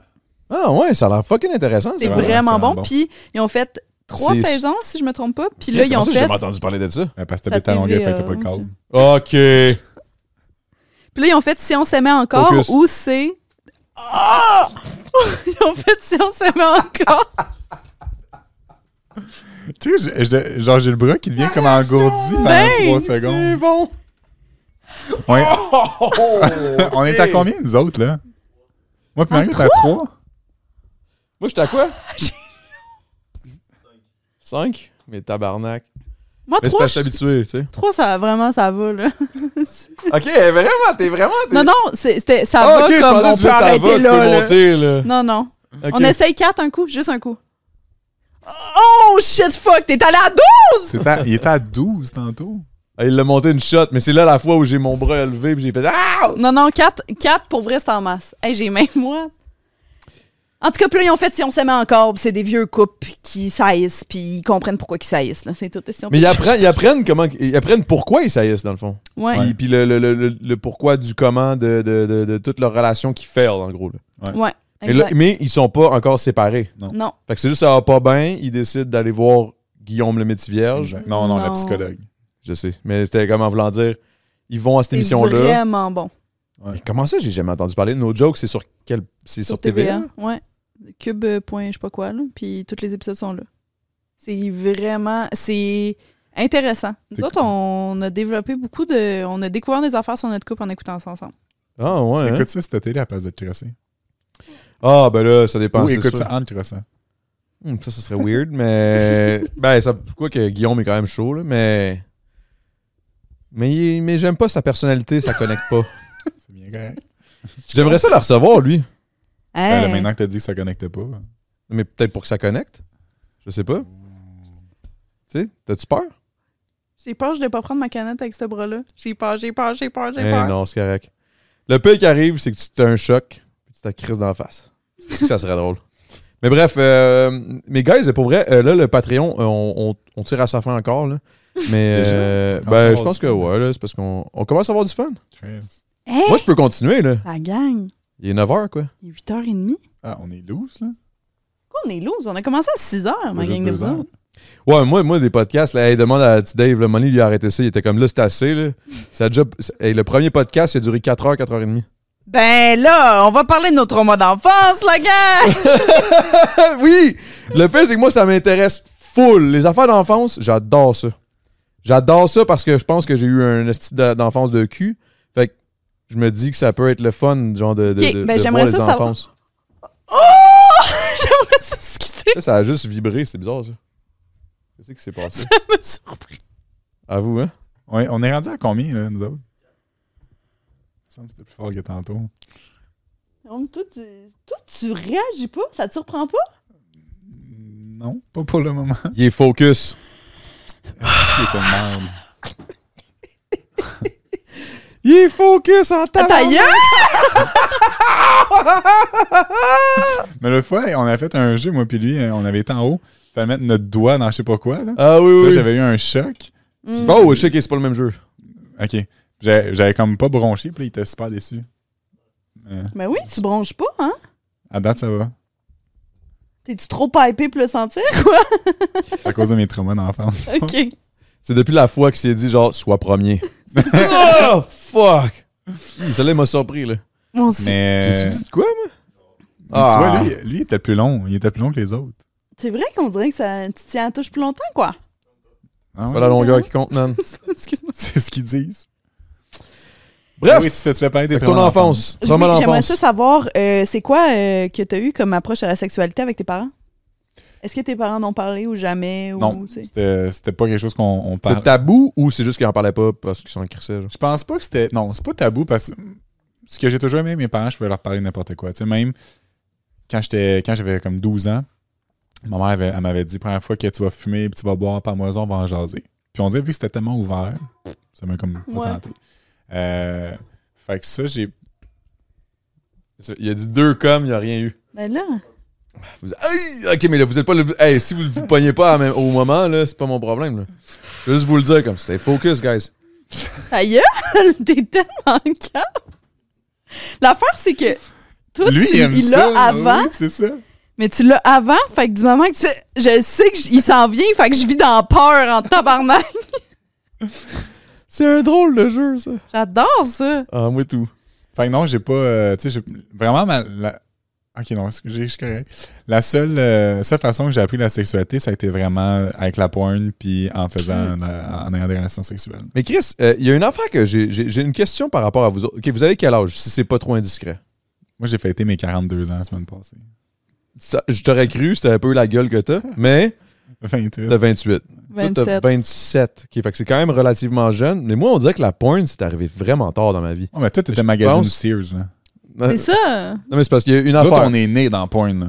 Ah ouais, ça a l'air fucking intéressant.
C'est
ça.
vraiment-
vraiment
c'est
bon.
vraiment bon.
Puis ils ont fait trois
C'est-
saisons, si je me trompe pas. Puis là,
Qu'est-ce
ils ont
c'est ça? J'ai
fait.
jamais entendu parler de ça.
Ouais, Parce que t'habites à Longueuil, fait que t'as pas le câble.
OK.
Puis là, ils ont fait Si on s'aimait encore
Focus.
ou c'est. Ah! ils ont fait Si on s'aimait encore.
Tu sais, j'ai- j'ai- genre, j'ai le bras qui devient comme engourdi pendant
Ben,
trois
C'est
secondes.
bon.
Ouais. On est à combien, nous autres, là? Moi, puis Mario, t'es à trois?
Moi, j'étais à quoi? 5? Mais tabarnak.
Moi,
Mais c'est
trois,
pas je suis habitué, tu sais.
trois, ça vraiment, ça va, là.
OK, vraiment, t'es vraiment... t'es-
Non, non, c'est- c'était- ça
Ah,
va
OK, je
comme
pensais
on
que tu
peut
disais, ça
arrêter
va, tu
là,
peux
là.
monter, là.
Non, non.
OK.
On essaye quatre un coup, juste un coup. Oh shit fuck, t'es allé à 12!
C'est à- il était à 12 tantôt.
Ah, il l'a monté une shot, mais c'est là la fois où j'ai mon bras élevé et j'ai fait Ah!
Non, non, 4, quatre pour vrai, c'est en masse. Hey, j'ai même moi. En tout cas, puis là, ils ont fait si on s'aimait encore, puis c'est des vieux couples qui saillissent, puis ils comprennent pourquoi ils saillissent. là. C'est tout. Si
Mais ils apprennent, ils apprennent comment ils apprennent pourquoi ils saillissent dans le fond.
Ouais,
Puis, puis le, le, le, le- le pourquoi du comment de, de, de, de toute leur relation qui fail en gros. là.
ouais.
Mais, là-
exact.
mais ils sont pas encore séparés.
Non.
Fait que c'est juste ça va pas bien, ils décident d'aller voir Guillaume le métier vierge.
Exact. Non, non, la
Non.
psychologue.
Je sais. Mais c'était comme en voulant dire ils vont à cette
C'est
émission-là.
vraiment bon.
Comment ça, j'ai jamais entendu parler de No Joke? C'est sur quel C'est sur, TVA?
Ouais. Cube, point, je sais pas quoi, là. Puis tous les épisodes sont là. C'est vraiment. C'est intéressant. Nous autres, on a développé beaucoup de. On a découvert des affaires sur notre couple en écoutant ça ensemble.
Ah ouais. hein?
Écoute ça, c'était télé à la place d'être crossé.
Ah ben là, ça dépend.
Ou
c'est
écoute
sûr.
ça en crossant.
Hmm, ça, ça serait weird, mais. ben, ça. Quoi que Guillaume est quand même chaud, là, mais. Mais, mais j'aime pas sa personnalité, ça connecte pas.
C'est bien correct.
J'aimerais ça la recevoir, lui.
Ben, là, maintenant que t'as dit que ça connectait pas.
Mais peut-être pour que ça connecte. Je sais pas. Tu sais, t'as-tu peur?
J'ai peur, je ne pas prendre ma canette avec ce bras-là. J'ai peur, j'ai peur, j'ai peur, j'ai
Eh
peur.
non, c'est correct. Le pire qui arrive, c'est que tu as un choc, puis tu t'as crise dans la face. C'est que ça serait drôle. Mais bref, euh, mes guys, pour vrai, euh, là, le Patreon, euh, on, on- on tire à sa fin encore. Là. Mais euh, ben, je pense que ouais, c'est parce qu'on on commence à avoir du fun.
Hey,
Moi, je peux continuer, là.
La gang,
Il est 9h, quoi.
il est 8h30.
Ah, on est loose, là?
Quoi, on est loose? On a commencé à 6h, ma gang de vous autres.
Ouais, moi, moi des podcasts, là, hey, demande à petit Dave, le Money lui a arrêté ça. Il était comme là, c'est assez. Là. Ça a déjà, hey, le premier podcast, il a duré 4h, 4h30.
Ben là, on va parler de nos traumas d'enfance, la gang!
oui! Le pire, c'est que moi, ça m'intéresse full. Les affaires d'enfance, j'adore ça. J'adore ça parce que je pense que j'ai eu un d'a- d'enfance de cul. Fait que je me dis que ça peut être le fun, genre, de, de, de-
ben
de
j'aimerais
voir les
ça savoir-
enfances.
Oh! J'aimerais s'excuser,
Ça, ça a juste vibré, c'est bizarre, ça. Qu'est-ce qui s'est passé?
ça m'a surpris.
À vous, hein?
Ouais, on est rendu à combien, là, nous autres? Il me semble que c'était plus fort que tantôt.
Donc, toi, tu, toi, tu réagis pas? Ça te surprend pas?
Non, pas pour le moment.
Il est focus.
Il était une merde?
Il est focus en
Ta!
Mais l'autre fois, on a fait un jeu, moi puis lui, on avait été en haut. Il fallait mettre notre doigt dans je sais pas quoi. Là,
Ah oui,
Là,
oui.
j'avais eu un choc.
Mm.
Oh, je sais que c'est pas le même jeu.
OK. J'avais comme pas bronché, puis là, il était super déçu. Euh,
Ben oui, tu bronches pas, hein?
à date, ça va.
T'es-tu trop pipé pour le sentir, quoi?
C'est à cause de mes traumas d'enfance.
OK.
C'est depuis la fois qu'il s'est dit, genre, sois premier. Oh, fuck! Hi, Celle-là, il m'a surpris, là.
Bon, c'est
Mais
J'ai-tu dit de quoi, moi?
tu vois, lui, lui, il était plus long. Il était plus long que les autres.
c'est vrai qu'on dirait que ça, tu tiens à touche plus longtemps, quoi.
Ah ouais?
Pas la longueur qui compte, man.
Excuse-moi.
C'est ce qu'ils disent.
Bref,
Oui, tu te fais parler des
ton enfance.
J'aimerais ça savoir, euh, c'est quoi euh, que tu as eu comme approche à la sexualité avec tes parents? Est-ce que tes parents n'ont parlé ou jamais? Ou,
Non, c'était pas quelque chose qu'on on
C'est
parle.
tabou ou c'est juste qu'ils en parlaient pas parce qu'ils sont crissés, genre?
Je pense pas que c'était. Non, c'est pas tabou parce que ce que j'ai toujours aimé, mes parents, je pouvais leur parler n'importe quoi. Tu sais, même quand j'étais quand j'avais comme 12 ans, ma mère avait- elle m'avait dit première fois que tu vas fumer puis tu vas boire par moison, on va en jaser. Puis on dirait vu que c'était tellement ouvert, ça m'a comme pas
Ouais.
tenté. Euh, fait que ça, j'ai.
Il a dit deux comme, il n'y a rien eu.
Ben là,
Vous- Aïe! Ok, mais là, vous êtes pas le. Hey, si vous ne vous pognez pas même- au moment, là, c'est pas mon problème, là. Je veux juste vous le dire comme c'était focus, guys.
gueule, t'es tellement calme. L'affaire, c'est que toi,
Lui,
tu-
il aime
il
ça.
l'a avant,
oui, c'est ça.
mais tu l'as avant, fait que du moment que tu fais, je sais qu'il s'en vient, fait que je vis dans peur en tabarnak.
C'est un drôle de jeu, ça.
J'adore ça.
Ah, moi tout.
Fait que non, j'ai pas. euh, tu sais, vraiment, ma- la- Ok, non, je suis correct. La seule, euh, seule façon que j'ai appris la sexualité, ça a été vraiment avec la porn puis en faisant, la- en ayant des relations sexuelles.
Mais Chris, euh, il y a une affaire que j'ai une question par rapport à vous autres. Ok, vous avez quel âge, si c'est pas trop indiscret?
Moi, j'ai fêté mes 42 ans la semaine passée.
Ça- je t'aurais cru, c'était un peu la gueule que t'as, mais
28.
t'as 28. Toi, t'as
27.
27. Ok, fait que c'est quand même relativement jeune. Mais moi, on dirait que la porn, c'est arrivé vraiment tard dans ma vie.
Oh, mais toi, t'étais magazine
pense-
Sears, là.
C'est ça.
Non, mais c'est parce qu'il y a une
Nous
affaire.
autres, on est nés dans porn, là.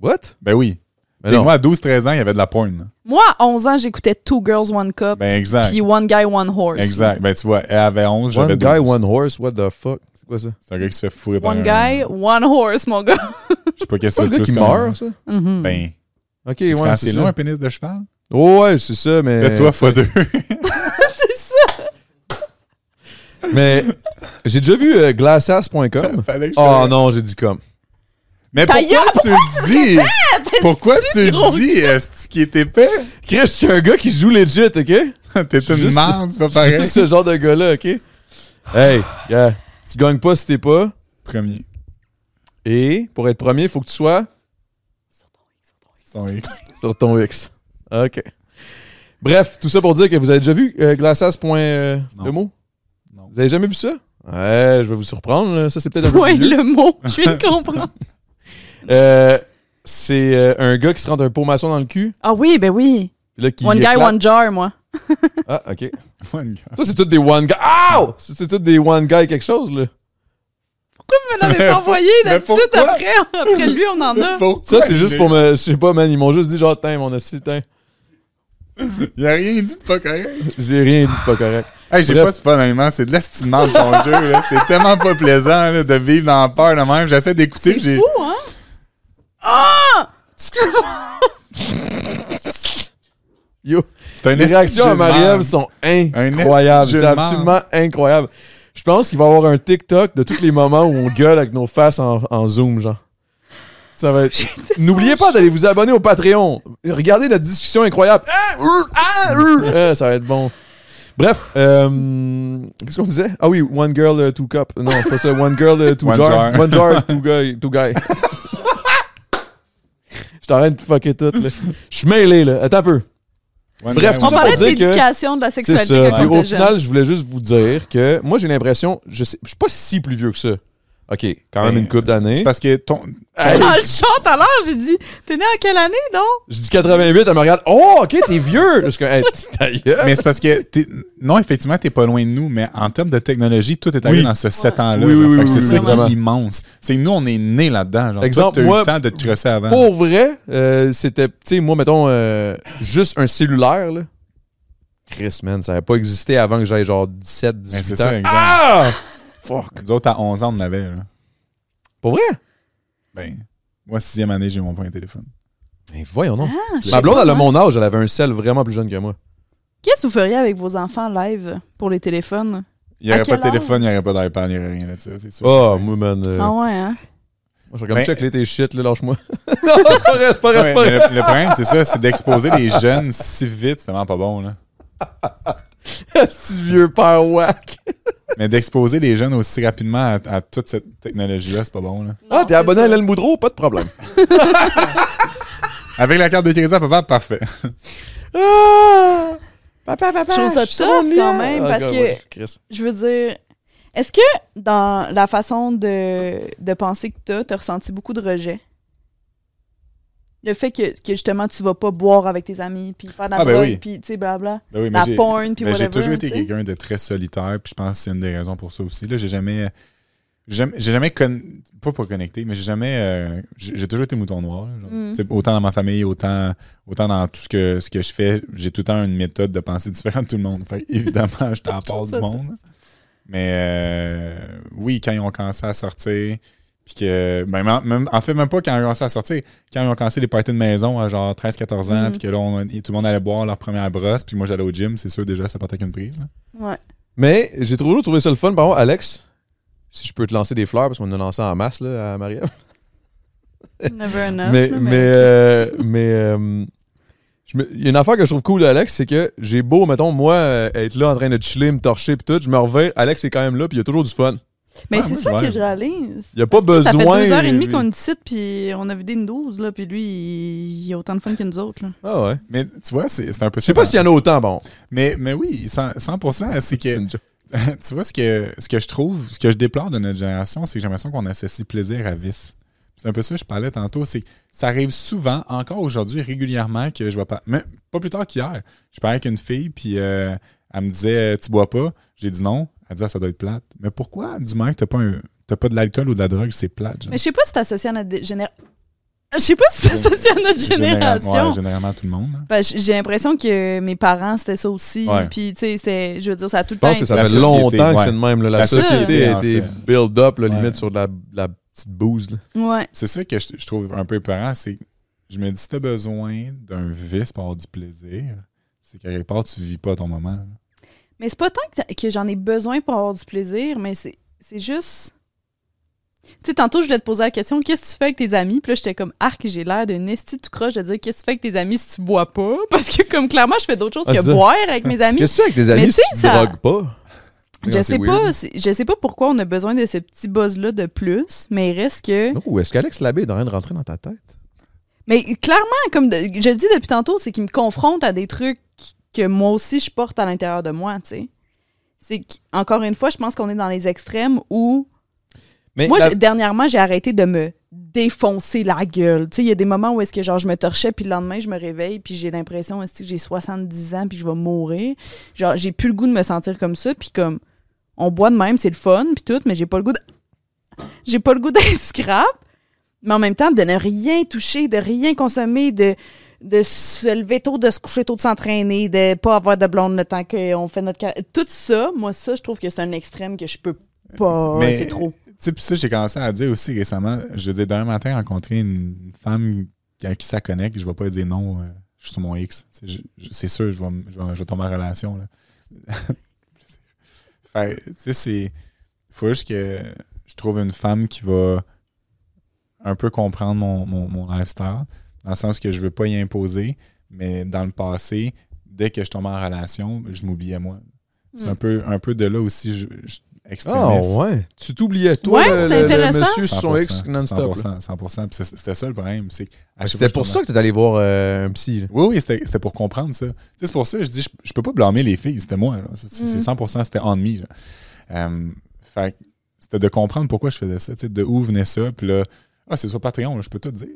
What?
Ben oui. Et
non.
moi, à 12-13 ans, il y avait de la porn. là.
Moi, à 11 ans, j'écoutais Two Girls, One Cup,
Ben exact.
puis One Guy, One Horse.
Exact. Ben tu vois, elle avait 11,
One
j'avais
guy,
12.
one horse, what the fuck? C'est quoi ça?
C'est un gars qui se fait fourrer par
One
un-
Guy, One Horse, mon gars.
Je sais pas qu'est-ce
C'est
que
le gars qui
comme-
meurt, ça?
Mhm.
Ben,
Ok,
c'est
ouais, c'est
c'est long, un pénis de cheval?
Ouais, c'est ça, mais.
Fais-toi fois deux.
Mais j'ai déjà vu euh, glassass.com.
Fallait que je-
Oh non, j'ai dit comme.
Mais
Ta
pourquoi
gueule,
tu le dis? Pourquoi tu
gros
le dis? Est-ce qu'il est épais?
Chris, je suis un gars qui joue legit, ok?
T'es une
Juste-
merde, c'est pas
Je
pareil.
suis ce genre de gars-là, ok? Hey, gars, tu gagnes pas si t'es pas.
Premier.
Et pour être premier, il faut que tu sois
Son X.
sur ton X. Ok. Bref, tout ça pour dire que vous avez déjà vu euh, glassass.le
Non.
mot? Vous avez jamais vu ça? Ouais, je vais vous surprendre. là. Ça, c'est peut-être un peu plus vieux.
le mot. Je viens de comprendre.
Euh, c'est euh, un gars qui se rentre un pot maçon dans le cul.
Ah oui, ben oui.
puis là, qui
One guy,
éclate.
one jar, moi.
Ah, ok.
One guy.
Toi, c'est tous des one guy. Ow! C'est c'est tous des one guy quelque chose, là.
Pourquoi vous me l'avez
Mais
pas
pour-
envoyé
mais
d'habitude
pourquoi?
après? Après lui, on en a.
Ça, c'est juste pour me. Je sais pas, man. Ils m'ont juste dit, genre, tiens, mon assis, tiens.
Il a rien dit de pas correct.
J'ai rien dit de pas correct.
Hey, j'ai pas de fun, honnêtement. C'est de l'estimement de ton jeu. C'est tellement pas plaisant là, de vivre dans la peur de même. J'essaie d'écouter.
C'est
j'ai-
fou, hein? Ah!
Yo, les réactions à
merde.
sont incroyables. C'est absolument incroyable. Je pense qu'il va y avoir un TikTok de tous les moments où on gueule avec nos faces en, en zoom, genre. Ça va être. N'oubliez pas d'aller vous abonner au Patreon. Regardez notre discussion incroyable. Ah, euh, ah, euh. Ah, ça va être bon. Bref, euh, qu'est-ce qu'on disait? Ah oui, one girl, uh, two cup. Non, pas ça. One girl, uh, two
One
jar.
jar.
One jar, two guy. Two guy. Je suis en train de fucker tout, là. Je suis mêlé, là. Attends un peu.
One
Bref,
On parlait de l'éducation, de la
C'est
sexualité
ça.
quand
Puis
on
au final, je voulais juste vous dire que moi, j'ai l'impression, je je suis pas si plus vieux que ça. OK, quand même
Ben,
une couple d'années.
C'est parce que ton.
Hey,
Dans le chant tout à l'heure, j'ai dit T'es né en quelle année, non?
je dis 88, elle me regarde. Oh, OK, t'es vieux. Je suis comme, hey, ta gueule.
Mais c'est parce que. t'es- Non, effectivement, t'es pas loin de nous, mais en termes de technologie, tout est arrivé
Oui.
dans ce 7 ans-là.
Oui, oui,
Fait que
oui,
c'est
oui,
ça qui
vraiment.
est immense. C'est que nous, on est nés là-dedans. Genre,
Exemple,
Toi, eu
moi,
le temps de te crosser avant.
Pour vrai, euh, c'était, tu sais, moi, mettons, euh, juste un cellulaire, là. Chris, man, ça n'avait pas existé avant que j'aille genre 17, 18
Ben, c'est
ans.
ça,
ah! Fuck.
Nous autres, à 11 ans, on en avait. Là.
Pour vrai?
Ben, moi, sixième année, j'ai mon premier téléphone.
Ben, voyons non.
Ah, je sais
Ma blonde,
pas,
elle a mon âge, elle avait un sel vraiment plus jeune que moi.
Qu'est-ce que vous feriez avec vos enfants live pour les téléphones?
Il n'y aurait pas de téléphone, il n'y aurait pas d'iPad, il n'y aurait rien là-dessus. C'est sûr.
Oh,
c'est
moi, man. euh,
Ah ouais, hein?
Moi, je regarde
Ben-
check les tes shit, là, lâche-moi. non, c'est pas vrai, c'est pas vrai,
Ouais,
c'est pas
mais
vrai.
le, le problème, c'est ça, c'est d'exposer les jeunes si vite, c'est vraiment pas bon. Là.
C'est le vieux père whack.
Mais d'exposer les jeunes aussi rapidement à, à toute cette technologie-là, c'est pas bon. Là.
Ah, t'es abonné à Hélène Boudreau? Pas de problème.
Avec la carte de crédit à papa, parfait.
Ah! Papa, papa,
Je trouve ça tough quand même,
Ah,
parce
gars,
que-
ouais, Chris.
Je veux dire, est-ce que dans la façon de, de penser que tu as, tu as ressenti beaucoup de rejet? Le fait que, que justement tu vas pas boire avec tes amis, puis faire de la
Ah, ben
drogue,
oui.
puis tu sais, blabla.
Ben oui, mais
La
j'ai-
porn, puis
ben, J'ai toujours été quelqu'un de très solitaire, puis je pense que c'est une des raisons pour ça aussi. Là, j'ai jamais. J'ai jamais, jamais con- pas pas connecté, mais j'ai jamais. euh, j'ai toujours été mouton noir.
Mm.
Autant dans ma famille, autant, autant dans tout ce que, ce que je fais, j'ai tout le temps une méthode de pensée différente de tout le monde. Fait évidemment, je t'en passe du monde. Mais euh, oui, quand ils ont commencé à sortir, puis que. Ben, même- en fait, même pas quand ils ont commencé à sortir, quand ils ont commencé les parties de maison à genre 13-14 ans,
Mm.
puis que là, on- tout le monde allait boire leur première brosse, puis moi j'allais au gym, c'est sûr déjà, ça partait avec une prise. là.
Ouais.
Mais j'ai toujours trouvé ça le fun. Par contre, Alex, si je peux te lancer des fleurs, parce qu'on en a lancé en masse là, à Maria.
Never enough.
mais mais, euh, mais euh, me- il y a une affaire que je trouve cool d'Alex, c'est que j'ai beau, mettons, moi, euh, être là en train de chiller, me torcher pis tout, je me reviens, Alex est quand même là, puis il y a toujours du fun.
Mais
Ouais,
c'est ça
ouais.
que je réalise.
Il y a pas
Parce que Ça fait
besoin.
deux heures et demie qu'on est ici, puis on a vidé une 12, là, puis lui, il, il a autant de fun que nous autres. Là.
Ah ouais.
Mais tu vois, c'est c'est un peu
Je sais pas s'il y en a autant, bon.
Mais, mais oui, 100%, 100% c'est que. tu vois, ce que, ce que je trouve, ce que je déplore de notre génération, c'est que j'ai l'impression qu'on associe plaisir à vice. C'est un peu ça que je parlais tantôt. C'est ça arrive souvent, encore aujourd'hui, régulièrement, que je vois pas. Mais pas plus tard qu'hier. Je parlais avec une fille, puis euh, elle me disait Tu bois pas? J'ai dit non. Elle ça doit être plate. Mais pourquoi, du moment que t'as pas, un- t'as pas de l'alcool ou de la drogue, c'est plate? genre?
Mais je sais pas si c'est associé à notre génération. Je sais pas si c'est associé à notre
Général-
génération.
ouais, généralement, tout le monde. hein.
Ben, j'ai l'impression que mes parents, c'était ça aussi.
Ouais.
Puis, tu sais, c'était- je veux dire, ça a tout
Je
le temps
pense que ça fait longtemps que c'est de même. là. La,
La
société a été
fait.
build up, là,
Ouais.
limite, sur de la, la petite bouse. là.
Ouais.
C'est ça que je, je trouve un peu épeurant, c'est que je me dis si t'as besoin d'un vice pour avoir du plaisir, c'est qu'à quelque part, tu vis pas ton moment. là.
Mais c'est pas tant que, j'en ai besoin pour avoir du plaisir, mais c'est juste. Tu sais, tantôt, je voulais te poser la question qu'est-ce que tu fais avec tes amis? Puis là, j'étais comme arc, j'ai l'air d'un esti tout croche de dire qu'est-ce que tu fais avec tes amis si tu bois pas? Parce que, comme clairement, je fais d'autres choses
Ah,
que
ça.
boire avec mes amis.
Qu'est-ce que tu fais avec tes amis si tu
ça-
drogues pas?
Je sais pas, je sais pas pourquoi on a besoin de ce petit buzz-là de plus, mais il reste que.
Ou est-ce qu'Alex Labbé est en train de rentrer dans ta tête?
Mais clairement, comme de- je le dis depuis tantôt, c'est qu'il me confronte à des trucs que moi aussi je porte à l'intérieur de moi, tu sais. C'est qu'encore une fois, je pense qu'on est dans les extrêmes où
Mais
moi,
la-
dernièrement, j'ai arrêté de me défoncer la gueule. Tu sais, il y a des moments où est-ce que genre je me torchais puis le lendemain je me réveille puis j'ai l'impression est-ce que j'ai 70 ans puis je vais mourir. Genre j'ai plus le goût de me sentir comme ça puis comme on boit de même, c'est le fun puis tout, mais j'ai pas le goût de j'ai pas le goût d'être scrap, mais en même temps de ne rien toucher, de rien consommer, de de se lever tôt, de se coucher tôt, de s'entraîner, de pas avoir de blonde le temps qu'on fait notre carrière. Tout ça, moi ça, je trouve que c'est un extrême que je peux pas,
Mais-
c'est trop.
Tu sais, puis ça, j'ai commencé à dire aussi récemment, je veux dire, demain matin, rencontrer une femme qui- à qui ça connecte, je vais pas dire non, euh, je suis sur mon X. C'est sûr, je vais, m- je, vais, je vais tomber en relation. Là. fait, tu sais, c'est. faut juste que je trouve une femme qui va un peu comprendre mon, mon, mon lifestyle, dans le sens que je veux pas y imposer, mais dans le passé, dès que je tombais en relation, je m'oubliais moi. C'est
Mm.
un, peu, un peu de là aussi, je, je
Ah
extrémiste.
ouais. Tu t'oubliais, toi,
Ouais,
le,
c'est
le- le
intéressant.
monsieur sur son X
100%,
non-stop. là.
100%, 100%. Puis c'est- C'était ça le problème. c'est chaque
C'était pour ça que tu es allé voir euh, un psy. là.
Oui, oui, c'était c'était pour comprendre ça. C'est pour ça que je dis, je, je peux pas blâmer les filles, c'était moi. C'est c'est
Mhm.
100%, c'était on me. Euh, fait que c'était de comprendre pourquoi je faisais ça, de où venait ça. Puis là, ah, c'est sur Patreon, là, je peux tout dire.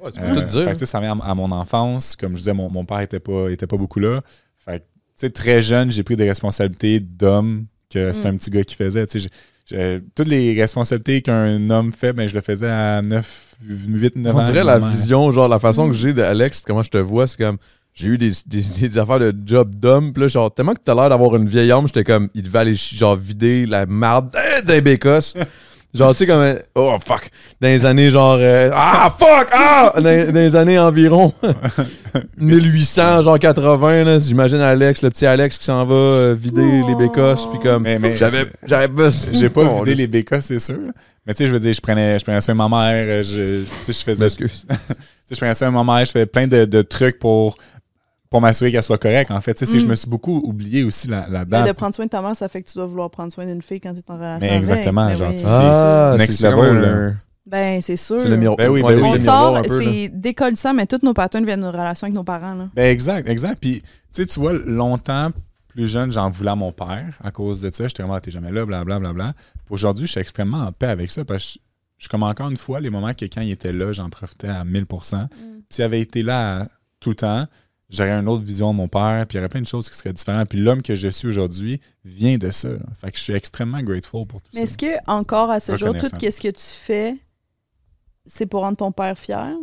Tu.
Ouais, tu
Euh,
peux tout dire.
fait que, ça vient à, à mon enfance. Comme je disais, mon, mon père était pas, était pas beaucoup là. Fait que, tu sais, très jeune, j'ai pris des responsabilités d'homme que c'était
Mm.
un petit gars qui faisait. Toutes les responsabilités qu'un homme fait, ben, je le faisais à 9, 8, 9 ans.
On dirait la vision, genre la façon que j'ai d'Alex, comment je te vois, c'est comme j'ai eu des, des, des affaires de job d'homme, puis là, genre, tellement que t'as l'air d'avoir une vieille âme, j'étais comme, il devait aller genre vider la marde d'un bécosse. Genre, tu sais, comme. Oh, fuck! Dans les années, genre. euh, ah, fuck! Ah! Dans, dans les années environ 1800, genre 80, là. J'imagine Alex, le petit Alex qui s'en va euh, vider les bécosses, puis comme.
Mais- mais-
J'avais. J'avais pas.
J'ai pas vidé les bécas, c'est sûr. Mais tu sais, je veux dire, je prenais, je prenais soin de ma mère, euh, je, tu sais, je faisais, tu
M'excuse.
sais, je prenais soin de ma mère, je faisais plein de, de trucs pour, pour m'assurer qu'elle soit correcte. En fait, tu sais, c'est- je
Mm.
me suis beaucoup oublié aussi là- là-dedans.
de prendre soin de ta mère, ça fait que tu dois vouloir prendre soin d'une fille quand tu es en relation.
Mais
avec.
exactement,
Ben
genre,
oui.
Ah,
next level,
Ben, c'est sûr.
C'est le miroir.
Ben oui, ben oui.
On sort, c'est décolle ça, mais tous nos patterns viennent de nos relations avec nos parents. Là.
Ben exact, exact. Puis, tu sais, tu vois, longtemps, plus jeune, j'en voulais à mon père à cause de ça. J'étais vraiment, Ah, t'es jamais là, blablabla. Bla, bla. Puis Aujourd'hui, je suis extrêmement en paix avec ça parce que je, comme encore une fois, les moments que quand il était là, j'en profitais à 1000% Puis s'il avait été là tout le temps, j'aurais une autre vision de mon père, puis il y aurait plein de choses qui seraient différentes. Puis l'homme que je suis aujourd'hui vient de ça. là. Fait que je suis extrêmement grateful pour tout
Mais
ça.
est-ce que, encore à ce jour, tout ce que tu fais, c'est pour rendre ton père fier?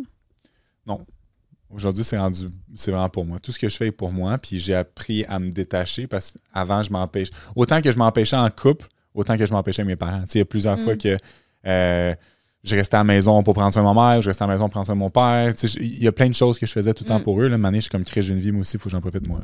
Aujourd'hui, c'est rendu, c'est vraiment pour moi. Tout ce que je fais est pour moi, puis j'ai appris à me détacher parce qu'avant, je m'empêche. Autant que je m'empêchais en couple, autant que je m'empêchais avec mes parents. Tu sais, il y a plusieurs
Mm.
fois que euh, je restais à la maison pour prendre soin de ma mère, je restais à la maison pour prendre soin de mon père. Je- il y a plein de choses que je faisais tout le temps
Mm.
pour eux. Là, Mané, je suis comme créer une vie, moi aussi, il faut que j'en profite moi.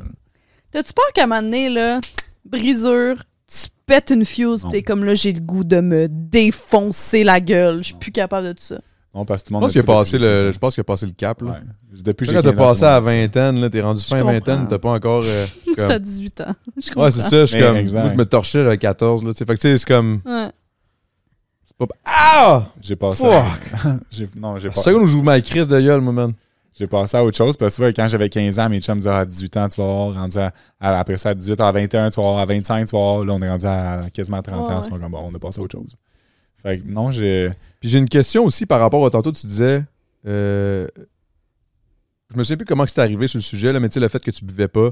T'as-tu peur qu'à un moment donné, là, brisure, tu pètes une fuse, t'es comme là, j'ai le goût de me défoncer la gueule. Je suis plus capable de tout ça.
Non, parce que tout le
Je
monde
pense
a
qu'il a passé
j'ai
le,
15
je pense qu'il a passé le cap. Là.
Ouais. Depuis que j'ai
Quand t'as
15 ans,
passé à vingtaine, là, t'es rendu fin vingtaine, t'as pas encore. euh, je suis
C'est à
comme-
18 ans. Je.
Ouais, c'est ça. Je comme. Moi, je me torchais à 14. Là, tu sais. fait que tu sais, c'est comme.
Ouais.
C'est pas- Ah!
J'ai passé.
Fuck!
j'ai- non, j'ai pas.
seconde où je joue ma crise de gueule, moi, man.
J'ai passé à autre chose parce que tu vois, quand j'avais 15 ans, mes chums me disaient à 18 ans, tu vas voir, rendu à, à- après ça à 18, à 21, tu vas voir, à 25, tu vas voir, là on est rendu à quasiment 30 ans,
Ouais.
ils sont comme, bon, on a passé à autre chose. Fait que non, j'ai.
Puis j'ai une question aussi par rapport à tantôt, tu disais. euh, je me souviens plus comment c'est arrivé sur le sujet, là, mais tu sais, le fait que tu buvais pas,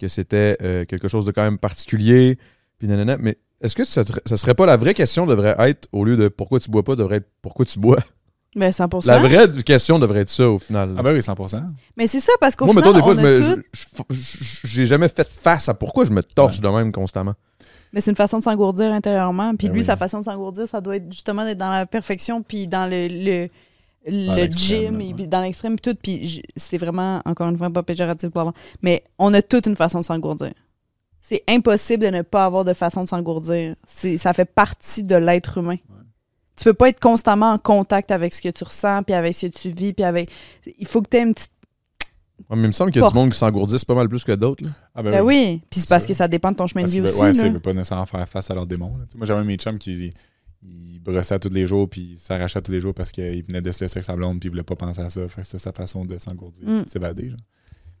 que c'était euh, quelque chose de quand même particulier, puis nanana. Mais est-ce que ça, te- ça serait pas la vraie question devrait être, au lieu de pourquoi tu bois pas, devrait être pourquoi tu bois?
Ben 100%
La vraie question devrait être ça au final.
Ah ben oui, 100%.
Mais c'est ça, parce qu'au
Moi,
final,
mettons, des fois,
on
je
a
me-
tout-
j'ai jamais fait face à pourquoi je me torche de même constamment.
Mais c'est une façon de s'engourdir intérieurement. Puis
Ben
lui,
oui.
sa façon de s'engourdir, ça doit être justement d'être dans la perfection, puis dans le, le, le gym,
là,
et
ouais.
puis dans l'extrême, puis tout. Puis c'est vraiment, encore une fois, pas péjoratif, mais on a toute une façon de s'engourdir. C'est impossible de ne pas avoir de façon de s'engourdir. C'est- Ça fait partie de l'être humain. Tu peux pas être constamment en contact avec ce que tu ressens, puis avec ce que tu vis, puis avec... Il faut que tu aies une petite...
Ouais, mais il me semble qu'il y a du monde qui s'engourdissent pas mal plus que d'autres.
Ah
Ben oui. Puis c'est parce
Ça.
que ça dépend de ton chemin
Parce
de vie aussi.
ouais, ça, veulent pas nécessairement faire face à leurs démons. Moi, j'avais un de mes chums qui il brossait tous les jours, puis il s'arrachait tous les jours parce qu'il venait de se laisser avec sa blonde, puis il voulait pas penser à ça. Fait que c'était sa façon de s'engourdir,
Mm.
de s'évader.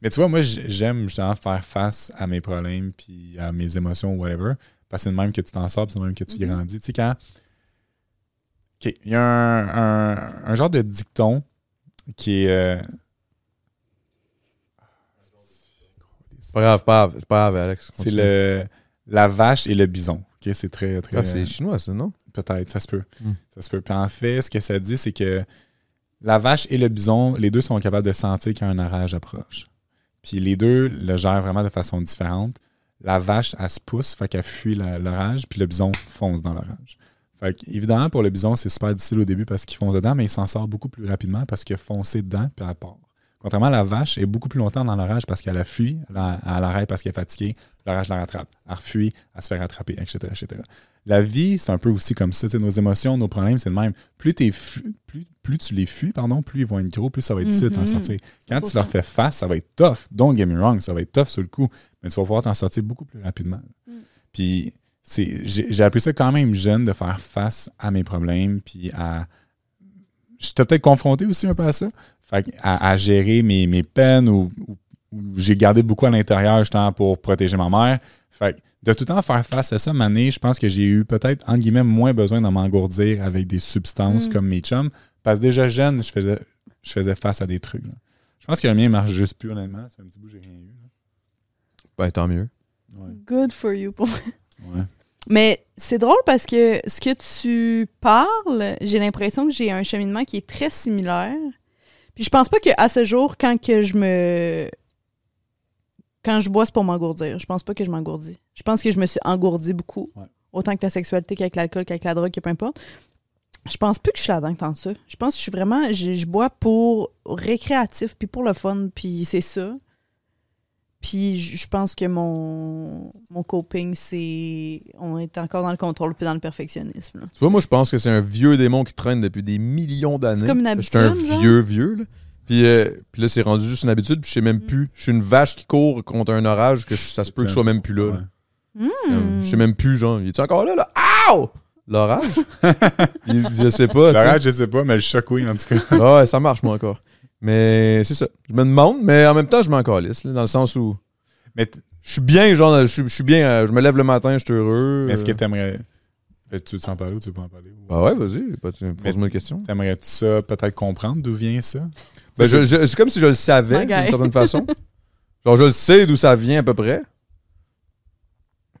Mais tu vois, moi, j'aime justement faire face à mes problèmes, puis à mes émotions, whatever, parce que c'est de même que tu t'en sors, puis c'est de même que tu
Mhm.
grandis. Tu sais, quand. OK, il y a un, un- un genre de dicton qui est. euh,
C'est pas grave, pas grave, c'est pas grave, Alex.
C'est le la vache et le bison. OK, c'est très, très.
Ah, c'est chinois, ça, non?
Peut-être, ça se peut.
Mm.
Ça se peut. Puis en fait, ce que ça dit, c'est que la vache et le bison, les deux sont capables de sentir qu'un orage approche. Puis les deux le gèrent vraiment de façon différente. La vache, elle se pousse, fait qu'elle fuit l'orage, puis le bison fonce dans l'orage. Fait que, évidemment, pour le bison, c'est super difficile au début parce qu'il fonce dedans, mais il s'en sort beaucoup plus rapidement parce qu'il a foncé dedans, puis elle part. Contrairement à la vache, elle est beaucoup plus longtemps dans l'orage parce qu'elle a fui, elle, a- elle arrête parce qu'elle est fatiguée, l'orage la rattrape. Elle refuit, elle se fait rattraper, etc. etc. La vie, c'est un peu aussi comme ça. Nos émotions, nos problèmes, c'est le même. Plus, fu- plus, plus tu les fuis, pardon, plus ils vont être gros, plus ça va être difficile de t'en
Mhm.
sortir. Quand tu leur fais face, ça va être tough. Don't get me wrong, ça va être tough sur le coup, mais tu vas pouvoir t'en sortir beaucoup plus rapidement.
Mm.
Puis j'ai appris ça quand même jeune de faire face à mes problèmes, puis à. J'étais peut-être confronté aussi un peu à ça. Fait que à, à gérer mes, mes peines ou, ou- ou j'ai gardé beaucoup à l'intérieur justement pour protéger ma mère. Fait que de tout le temps faire face à ça, Mané, je pense que j'ai eu peut-être, entre guillemets, moins besoin de m'engourdir avec des substances
Mm.
comme mes chums. Parce que déjà jeune, je faisais, je faisais face à des trucs. là. Je pense que le mien marche juste plus, honnêtement. C'est un petit bout, j'ai rien eu.
Ben, tant mieux.
Ouais.
Good for you. pour-
Ouais.
Mais c'est drôle parce que ce que tu parles, j'ai l'impression que j'ai un cheminement qui est très similaire. Puis je pense pas qu'à ce jour, quand que je me. Quand je bois, c'est pour m'engourdir. Je pense pas que je m'engourdis. Je pense que je me suis engourdie beaucoup
Ouais.
autant que ta sexualité qu'avec l'alcool, qu'avec la drogue, que peu importe. Je pense plus que je suis là-dedans tant ça. Je pense que je suis vraiment. Je, je bois pour récréatif, puis pour le fun, puis c'est ça. Puis je pense que mon, mon coping, c'est. On est encore dans le contrôle puis dans le perfectionnisme. là.
Tu vois, moi, je pense que c'est un vieux démon qui traîne depuis des millions d'années.
C'est comme une
Je suis un
habitude, genre?
vieux, vieux, là. Puis, euh, puis là, c'est rendu juste une habitude, puis je sais même
Mm.
plus. Je suis une vache qui court contre un orage que je- ça se peut que je sois même plus là. Je sais même plus, genre, il est encore là, là? Ow! L'orage? Je sais pas.
L'orage, je sais pas, mais le choc, oui, en tout cas.
Ah ouais, ça marche, moi, encore. Mais c'est ça. Je me demande, mais en même temps, je m'en calisse, là, dans le sens où
Mais
je suis bien, genre, je suis- je suis bien, euh, je me lève le matin, je suis heureux.
est-ce que
euh.
t'aimerais. Ben, Tu veux en parler ou tu veux pas en parler? ou-
Ah ouais, vas-y, pose-moi une question.
T'aimerais-tu ça peut-être comprendre d'où vient ça?
Ben, je- je- c'est comme si je le savais, d'une certaine façon. Genre, je le sais d'où ça vient à peu près.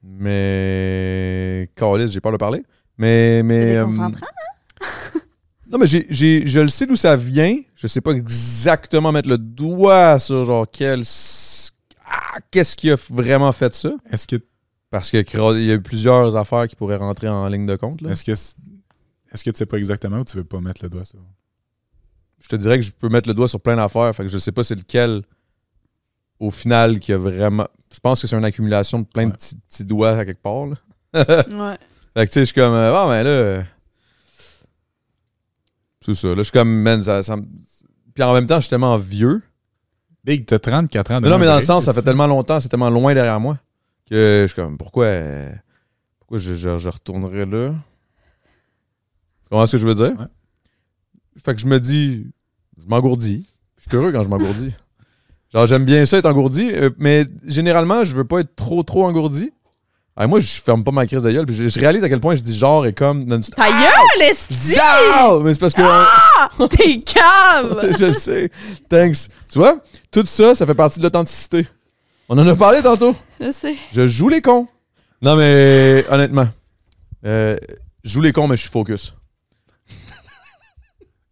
Mais. Calisse, j'ai peur de parler. Mais. mais
C'est
euh,
déconcentrant.
Non, mais j'ai, j'ai- je le sais d'où ça vient. Je sais pas exactement mettre le doigt sur, genre, quel. Ah, qu'est-ce qui a vraiment fait ça?
Est-ce que
Parce que cra- il y a plusieurs affaires qui pourraient rentrer en ligne de compte. Là.
est-ce que est-ce que tu sais pas exactement ou tu veux pas mettre le doigt sur?
Je te dirais que je peux mettre le doigt sur plein d'affaires. Fait que je sais pas c'est lequel, au final, qui a vraiment. Je pense que c'est une accumulation de plein de
Ouais.
petits, petits doigts à quelque part. Là.
Ouais.
Fait que tu sais, je suis comme. Ah, mais là. C'est ça. Là, je suis comme. Man, ça, ça me- Puis en même temps, je suis tellement vieux.
Big, t'as 34 ans.
Mais non, mais dans le sens, ça fait tellement longtemps, c'est tellement loin derrière moi que je suis comme. Pourquoi. euh, Pourquoi je, je, je retournerais là? Tu comprends ce que je veux dire?
Ouais.
Fait que je me dis. Je m'engourdis. Je suis heureux quand je m'engourdis. Genre, j'aime bien ça être engourdi, euh, mais généralement, je veux pas être trop, trop engourdi. Ah, moi, je ferme pas ma crise de gueule. puis Je, je réalise à quel point je dis genre et comme. non-stop.
Ta gueule, esti!
Ah! Mais c'est parce que.
T'es calme!
je sais. Thanks. Tu vois, tout ça, ça fait partie de l'authenticité. On en a parlé tantôt.
Je sais.
Je joue les cons. Non, mais honnêtement, euh, je joue les cons, mais je suis focus.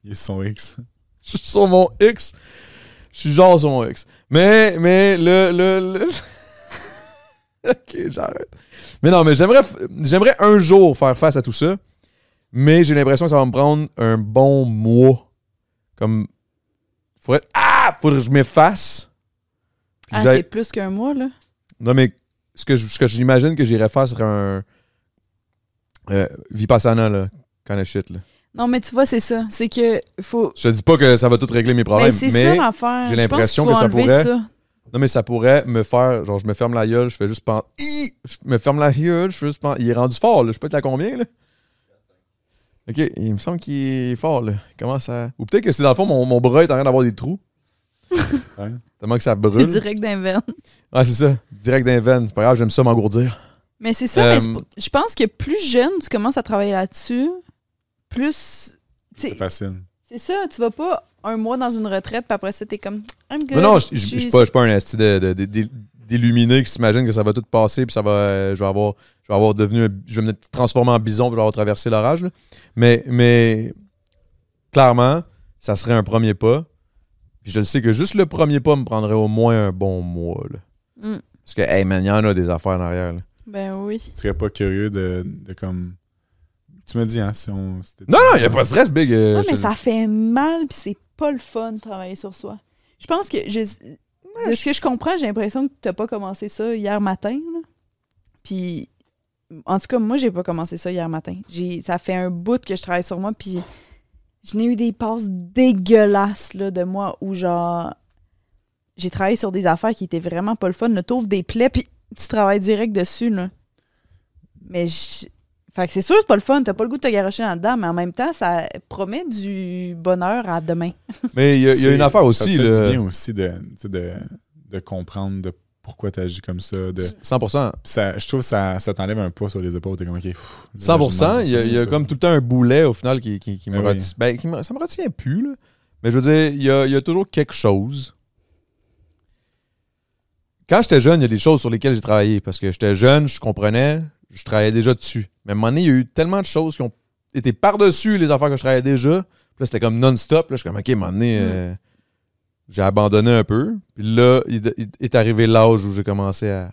Il est son X.
Je suis sur mon X. Je suis genre sur mon X. Mais, mais, le. le, le... ok, j'arrête. Mais non, mais j'aimerais, j'aimerais un jour faire face à tout ça. Mais j'ai l'impression que ça va me prendre un bon mois. Comme. Faudrait. Ah! Faudrait que je m'efface.
Ah, c'est plus qu'un mois, là?
Non, mais ce que, je- ce que j'imagine que j'irais faire serait un. Euh, Vipassana, là. Kind of shit, là.
Non, mais tu vois, c'est ça. C'est que faut.
Je te dis pas que ça va tout régler mes problèmes,
Ben, c'est
mais.
ça l'affaire.
j'ai l'impression que ça pourrait-
ça.
Non, mais ça pourrait me faire. Genre, je me ferme la gueule, je fais juste penser. Je me ferme la gueule, je fais juste penser. Il est rendu fort, là. Je peux être à combien, là? Ok, il me semble qu'il est fort, là. Il commence à. Ou peut-être que c'est dans le fond, mon, mon bras est en train d'avoir des trous.
Ouais.
Tellement que ça
C'est
brûle.
direct d'un veine.
Ouais, c'est ça. Direct d'un veine. C'est pas grave, j'aime ça m'engourdir.
Mais c'est ça,
Euh,
mais pas- je pense que plus jeune tu commences à travailler là-dessus, plus.
C'est facile.
C'est ça, tu vas pas un mois dans une retraite, puis après ça, t'es comme. I'm good.
Non, non, je je- je
suis-
pas, un esti de- de- de- de- d'illuminé qui s'imagine que ça va tout passer, puis ça va. euh, je vais avoir. Je vais avoir devenu. Je vais me transformer en bison, puis je vais avoir traversé l'orage. Mais, mais. Clairement, ça serait un premier pas. Puis je le sais que juste le premier pas me prendrait au moins un bon mois. là.
Mm.
Parce que, hey man, il y en a des affaires en arrière. là.
Ben oui.
Tu serais pas curieux de, de comme. Tu me dis, hein, si on. si
Non, non, il n'y a pas de stress, Big. euh,
Ouais,
je
mais ça fait mal, puis c'est pas le fun de travailler sur soi. Je pense que. Je, de ce que je comprends, j'ai l'impression que t'as pas commencé ça hier matin. là. Puis. En tout cas, moi, j'ai pas commencé ça hier matin. J'ai, ça fait un bout que je travaille sur moi, puis je n'ai eu des passes dégueulasses là, de moi où, genre, j'ai travaillé sur des affaires qui étaient vraiment pas le fun. Tu ouvres des plaies, puis tu travailles direct dessus. Là. Mais je- fait que c'est sûr, c'est pas le fun. T'as pas le goût de te garocher là-dedans, mais en même temps, ça promet du bonheur à demain.
Mais il y a, y une affaire
Ça
aussi.
te fait
là,
du bien aussi de, de, de comprendre de pourquoi tu agis comme ça. De,
100%.
Puis ça, je trouve que ça, ça t'enlève un poids sur les épaules. T'es comme, OK. pff, là,
100%.
je
Il y a, y
ça,
comme
ça.
tout le temps un boulet au final qui, qui, qui me
oui.
retient. Ben, qui me- ça me retient plus, là. Mais je veux dire, il y a, il y a toujours quelque chose. Quand j'étais jeune, il y a des choses sur lesquelles j'ai travaillé. Parce que j'étais jeune, je comprenais, je travaillais déjà dessus. Mais à un moment donné, il y a eu tellement de choses qui ont été par-dessus les affaires que je travaillais déjà. Puis là, c'était comme non-stop. Là, je suis comme, OK, à un moment donné, euh, j'ai abandonné un peu. Puis là, il, il est arrivé l'âge où j'ai commencé à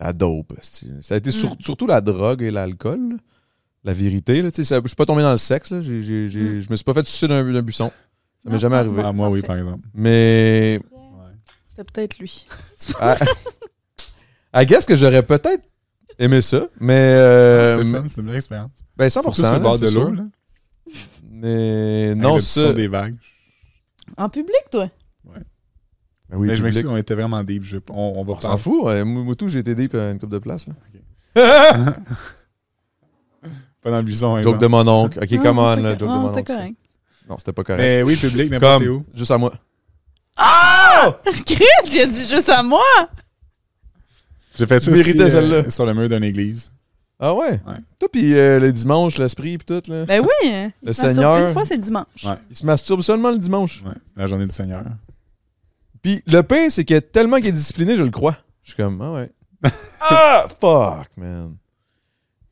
La dope. Ça a été sur- surtout la drogue et l'alcool. La vérité. Là, tu sais, ça- je suis pas tombé dans le sexe. là. J'ai- j'ai- j'ai- Je me suis pas fait sucer d'un d'un buisson. Ça m'est jamais arrivé.
Ah, moi, oui, par exemple.
Mais
C'était peut-être lui.
I, I guess que j'aurais peut-être aimé ça. Mais euh,
c'est fun, c'est une belle expérience.
ben 100%.
Surtout sur le bord
c'est
de l'eau. là,
Mais
avec
non,
le
ça.
des vagues.
En public, toi?
Ben oui,
Mais je
public.
m'excuse, on était vraiment deep. Je- on, on va
On s'en fout. moi, tout, j'ai été deep à une coupe de place. là.
Pas dans le buisson. par
Joke de mon oncle. Ok,
Non,
come on, là, joke de
non,
mon
c'était
oncle. ça.
correct.
Non, c'était pas correct.
Mais oui, public, n'importe
Comme,
où.
juste à moi.
Chris, il a dit juste à moi!
J'ai fait ça
Tu méritais
aussi, euh, sur le mur d'une église.
Ah ouais?
Ouais.
Toi, puis euh, le dimanche, l'esprit, puis tout, là.
Ben oui! hein.
Le Seigneur.
Une fois, c'est le dimanche.
Ouais.
Il se masturbe seulement le dimanche.
Ouais, la journée du Seigneur.
Puis le pire, c'est que tellement qu'il est discipliné, je le crois. Je suis comme, ah ouais. ah, fuck, man.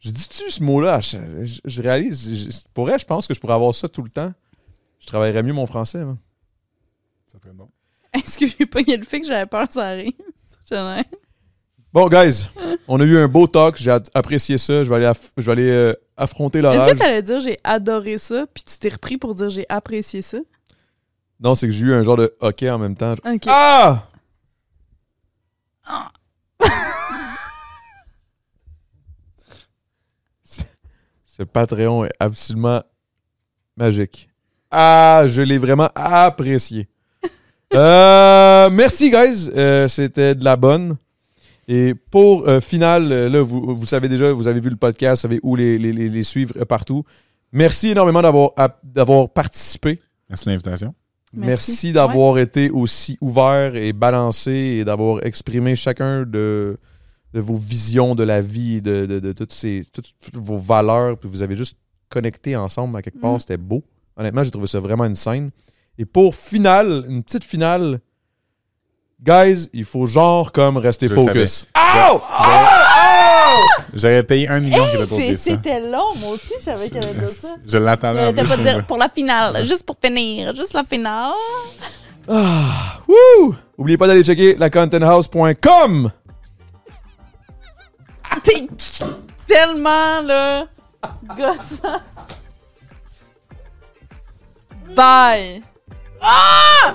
Je dis-tu ce mot-là? Je, je- je réalise. je- pour vrai, je pense que je pourrais avoir ça tout le temps. Je travaillerais mieux mon français, man.
Ça ferait bon.
Est-ce que j'ai pogné le fait que j'avais peur que ça arrive?
Bon, guys, on a eu un beau talk. J'ai apprécié ça. Je vais aller, aff- je vais aller euh, affronter
Est-ce
l'orage.
que t'allais dire j'ai adoré ça, puis tu t'es repris pour dire j'ai apprécié ça?
Non, c'est que j'ai eu un genre de hockey en même temps.
Ok.
Ah! Ce Patreon est absolument magique. Ah, je l'ai vraiment apprécié. Euh, merci, guys. Euh, C'était de la bonne. Et pour euh, final, euh, là, vous, vous savez déjà, vous avez vu le podcast, vous savez où les, les- les- les suivre euh, partout. Merci énormément d'avoir participé.
Merci de l'invitation.
Merci,
Merci.
d'avoir été aussi ouvert et balancé et d'avoir exprimé chacun de, de vos visions de la vie, de, de, de toutes, ces, toutes, toutes vos valeurs. Puis vous avez juste connecté ensemble à quelque part.
Mm.
C'était beau. Honnêtement, j'ai trouvé ça vraiment une scène. Et pour finale, une petite finale, guys, il faut genre comme rester
Je
focus.
J'aurais payé un million qui pour dire ça.
C'était long, moi aussi, je savais qu'elle allait dire ça.
Je l'attendais plus.
pas dire pour la finale, juste pour finir, juste la finale.
Ah, wouh! Oubliez pas d'aller checker lacontenthouse.com.
T'es tellement, là, gossant. Bye. Ah!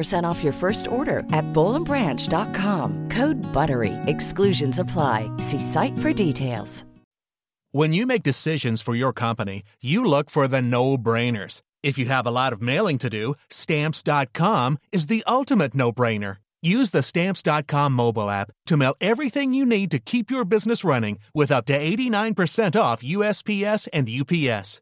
off your first order at bowlandbranch.com. Code BUTTERY. Exclusions apply. See site for details.
When you make decisions for your company, you look for the no brainers. If you have a lot of mailing to do, stamps.com is the ultimate no brainer. Use the stamps.com mobile app to mail everything you need to keep your business running with up to 89% off USPS and UPS.